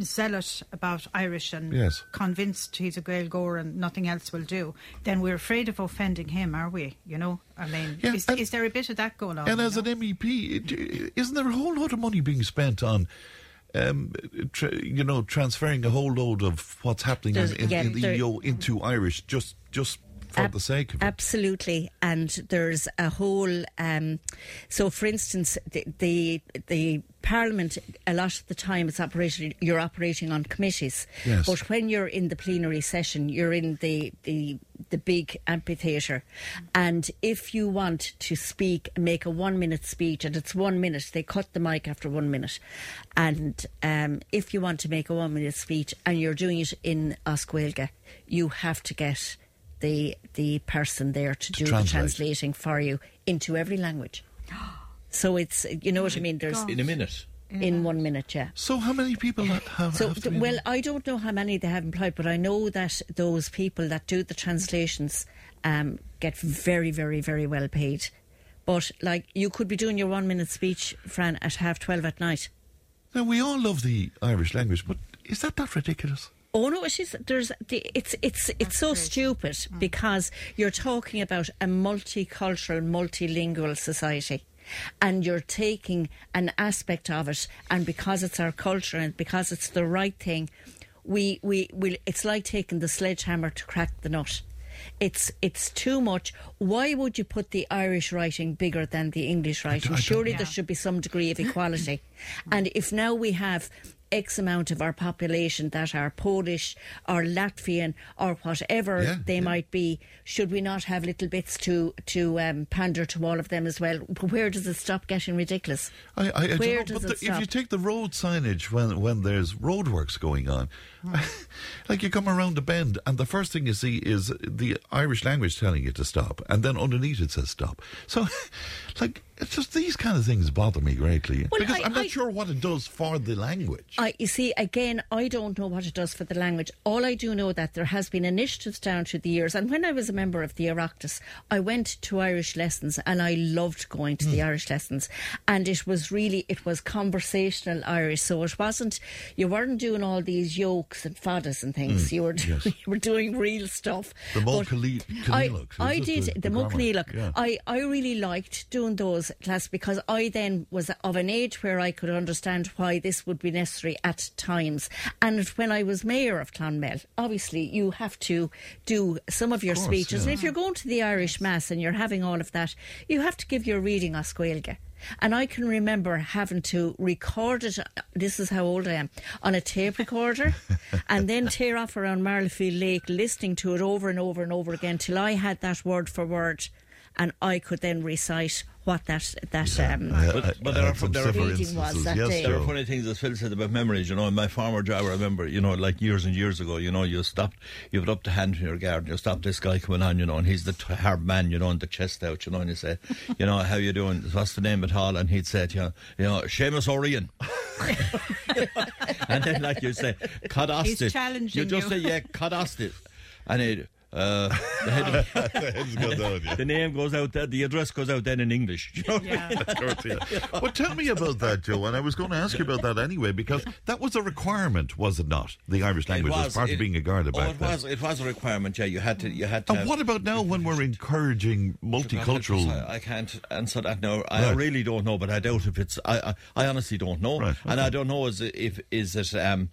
a zealot about Irish and Yes. convinced he's a Gaeilgeoir and nothing else will do, then we're afraid of offending him, are we? You know, I mean, Yeah, is, and- is there a bit of that going on? And as know? an MEP, isn't there a whole lot of money being spent on, um, tra- you know, transferring a whole load of what's happening in, in, yeah, in the EU into Irish just just for Ab- the sake of it? Absolutely, and there's a whole. Um, so, for instance, the, the the Parliament a lot of the time it's operating. You're operating on committees, Yes. but when you're in the plenary session, you're in the the the big amphitheatre, and if you want to speak, make a one minute speech, and it's one minute, they cut the mic after one minute, and um, if you want to make a one minute speech and you're doing it in as Gaeilge, you have to get the the person there to, do the translating for you into every language. So it's you know what I mean. There's In a minute. In one minute, yeah. So how many people have? So have to be well, I don't know how many they have employed, but I know that those people that do the translations um, get very, very, very well paid. But like you could be doing your one minute speech, Fran, at half twelve at night. Now we all love the Irish language, but is that not ridiculous? Oh no, it is. There's the, it's it's it's so stupid mm. because you're talking about a multicultural, multilingual society. And you're taking an aspect of it, and because it's our culture and because it's the right thing, we we will. It's like taking the sledgehammer to crack the nut. It's it's too much. Why would you put the Irish writing bigger than the English writing? Surely there should be some degree of equality. and if now we have X amount of our population that are Polish or Latvian or whatever Yeah, they might be, should we not have little bits to to um, pander to all of them as well? Where does it stop getting ridiculous? I, I, I don't Where know, does but it the, if you take the road signage when when there's roadworks going on, like you come around a bend and the first thing you see is the Irish language telling you to stop, and then underneath it says stop. So, like, it's just these kind of things bother me greatly Well, because I- am not I- sure what it does for the language. I, you see, again, I don't know what it does for the language. All I do know that there has been initiatives down through the years. And when I was a member of the Oireachtas, I went to Irish lessons and I loved going to the Irish lessons. And it was really, it was conversational Irish. So it wasn't, you weren't doing all these yokes and fadas and things. Mm, you, were, yes. you were doing real stuff. The Mulcahy- I, I did the- the, the? Yeah. I, I really liked doing those classes because I then was of an age where I could understand why this would be necessary at times. And when I was mayor of Clonmel, obviously you have to do some of your course, speeches. yeah. And if you're going to the Irish Mass and you're having all of that, you have to give your reading as Gaeilge. And I can remember having to record it, this is how old I am, on a tape recorder and then tear off around Marlefield Lake listening to it over and over and over again till I had that word for word. And I could then recite what that that um, But, but there, are, there, are, reading was that day. there are funny things as Phil said about memories. You know, in my former job, I remember, you know, like years and years ago, you know, you stopped, you put up the hand in your garden, you stop this guy coming on, you know, and he's the t- hard man, you know, and the chest out, you know, and you say, you know, how you doing? What's the name at all? And he'd say, to you, you know, Seamus O'Ryan. and then, like you say, Cadastit. He's challenging You just you. say, yeah, Cadastit. And it. Uh, the, head The heads go down, yeah. the name goes out there, the address goes out then in English. You know? Yeah. Well, tell me about that, Joe. And I was going to ask you about that anyway, because that was a requirement, was it not? The Irish language was, was, part it- of being a Garda Oh, back it then. was. It was a requirement. Yeah, you had to. You had to. And what about now when we're encouraging multicultural? I, I can't answer that now. I Right. really don't know, but I doubt if it's. I I, I honestly don't know, Right, and okay. I don't know is it- if is it. Um,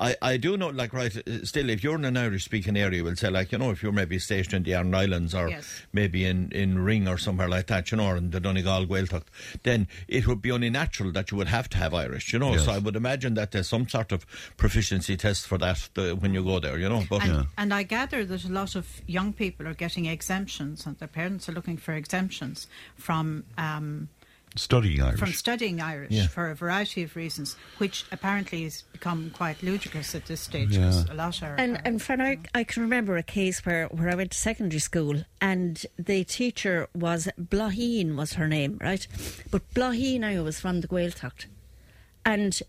I, I do know, like, right, uh, still, if you're in an Irish speaking area, we'll say, like, you know, if you're maybe stationed in the Aran Islands or Yes. maybe in, in Ring or somewhere like that, you know, or in the Donegal Gaeltacht, then it would be only natural that you would have to have Irish, you know. Yes. So I would imagine that there's some sort of proficiency test for that the, when you go there, you know. But And, and I gather that a lot of young people are getting exemptions, and their parents are looking for exemptions from um, Studying Irish. from studying Irish Yeah. for a variety of reasons, which apparently has become quite ludicrous at this stage. Yeah. 'cause a lot are. And and Fran, I, I can remember a case where, where I went to secondary school and the teacher was Blaheen was her name, right? But Blaheen now was from the Gaeltacht. And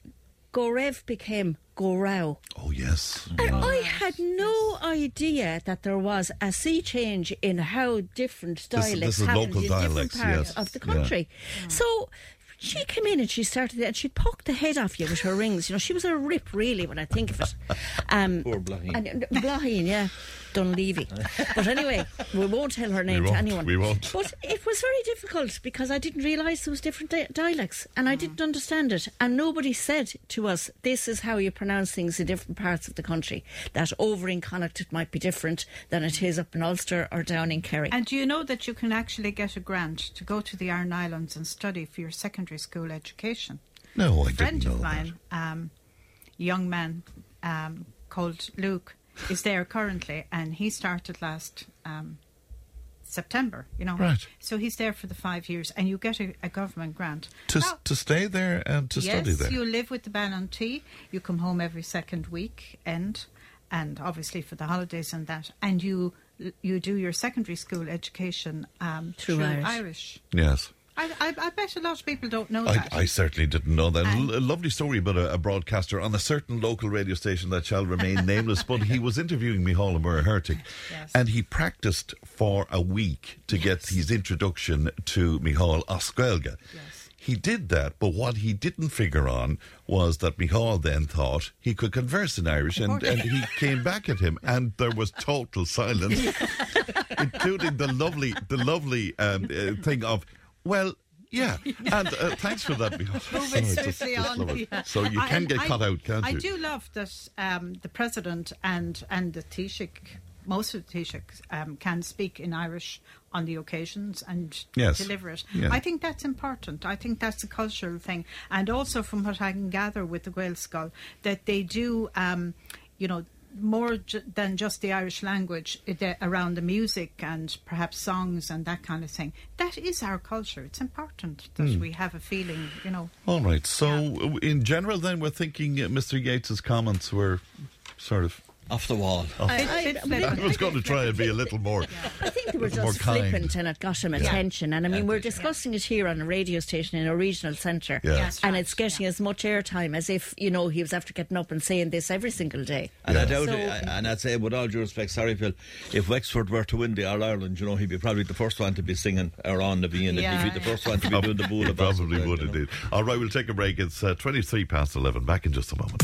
Gorev became Gorau. Oh, yes. And I had no idea that there was a sea change in how different This- dialects this is happened local in dialects, different parts yes. of the Yeah. country. So she came in and she started and she'd poke the head off you with her rings. You know, she was a rip really when I think of it. Um, Poor Blaheen. and- and- Blaheen, yeah. Dunleavy. But anyway, we won't tell her name to anyone. we won't. But it was very difficult because I didn't realise there was different di- dialects and I didn't understand it. And nobody said to us, this is how you pronounce things in different parts of the country. That over in Connacht it might be different than it is up in Ulster or down in Kerry. And do you know that you can actually get a grant to go to the Aran Islands and study for your secondary school education? No, I a friend didn't know of mine, um, young man um, called Luke, is there currently, and he started last um, September. You know, Right. So he's there for the five years, and you get a, a government grant. To, Now, to stay there and to yes, study there. Yes, you live with the bean an tí. You come home every second week end, and obviously for the holidays and that, and you you do your secondary school education um, Through through, Irish. Irish. Yes. I, I, I bet a lot of people don't know I, that. I certainly didn't know that. L- a lovely story about a, a broadcaster on a certain local radio station that shall remain nameless, but he was interviewing Michal and Hertig, Yes. and he practiced for a week to get his introduction to Michal as Gaeilge. He did that, but what he didn't figure on was that Michal then thought he could converse in Irish, and, and he came back at him, and there was total silence, including the lovely, the lovely um, uh, thing of, well, yeah, and uh, thanks for that. Moving So swiftly on. yeah. So you I- can get I- cut out, can't I you? do love that um, the president and and the Taoiseach, most of the Taoiseach, um, can speak in Irish on the occasions and Yes. deliver it. Yeah. I think that's important. I think that's a cultural thing, and also from what I can gather with the Gaelscoil, that they do, um, you know. More ju- than just the Irish language uh, around the music and perhaps songs and that kind of thing. That is our culture. It's important that Hmm. we have a feeling, you know, All right. So, in general, then we're thinking uh, Mr. Yates's comments were sort of off the wall. Off- I- I- but I was going to try and be a little more. I think they were little more just kind. flippant and it got him Yeah. attention. And I mean, we're discussing it here on a radio station in a regional centre. Yeah. That's And it's getting as much airtime as if, you know, he was after getting up and saying this every single day. And I doubt So- it, and I'd say, with all due respect, sorry, Phil, if Wexford were to win the All Ireland, you know, he'd be probably the first one to be singing around the being, and Yeah, he'd be the first one to be doing the bull He about probably would indeed. All right, we'll take a break. It's uh, 23 past 11. Back in just a moment.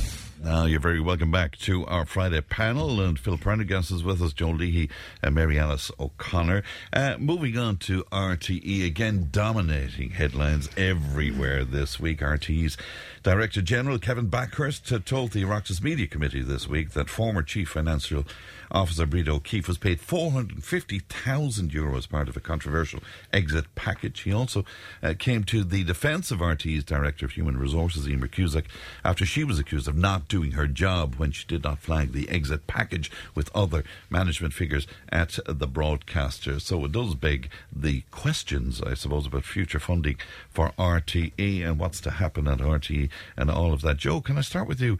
Now, you're very welcome back to our Friday panel. And Phil Prendergast is with us, Joe Leahy, and Mary Alice O'Connor. Uh, moving on to RTE, again dominating headlines everywhere this week. RTE's Director General Kevin Bakhurst told the Oireachtas Media Committee this week that former Chief Financial Officer Breda O'Keeffe was paid 450,000 euro as part of a controversial exit package. He also uh, came to the defence of RTE's Director of Human Resources, Emer Cusack, after she was accused of not doing her job when she did not flag the exit package with other management figures at the broadcaster. So it does beg the questions, I suppose, about future funding for RTE and what's to happen at RTE and all of that. Joe, can I start with you?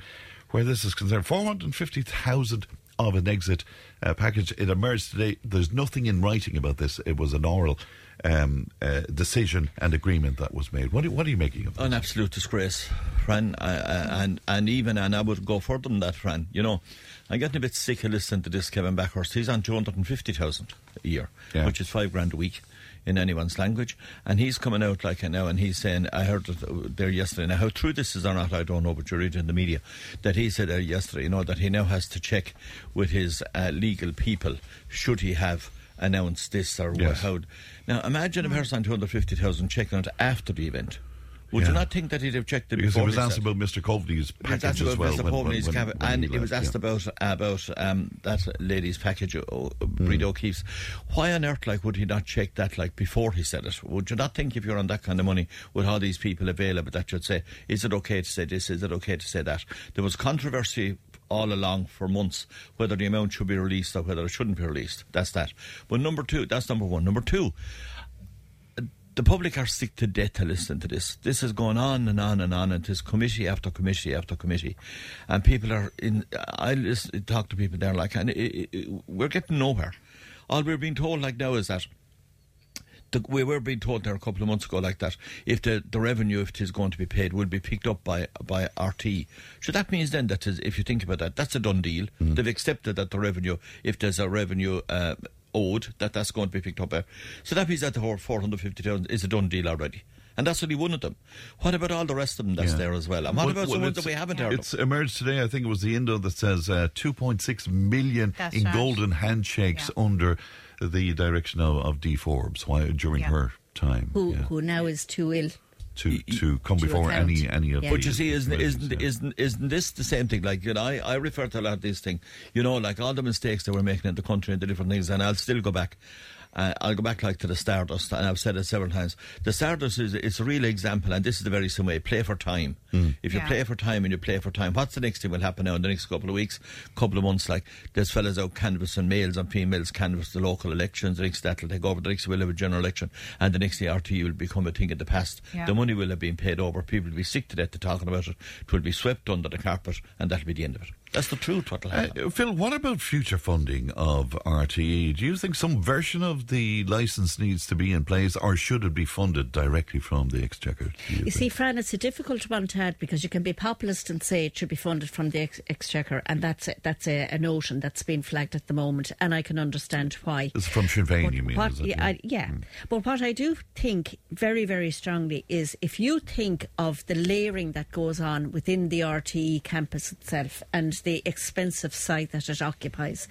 Where this is concerned, 450,000 of an exit uh, package. It emerged today. There's nothing in writing about this. It was an oral um, uh, decision and agreement that was made. What are, what are you making of this? An absolute disgrace, Fran. Uh, and and even and I would go further than that, Fran. You know, I'm getting a bit sick of listening to this Kevin Bakhurst. He's on two hundred and fifty thousand a year, Yeah. which is five grand a week. In anyone's language, and he's coming out like now, and he's saying, I heard it there yesterday. Now, how true this is or not, I don't know, but you read in the media that he said uh, yesterday, you know, that he now has to check with his uh, legal people should he have announced this or Yes. how. Now, imagine a person on 250,000 checking it after the event. Would you not think that he'd have checked it Because before it was he asked about Mr. Coveney's package asked as well. Mr. Coveney's when- cava- when and he it was asked yeah. about about um, that lady's package, oh, Breda O'Keeffe's. Why on earth, like, would he not check that, like, before he said it? Would you not think if you're on that kind of money with all these people available that you'd say, is it okay to say this? Is it okay to say that? There was controversy all along for months whether the amount should be released or whether it shouldn't be released. That's that. But number two, that's number one. Number two, the public are sick to death to listen to this. This has gone on and on and on, and it's committee after committee after committee, and people are in. I listen, talk to people there like, and it, it, we're getting nowhere. All we're being told like now is that. The, we were being told there a couple of months ago, like that, if the, the revenue, if it is going to be paid, will be picked up by by RT. So that means then that is, if you think about that, that's a done deal. They've accepted that the revenue, if there's a revenue uh, owed, that that's going to be picked up. By. So that means that the whole 450,000 is a done deal already. And that's only one of them. What about all the rest of them that's Yeah. there as well? And what Well- about well, the ones that we haven't heard It's of? emerged today. I think it was the Indo that says uh, 2.6 million That's in right. golden handshakes under the direction of, of Dee Forbes while, during Yeah. her time. Who, yeah, who now is too ill. To to come to before account. any any of Yeah. the But you see, isn't isn't yeah. isn't isn't this the same thing? Like you know, I, I refer to a lot of these things. You know, like all the mistakes that we're making in the country and the different things, and I'll still go back. Uh, I'll go back like to the Stardust, and I've said it several times. The Stardust is it's a real example, and this is the very same way. Play for time. If you Yeah. play for time and you play for time, what's the next thing will happen now in the next couple of weeks, couple of months? Like there's fellas out canvassing males and females canvass the local elections. The next that'll take over. The next we'll have a general election, and the next the RTE will become a thing of the past. Yeah. The money will have been paid over. People will be sick to death to talking about it. It will be swept under the carpet, and that'll be the end of it. That's the truth. What'll happen. Uh, Phil, what about future funding of RTE? Do you think some version of the license needs to be in place, or should it be funded directly from the Exchequer? you You see, Fran, it's a difficult one to add because you can be populist and say it should be funded from the ex- exchequer, and that's a, that's a, a notion that's been flagged at the moment, and I can understand why. It's from Sinn Féin, you mean? what- is it? yeah, I- yeah. but what I do think very, very strongly is if you think of the layering that goes on within the RTE campus itself and the expensive site that it occupies,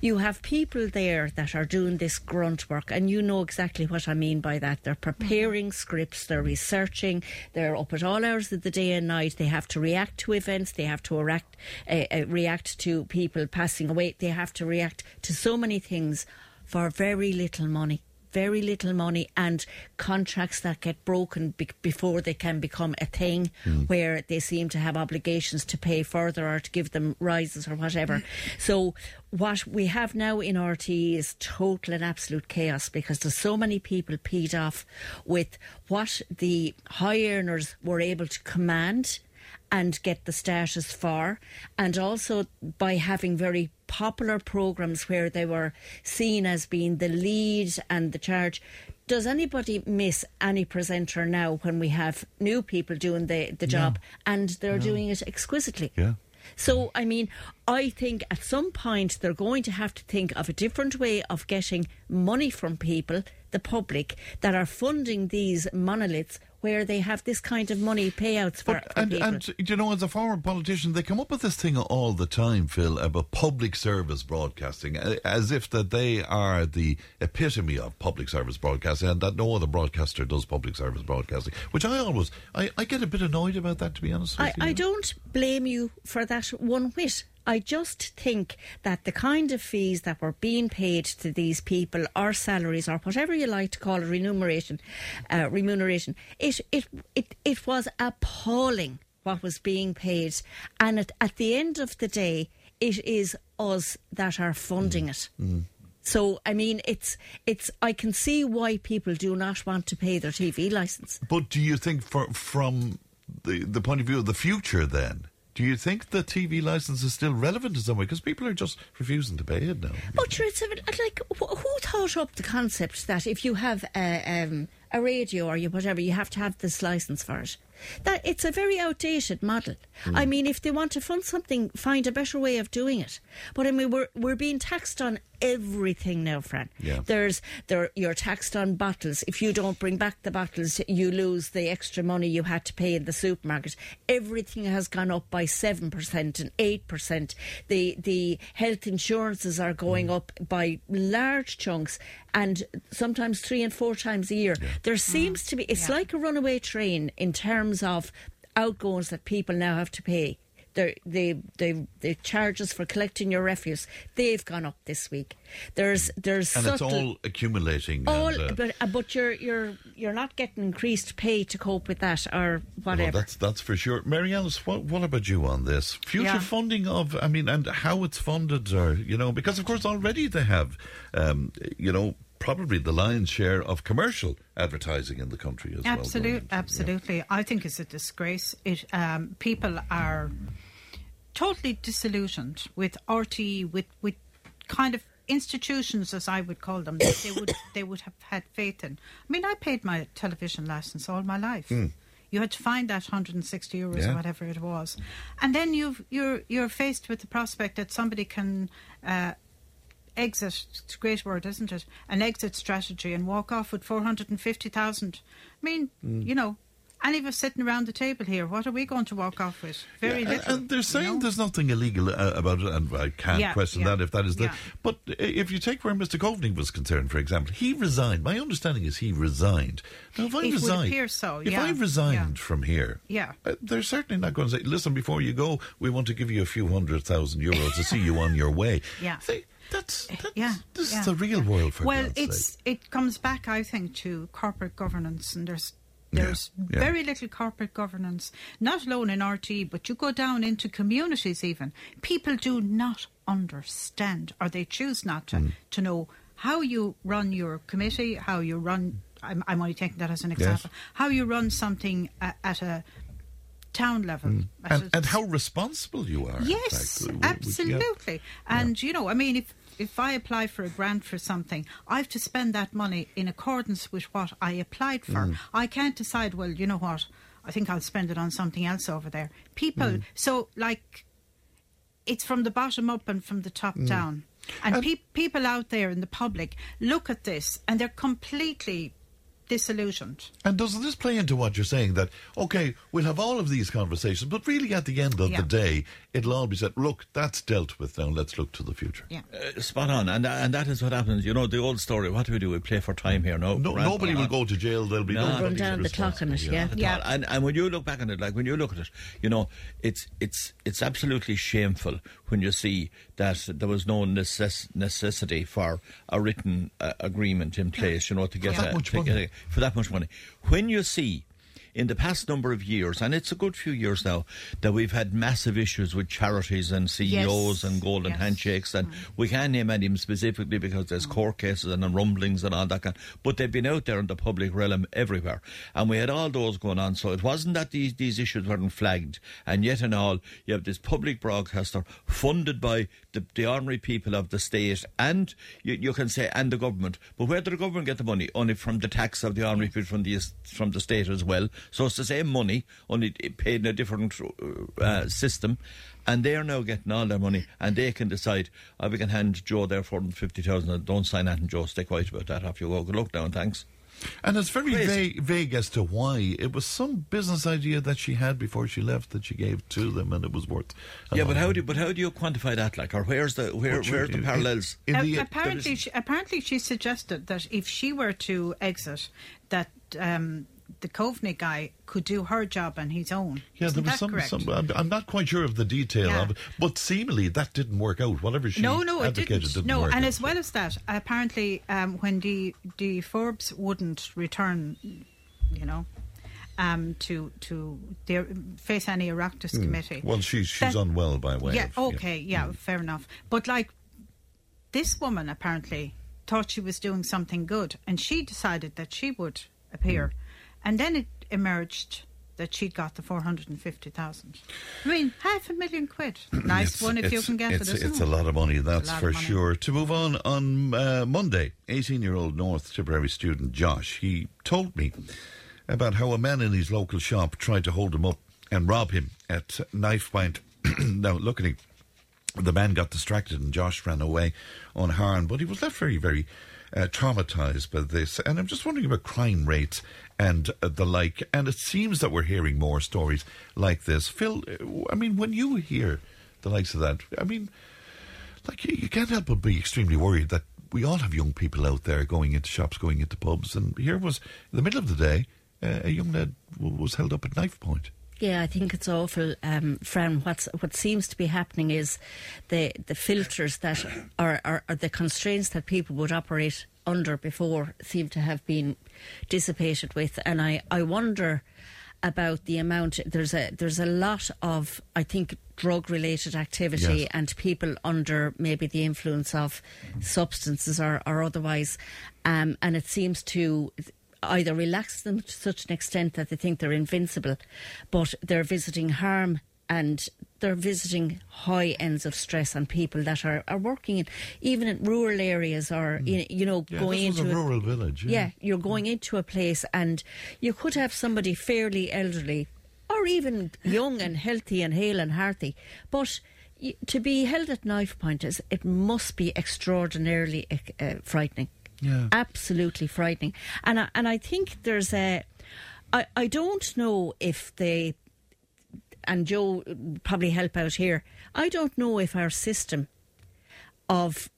you have people there that are doing this grunt work, and you know exactly what I mean by that. They're preparing scripts, they're researching, they're up at all hours of the day and night. They have to react to events, they have to react, uh, uh, react to people passing away, they have to react to so many things for very little money. Very little money and contracts that get broken be- before they can become a thing mm. where they seem to have obligations to pay further or to give them rises or whatever. So, what we have now in RTE is total and absolute chaos because there's so many people peed off with what the high earners were able to command and get the status for, and also by having very popular programs where they were seen as being the lead and the charge. Does anybody miss any presenter now when we have new people doing the, the job and they're doing it exquisitely? Yeah. So, I mean, I think at some point they're going to have to think of a different way of getting money from people, the public, that are funding these monoliths where they have this kind of money payouts for, But, for and, people. and you know, as a former politician, they come up with this thing all the time, Phil, about public service broadcasting, as if that they are the epitome of public service broadcasting, and that no other broadcaster does public service broadcasting. Which I always, I, I get a bit annoyed about that, to be honest. With I, you. I don't blame you for that one whit. I just think that the kind of fees that were being paid to these people, or salaries, or whatever you like to call it, remuneration, uh, remuneration, it, it it it was appalling what was being paid, and at, at the end of the day, it is us that are funding it. So I mean, it's it's. I can see why people do not want to pay their TV license. But do you think, for, from the the point of view of the future, then? Do you think the TV license is still relevant in some way? Because people are just refusing to pay it now. But sure, it's a, like who thought up the concept that if you have a, um, a radio or you whatever, you have to have this license for it. That it's a very outdated model. Hmm. I mean, if they want to fund something, find a better way of doing it. But I mean, we're we're being taxed on everything now, Fran. Yeah. There's there you're taxed on bottles. If you don't bring back the bottles, you lose the extra money you had to pay in the supermarket. Everything has gone up by seven percent and eight percent. The the health insurances are going Mm. up by large chunks and sometimes three and four times a year. There seems to be it's like a runaway train in terms of outgoings that people now have to pay. The, the the the charges for collecting your refuse they've gone up this week. There's there's And it's all accumulating. all, and, uh, but uh, but you're you're you're not getting increased pay to cope with that or Well, whatever. that's that's for sure. Mary Alice, what, what about you on this future Yeah. funding of? I mean, and how it's funded, or you know, because of course already they have, um, you know, probably the lion's share of commercial advertising in the country as well. Absolutely, absolutely. I think it's a disgrace. It um, people are totally disillusioned with RTE, with with kind of institutions, as I would call them, that they would they would have had faith in. I mean, I paid my television license all my life. Mm. You had to find that 160 euros Yeah. or whatever it was, and then you've, you're you're faced with the prospect that somebody can. Uh, exit it's a great word isn't it an exit strategy and walk off with 450,000 I mean Mm. you know any of us sitting around the table here what are we going to walk off with very Yeah, little And they're saying there's nothing illegal uh, about it, and I can't Yeah, question yeah, that if that is the. But uh, if you take where Mr. Coveney was concerned, for example, he resigned. My understanding is he resigned. Now, if I It would resign, appear so, if I resigned from here, yeah uh, they're certainly not going to say, "Listen, before you go, we want to give you a few hundred thousand euros to see you on your way." yeah See, that's, that's yeah this yeah, is the real world for well God's it's sake. it comes back I think to corporate governance and there's there's yeah. very little corporate governance not alone in RT but you go down into communities even people do not understand or they choose not to Mm. to know how you run your committee how you run I'm, I'm only taking that as an Yes. example how you run something at, at a town level at and, a and how responsible you are. Yes, fact. We- we- yeah. absolutely. And you know, I mean, if if I apply for a grant for something, I have to spend that money in accordance with what I applied for. Mm. I can't decide. Well, you know what? I think I'll spend it on something else over there. People, Mm. so like, it's from the bottom up and from the top. Mm. down. And pe- people out there in the public look at this and they're completely disillusioned. And does this play into what you're saying that okay, we'll have all of these conversations, but really at the end of Yeah. the day, it'll all be said, look, that's dealt with now. Let's look to the future. Yeah. Uh, spot on, and and that is what happens. You know the old story. What do we do? We play for time here. No, No, nobody will go to jail. There'll be No. nobody Run down the clock on it, yeah. At Yeah. And and when you look back on it, like when you look at it, you know, it's it's it's absolutely shameful when you see that there was no necess- necessity for a written uh, agreement in place, you know, to get a- to get a- for that much money. When you see in the past number of years, and it's a good few years now, that we've had massive issues with charities and CEOs Yes. and golden Yes. handshakes, and mm. we can't name any them specifically because there's mm. court cases and rumblings and all that kind. But they've been out there in the public realm everywhere, and we had all those going on. So it wasn't that these these issues weren't flagged, and yet and all, you have this public broadcaster funded by the, the ordinary people of the state, and you, you can say and the government. But where did the government get the money? Only from the tax of the ordinary people from the from the state as well. So it's the same money, only paid in a different uh, system. And they're now getting all their money, and they can decide, oh, we can hand Joe their 450,000, don't sign that, and Joe, stay quiet about that. Off you go. Good luck now, and thanks. And it's very vague, vague as to why. It was some business idea that she had before she left that she gave to them, and it was worth. Yeah, but how do but how do you quantify that? Like, or where's the where Well, sure, where's the in- parallels? in Uh, the- apparently, she, apparently, she suggested that if she were to exit, that um, the Coveney guy could do her job on his own. Yeah, Isn't there was some. correct? some I'm, I'm not quite sure of the detail Yeah. of it, but seemingly that didn't work out. Whatever she no, no, it didn't. didn't no, and out. as well as that, apparently, um, when the the Forbes wouldn't return, you know, um, to to their, face any Oireachtas Hmm. committee. Well, she's she's that- unwell by the way. yeah, of, okay, yeah, fair enough. But like, this woman apparently thought she was doing something good, and she decided that she would appear, Hmm. And then it emerged that she'd got the four hundred and fifty thousand. I mean, half a million quid. Nice It's- one if you can get it's, it. isn't It's it? a lot of money, that's for money. sure. To move on, on uh, Monday, 18 year old North Tipperary student Josh, he told me about how a man in his local shop tried to hold him up and rob him at knife point. now, look at him. The man got distracted and Josh ran away unharmed, but he was left very, very uh, traumatized by this. And I'm just wondering about crime rates and the like. And it seems that we're hearing more stories like this. Phil, I mean, when you hear the likes of that, I mean, like you, you can't help but be extremely worried that we all have young people out there going into shops, going into pubs, and here was in the middle of the day, uh, a young lad w- was held up at knife point. Yeah, I think it's awful, um, Fran. What's what seems to be happening is the the filters that are, are, are the constraints that people would operate under before seem to have been dissipated with, and I, I wonder about the amount. There's a there's a lot of I think drug related activity Yes. and people under maybe the influence of substances or, or otherwise, um, and it seems to either relax them to such an extent that they think they're invincible, but they're visiting harm and they're visiting high ends of stress on people that are, are working in even in rural areas or in, you know Yeah, going into a rural village. Yeah. yeah, you're going into a place and you could have somebody fairly elderly or even young and healthy and hale and hearty, but to be held at knife point is it must be extraordinarily uh, frightening. Yeah. Absolutely frightening. And I, and I think there's a I, I don't know if they and Joe probably help out here. I don't know if our system of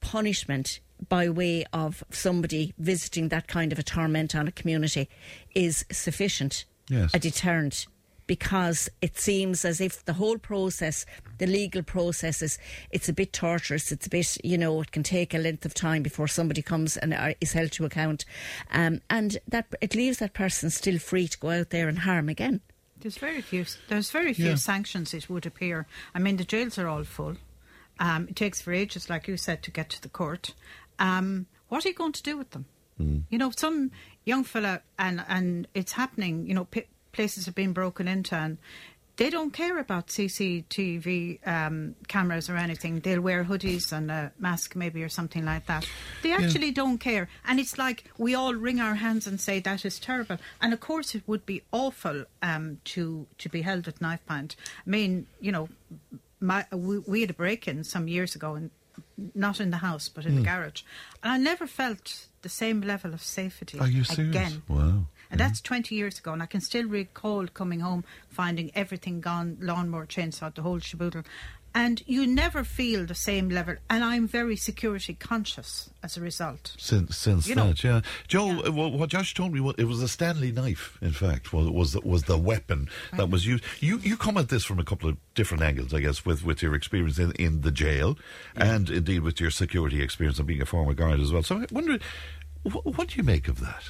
punishment by way of somebody visiting that kind of a torment on a community is sufficient, Yes. a deterrent, because it seems as if the whole process, the legal process, is it's a bit torturous. It's a bit, you know, it can take a length of time before somebody comes and are- is held to account, um, and that it leaves that person still free to go out there and harm again. There's very few. There's very few Yeah. sanctions. It would appear. I mean, the jails are all full. Um, it takes for ages, like you said, to get to the court. Um, what are you going to do with them? You know, some young fella, and and it's happening. You know, p- places have been broken into, and they don't care about CCTV um, cameras or anything. They'll wear hoodies and a mask, maybe, or something like that. They Yeah. actually don't care, and it's like we all wring our hands and say that is terrible. And of course, it would be awful um, to to be held at knife point. I mean, you know, my, we, we had a break-in some years ago, and not in the house, but in the Hmm. garage, and I never felt the same level of safety Are you serious? again. Wow. And that's 20 years ago, and I can still recall coming home, finding everything gone, lawnmower, chainsaw, the whole shaboodle. And you never feel the same level. And I'm very security conscious as a result. Since since You know. that, yeah, Joe. uh, Well, what Josh told me, wa- it was a Stanley knife. In fact, was was the, was the weapon that was used. You you come at this from a couple of different angles, I guess, with with your experience in, in the jail, and indeed with your security experience of being a former guard as well. So I wonder, wh- what do you make of that?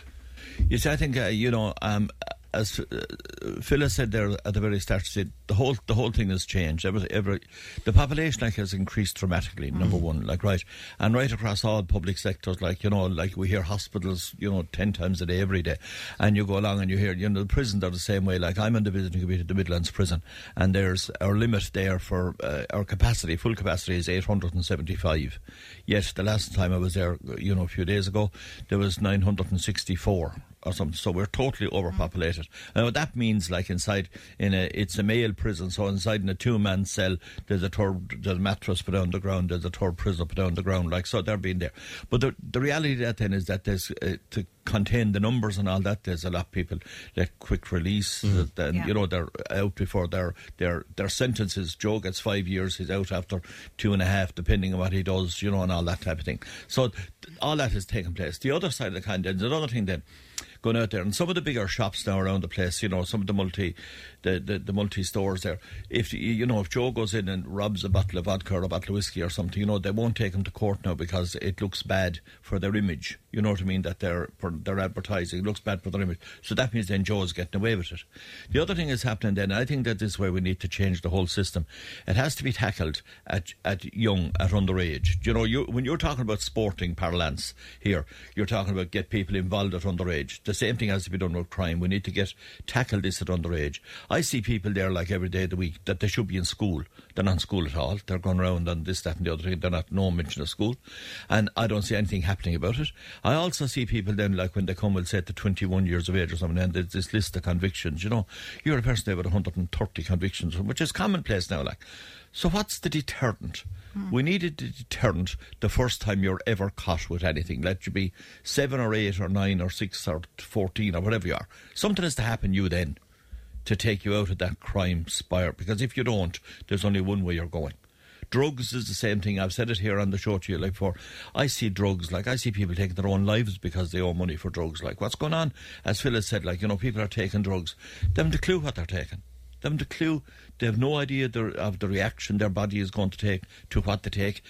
See, I think uh, you know, um, as uh, Phil has said there at the very start, said the whole the whole thing has changed. Every, every the population like has increased dramatically. Number one, like right, and right across all public sectors, like you know, like we hear hospitals, you know, ten times a day, every day, and you go along and you hear, you know, the prisons are the same way. Like I'm in the visiting committee at the Midlands prison, and there's our limit there for uh, our capacity, full capacity is 875. Yet the last time I was there, you know, a few days ago, there was 964 or something. So we're totally overpopulated. And what that means, like inside in a, it's a male prison. So inside in a two-man cell, there's a third, there's a mattress put on the ground, there's a third prisoner put on the ground. Like so, they're being there. But the the reality of that then is that there's uh, to contain the numbers and all that. There's a lot of people that quick release. Mm. That, and Yeah. you know they're out before their their their sentences. Joe gets five years. He's out after two and a half, depending on what he does. You know, and all that type of thing. So th- all that has taken place. The other side of the coin, there's another thing then going out there, and some of the bigger shops now around the place. You know, some of the multi the, the, the multi stores there. If you know if Joe goes in and robs a bottle of vodka or a bottle of whiskey or something, you know they won't take him to court now because it looks bad for their image. You know what I mean? That they're for their advertising it looks bad for their image. So that means then Joe's getting away with it. The other thing is happening then. I think that this is where we need to change the whole system. It has to be tackled at at young at underage. You know, you when you're talking about sporting parlance here, you're talking about get people involved at underage. The same thing has to be done with crime. We need to get tackle this at underage. I see people there like every day of the week that they should be in school. They're not in school at all. They're going around on this, that, and the other thing. They're not no mention of school, and I don't see anything happening about it. I also see people then like when they come, we'll say to 21 years of age or something, and there's this list of convictions. You know, you're a person there with 130 convictions, which is commonplace now. Like, so what's the deterrent? Hmm. We needed a deterrent the first time you're ever caught with anything. Let you be seven or eight or nine or six or fourteen or whatever you are. Something has to happen you then to take you out of that crime spire. Because if you don't, there's only one way you're going. Drugs is the same thing. I've said it here on the show to you like before. I see drugs like I see people taking their own lives because they owe money for drugs. Like what's going on? As Phil has said, like you know, people are taking drugs. They haven't a clue what they're taking. They haven't a clue. They have no idea of the reaction their body is going to take to what they take.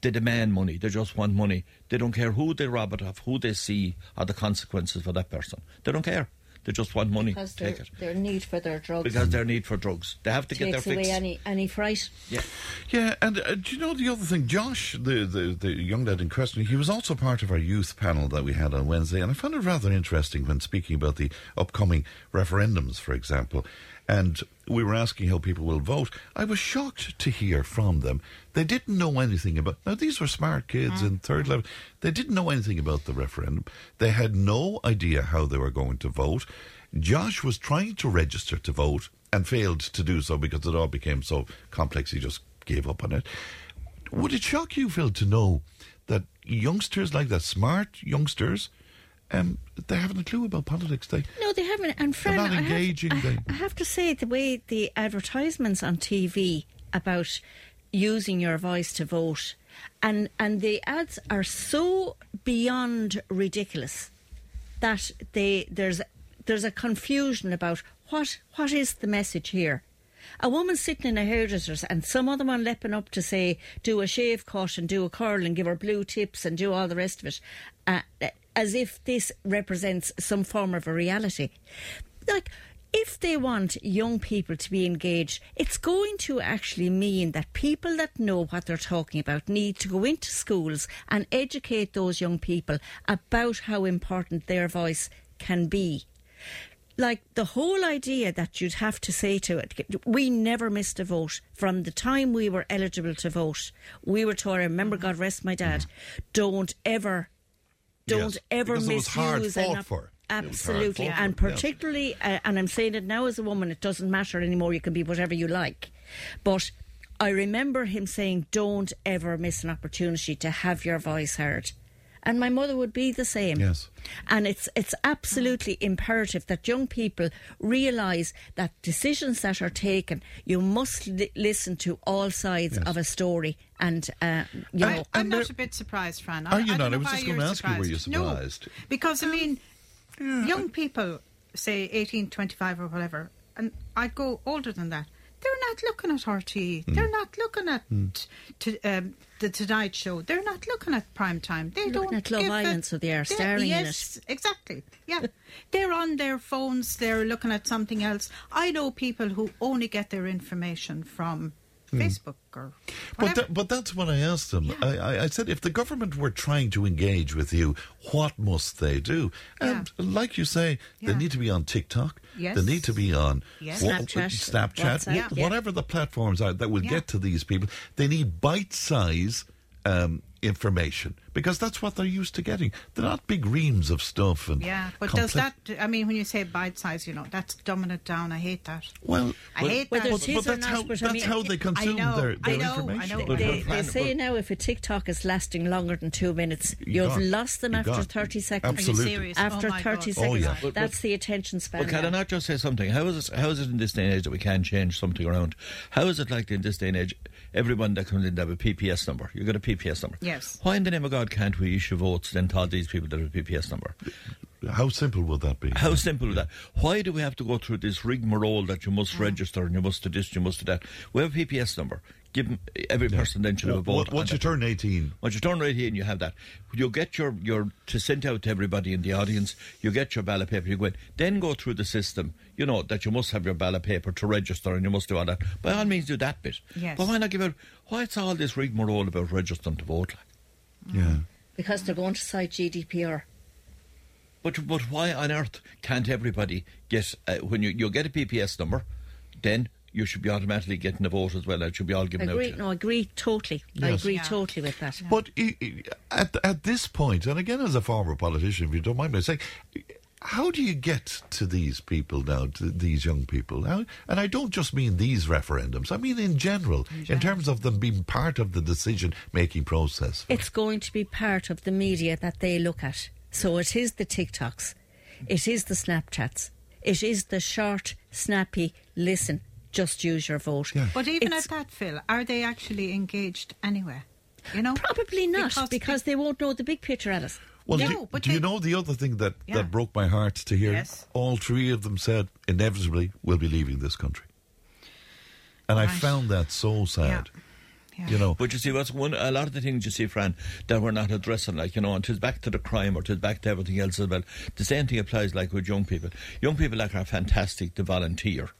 They demand money. They just want money. They don't care who they rob it of, who they see, or the consequences for that person. They don't care. They just want money. Because Take their, it. their need for their drugs Because their need for drugs. They have to get their takes away any any fright. Yeah. Yeah, and uh, do you know the other thing? Josh, the, the, the young lad in question, he was also part of our youth panel that we had on Wednesday, and I found it rather interesting when speaking about the upcoming referendums, for example. And we were asking how people will vote. I was shocked to hear from them. They didn't know anything about. Now, these were smart kids mm. in third level. They didn't know anything about the referendum. They had no idea how they were going to vote. Josh was trying to register to vote and failed to do so because it all became so complex he just gave up on it. Would it shock you, Phil, to know that youngsters like that, smart youngsters, um, they haven't a clue about politics? They No, they haven't. And Fran, not I have- engaging, I, I have to say, the way the advertisements on TV about using your voice to vote, and and the ads are so beyond ridiculous that they there's there's a confusion about what what is the message here. A woman sitting in a hairdresser's and some other one leaping up to say, do a shave cut and do a curl and give her blue tips and do all the rest of it, uh, as if this represents some form of a reality. Like, if they want young people to be engaged, it's going to actually mean that people that know what they're talking about need to go into schools and educate those young people about how important their voice can be like the whole idea that you'd have to say to it, we never missed a vote from the time we were eligible to vote. We were told, I remember, God rest my dad, don't ever, don't Yes, ever because it was hard misuse an fought op- for. It was hard Absolutely, and particularly, uh, and I'm saying it now as a woman, it doesn't matter anymore. You can be whatever you like, but. I remember him saying, "Don't ever miss an opportunity to have your voice heard," and my mother would be the same. Yes. And it's it's absolutely imperative that young people realise that decisions that are taken, you must li- listen to all sides of a story. And uh, you know, I'm not a bit surprised, Fran. Are I, you I not? I was just gonna you're ask you, were you No, surprised? because I mean, young people say 18, 25 or whatever, and I'd go older than that. They're not looking at RTE. They're not looking at to, um, the Tonight Show. They're not looking at prime time. They They're don't looking at Love give a- Island, so they are in yes, exactly. Yeah, they're on their phones. They're looking at something else. I know people who only get their information from Facebook or But that, but that's what I asked them. I, I, I said, if the government were trying to engage with you, what must they do? And like you say, they need to be on TikTok. Yes. They need to be on Yes. wha- Snapchat, Snapchat, WhatsApp, wh- yeah. whatever the platforms are that will Yeah. get to these people. They need bite size. Um, information because that's what they're used to getting. They're not big reams of stuff and Yeah, but complex- does that? I mean, when you say bite size, you know, that's dumbing it down. I hate that. Well, I well, hate but- that. but- but that's how that's how they consume I know, their, their I know, information. I know. They, they say now if a TikTok is lasting longer than two minutes, You you've gone. lost them You after gone. 30 seconds. Absolutely. Are you serious? Oh after Oh, my 30 God. seconds. Oh, yeah. But- That's the attention span. But can I not just say something? How is it? How is it in this day and age that we can't change something around? How is it like in this day and age? Everyone that comes in to have a PPS number. You got a PPS number. Yes. Why in the name of God can't we issue votes then to all these people that have a PPS number? How simple would that be? How simple is that? Why do we have to go through this rigmarole that you must mm. register and you must do this, you must do that? We have a PPS number. Give 'em- every person then should have a Well, vote. once you turn 18, Once you turn 18, you have that. You get your, your to send out to everybody in the audience. You get your ballot paper. You go in. Then go through the system. You know that you must have your ballot paper to register, and you must do all that. By all means, do that bit. Yes. But why not give out? Why it's all this rigmarole about registering to vote? Like? yeah. Because they're going to cite GDPR. But but why on earth can't everybody get uh, when you you get a PPS number, then you should be automatically getting a vote as well. It should be all given out. Agree, to you. no, agree totally. I agree Yeah. totally with that. But i- i- at at this point, and again as a former politician, if you don't mind me saying, how do you get to these people now, to these young people? How, and I don't just mean these referendums. I mean in general, in terms of them being part of the decision-making process. It's going to be part of the media that they look at. So it is the TikToks, it is the Snapchats, it is the short, snappy, listen, just use your vote. Yeah. But even It's- at that, Phil, are they actually engaged anywhere? You know, Probably not, Because because, they won't know the big picture, Alice. Well, No, do, but do you know the other thing that, Yeah. that broke my heart to hear? Yes. All three of them said, inevitably, we'll be leaving this country. And I found that so sad. Yeah. You know, But you see, what's one a lot of the things you see, Fran, that we're not addressing, like you know, and it's back to the crime or it's back to everything else as well. The same thing applies like with young people. Young people like are fantastic to volunteer.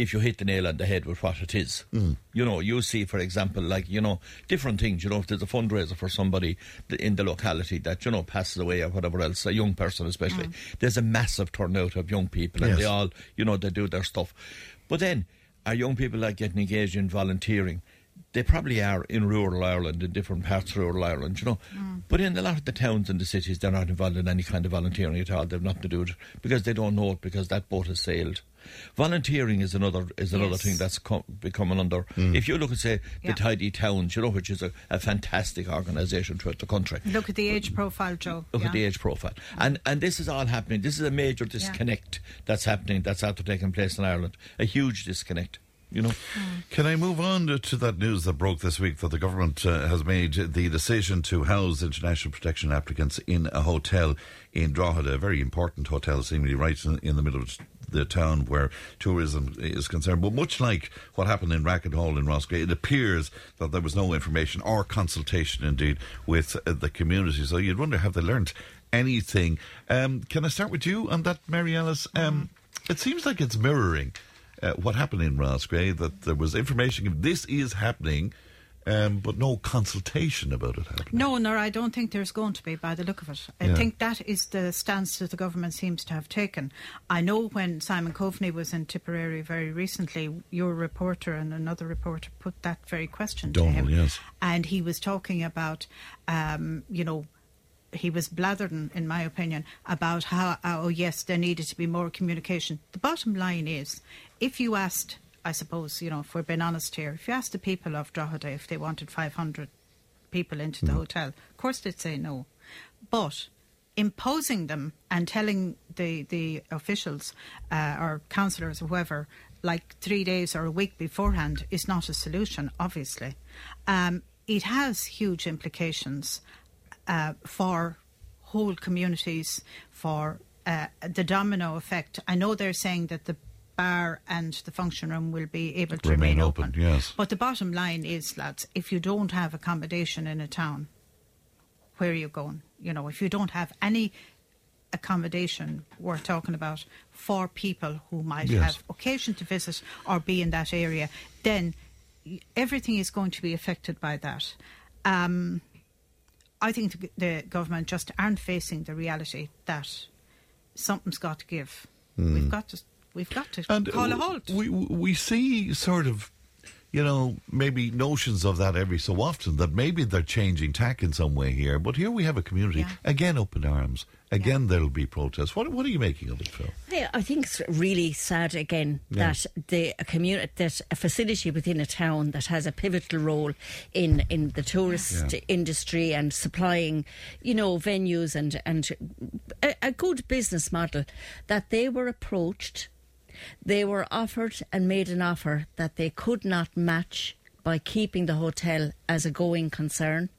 If you hit the nail on the head with what it is, mm. you know, you see, for example, like you know, different things. You know, if there's a fundraiser for somebody in the locality that you know passes away or whatever else, a young person especially, mm. there's a massive turnout of young people, and Yes. they all, you know, they do their stuff. But then, are young people like getting engaged in volunteering? They probably are in rural Ireland, in different parts of rural Ireland, you know. Mm. But in a lot of the towns and the cities, they're not involved in any kind of volunteering at all. They've nothing to do with it because they don't know it because that boat has sailed. Volunteering is another is another Yes. thing that's co- becoming under. If you look at say Yeah. the Tidy Towns, you know, which is a, a fantastic organisation throughout the country. Look at the age profile, Joe. Look yeah. at the age profile, and and this is all happening. This is a major disconnect that's happening. That's after taking place in Ireland. A huge disconnect. You know. Can I move on to, to that news that broke this week that the government uh, has made the decision to house international protection applicants in a hotel in Drogheda, a very important hotel, seemingly right in, in the middle of the town where tourism is concerned. But much like what happened in Racket Hall in Roscrea, it appears that there was no information or consultation, indeed, with uh, the community. So you'd wonder have they learnt anything? Um, can I start with you on that, Mary Alice? Um, it seems like it's mirroring uh, what happened in Roscrea, that there was information, this is happening, um, but no consultation about it happening. No, nor I don't think there's going to be by the look of it. I Yeah. think that is the stance that the government seems to have taken. I know when Simon Coveney was in Tipperary very recently, your reporter and another reporter put that very question to him. yes. And he was talking about, um, you know, he was blathering, in my opinion, about how, oh, yes, there needed to be more communication. The bottom line is, if you asked, I suppose, you know, if we're being honest here, if you asked the people of Drogheda if they wanted 500 people into the hotel, of course they'd say no. But imposing them and telling the, the officials uh, or councillors or whoever, like three days or a week beforehand, is not a solution, obviously. Um, it has huge implications uh, for whole communities, for uh, the domino effect. I know they're saying that the bar and the function room will be able to Remain remain, open, yes. But the bottom line is, lads, if you don't have accommodation in a town, where are you going? You know, if you don't have any accommodation we're talking about for people who might Yes. have occasion to visit or be in that area, then everything is going to be affected by that. Um, I think the, the government just aren't facing the reality that something's got to give. We've got to. We've got to. And call a halt. We we see sort of you know, maybe notions of that every so often that maybe they're changing tack in some way here. But here we have a community again open arms. Again, there'll be protests. What What are you making of it, Phil? Yeah, I think it's really sad again Yeah. that the a community that a facility within a town that has a pivotal role in in the tourist Yeah. industry and supplying, you know, venues and and a, a good business model that they were approached, they were offered and made an offer that they could not match by keeping the hotel as a going concern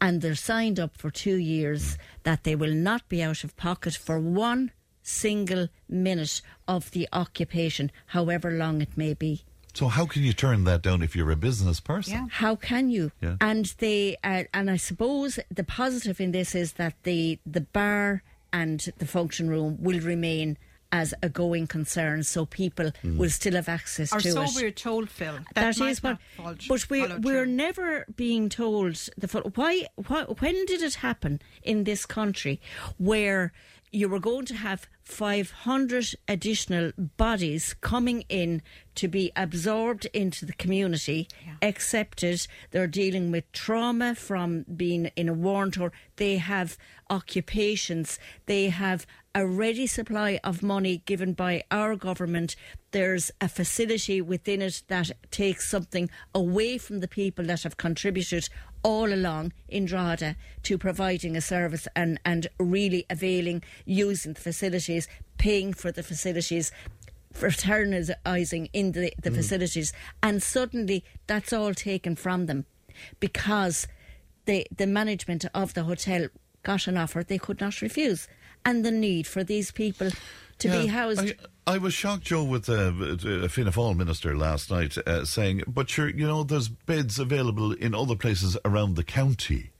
and they're signed up for two years that they will not be out of pocket for one single minute of the occupation, however long it may be. So how can you turn that down if you're a business person? Yeah. How can you? Yeah. And they, uh, and I suppose the positive in this is that the the bar and the function room will remain as a going concern, so people Mm. will still have access Or to so it. we're told, Phil. That, That might is what, but we're follow we're through. never being told the fo- why, why. When did it happen in this country where you were going to have 500 additional bodies coming in to be absorbed into the community, accepted? They're dealing with trauma from being in a war tour. They have occupations. They have a ready supply of money given by our government. There's a facility within it that takes something away from the people that have contributed all along in Drogheda to providing a service and, and really availing, using the facilities, paying for the facilities, fraternising in the, the Mm. facilities. And suddenly that's all taken from them because the, the management of the hotel got an offer they could not refuse. And the need for these people to be housed. I, I was shocked, Joe, with uh, a Fianna Fáil minister last night uh, saying, "But sure, you know, there's beds available in other places around the county."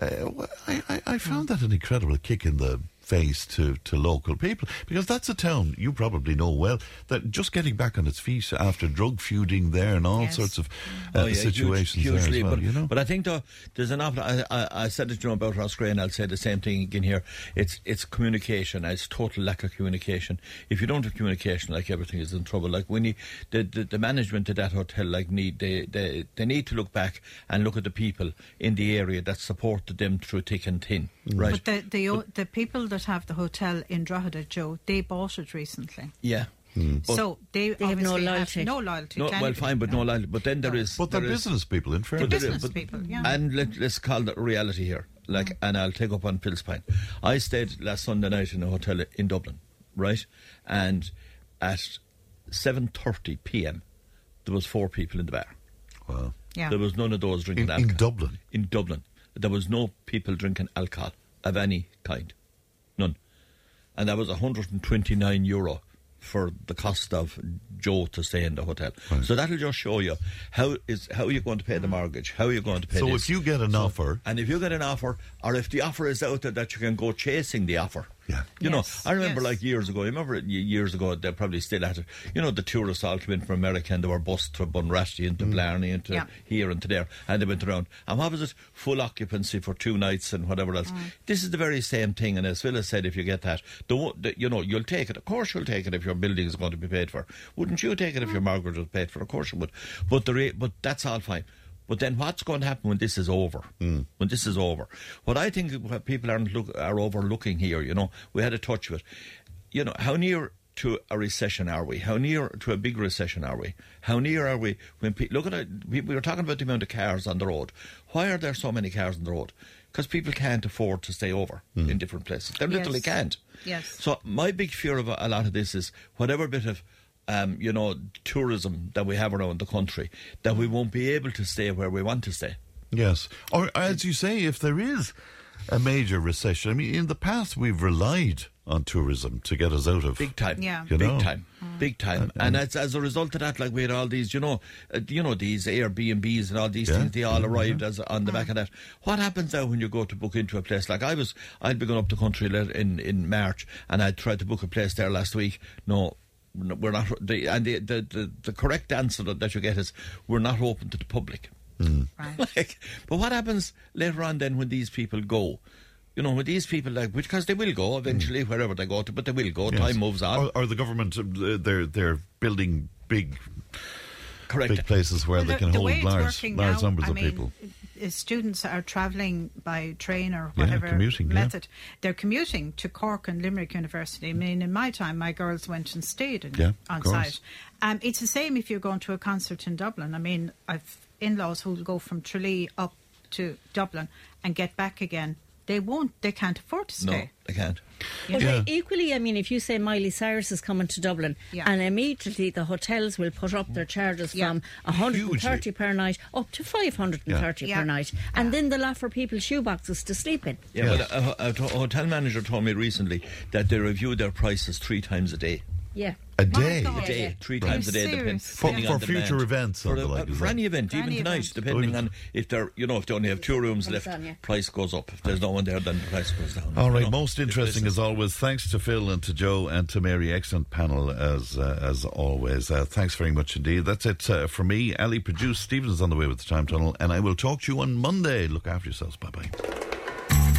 Uh, I, I, I found that an incredible kick in the face to, to local people because that's a town you probably know well that just getting back on its feet after drug feuding there and all Yes. sorts of uh, Oh, yeah, situations huge, there hugely, as well. but, you know, but I think though there's an awful. I, I, I said it you know about Roscrea, and I'll say the same thing again here. It's it's communication. It's total lack of communication. If you don't have communication, like everything is in trouble. Like when you the, the, the management of that hotel, like need they, they they need to look back and look at the people in the area that supported them through thick and thin. Right. But the the, o the people that have the hotel in Drogheda, Joe, they bought it recently. yeah. Hmm. But- so they, They have no obviously loyalty. no loyalty. No, well, fine, but no loyalty. But then there is. But they're there is- business people, in but fairness. there is- business but- people, yeah. And let, let's call that reality here. Like, mm. and I'll take up on Phil's point. I stayed last Sunday night in a hotel in Dublin, right? And at seven thirty p.m., there was four people in the bar. Wow. Yeah. There was none of those drinking In- in. Dublin? In Dublin. There was no people drinking alcohol of any kind. None. And that was 129 euro for the cost of Joe to stay in the hotel. So that'll just show you how is how you're going to pay the mm. mortgage, how are you're going to pay So this. if you get an offer, and if you get an offer, or if the offer is out there that you can go chasing the offer. Yeah. You Yes, know, I remember yes. like years ago, I remember it years ago, they're probably still at it. You know, the tourists all came in from America and they were bused to Bunratty and to mm. Blarney and to Yeah. here and to there, and they went around. And what was it? Full occupancy for two nights and whatever else. Mm. This is the very same thing. And as Phil said, if you get that, the, the, you know, you'll take it. Of course, you'll take it if your building is going to be paid for. Wouldn't you take it if your mm. mortgage was paid for? Of course you would. But the rate, but that's all fine. But then what's going to happen when this is over? Hmm. When this is over, what I think what people aren't look, are overlooking here. You know, we had a touch of it. You know, how near to a recession are we? How near to a big recession are we? How near are we when pe- look at it? We, we were talking about the amount of cars on the road. Why are there so many cars on the road? Because people can't afford to stay over hmm. in different places. They literally can't. Yes. So my big fear of a, a lot of this is whatever bit of um, you know tourism that we have around the country that we won't be able to stay where we want to stay. Yes. Or as you say, if there is a major recession, I mean, in the past we've relied on tourism to get us out of Big time, Yeah. You big know. time, big time, And- and, and- as, as a result of that, like we had all these, you know, uh, you know these Airbnbs and all these Yeah, things. They all yeah, arrived as on the back of that. What happens now when you go to book into a place? Like I was, I'd be going up the country le- in in March, and I tried to book a place there last week. No. No, We're not, the, and the, the, the, the correct answer that, that you get is we're not open to the public. like, but what happens later on then when these people go? You know, when these people like because they will go eventually wherever they go to, but they will go. Yes. Time moves on. Or, or the government, uh, they're they're building big Correct. big places where Well, they can the hold large, large now, numbers I of mean, people. Uh, Students are travelling by train or Yeah, whatever commuting, yeah. method. They're commuting to Cork and Limerick University. I mean, in my time, my girls went and stayed in, Yeah, on site. Um, it's the same if you're going to a concert in Dublin. I mean, I've in-laws who'll go from Tralee up to Dublin and get back again. They won't. They can't afford to stay. No, stay. I can't. But uh, equally, I mean, if you say Miley Cyrus is coming to Dublin, Yeah. and immediately the hotels will put up their charges from 130 per night up to 530 Yeah. per night, and then they'll offer people shoeboxes to sleep in. Yeah, but a, a, a hotel manager told me recently that they review their prices three times a day. Yeah. A day? A day, three Right. times a day, Are depend, serious? depending For- on for demand. future events For, and the like, is for that- any event, For even any tonight, event. depending Good. on if they're, you know, if they only have two rooms left, on, yeah. price goes up. If there's no one there, then the price goes down. All right, you know. most interesting as always. Thanks to Phil and to Joe and to Mary. Excellent panel as uh, as always. Uh, thanks very much indeed. That's it uh, for me. Ali produced. Stephen's on the way with the time tunnel, and I will talk to you on Monday. Look after yourselves. Bye bye.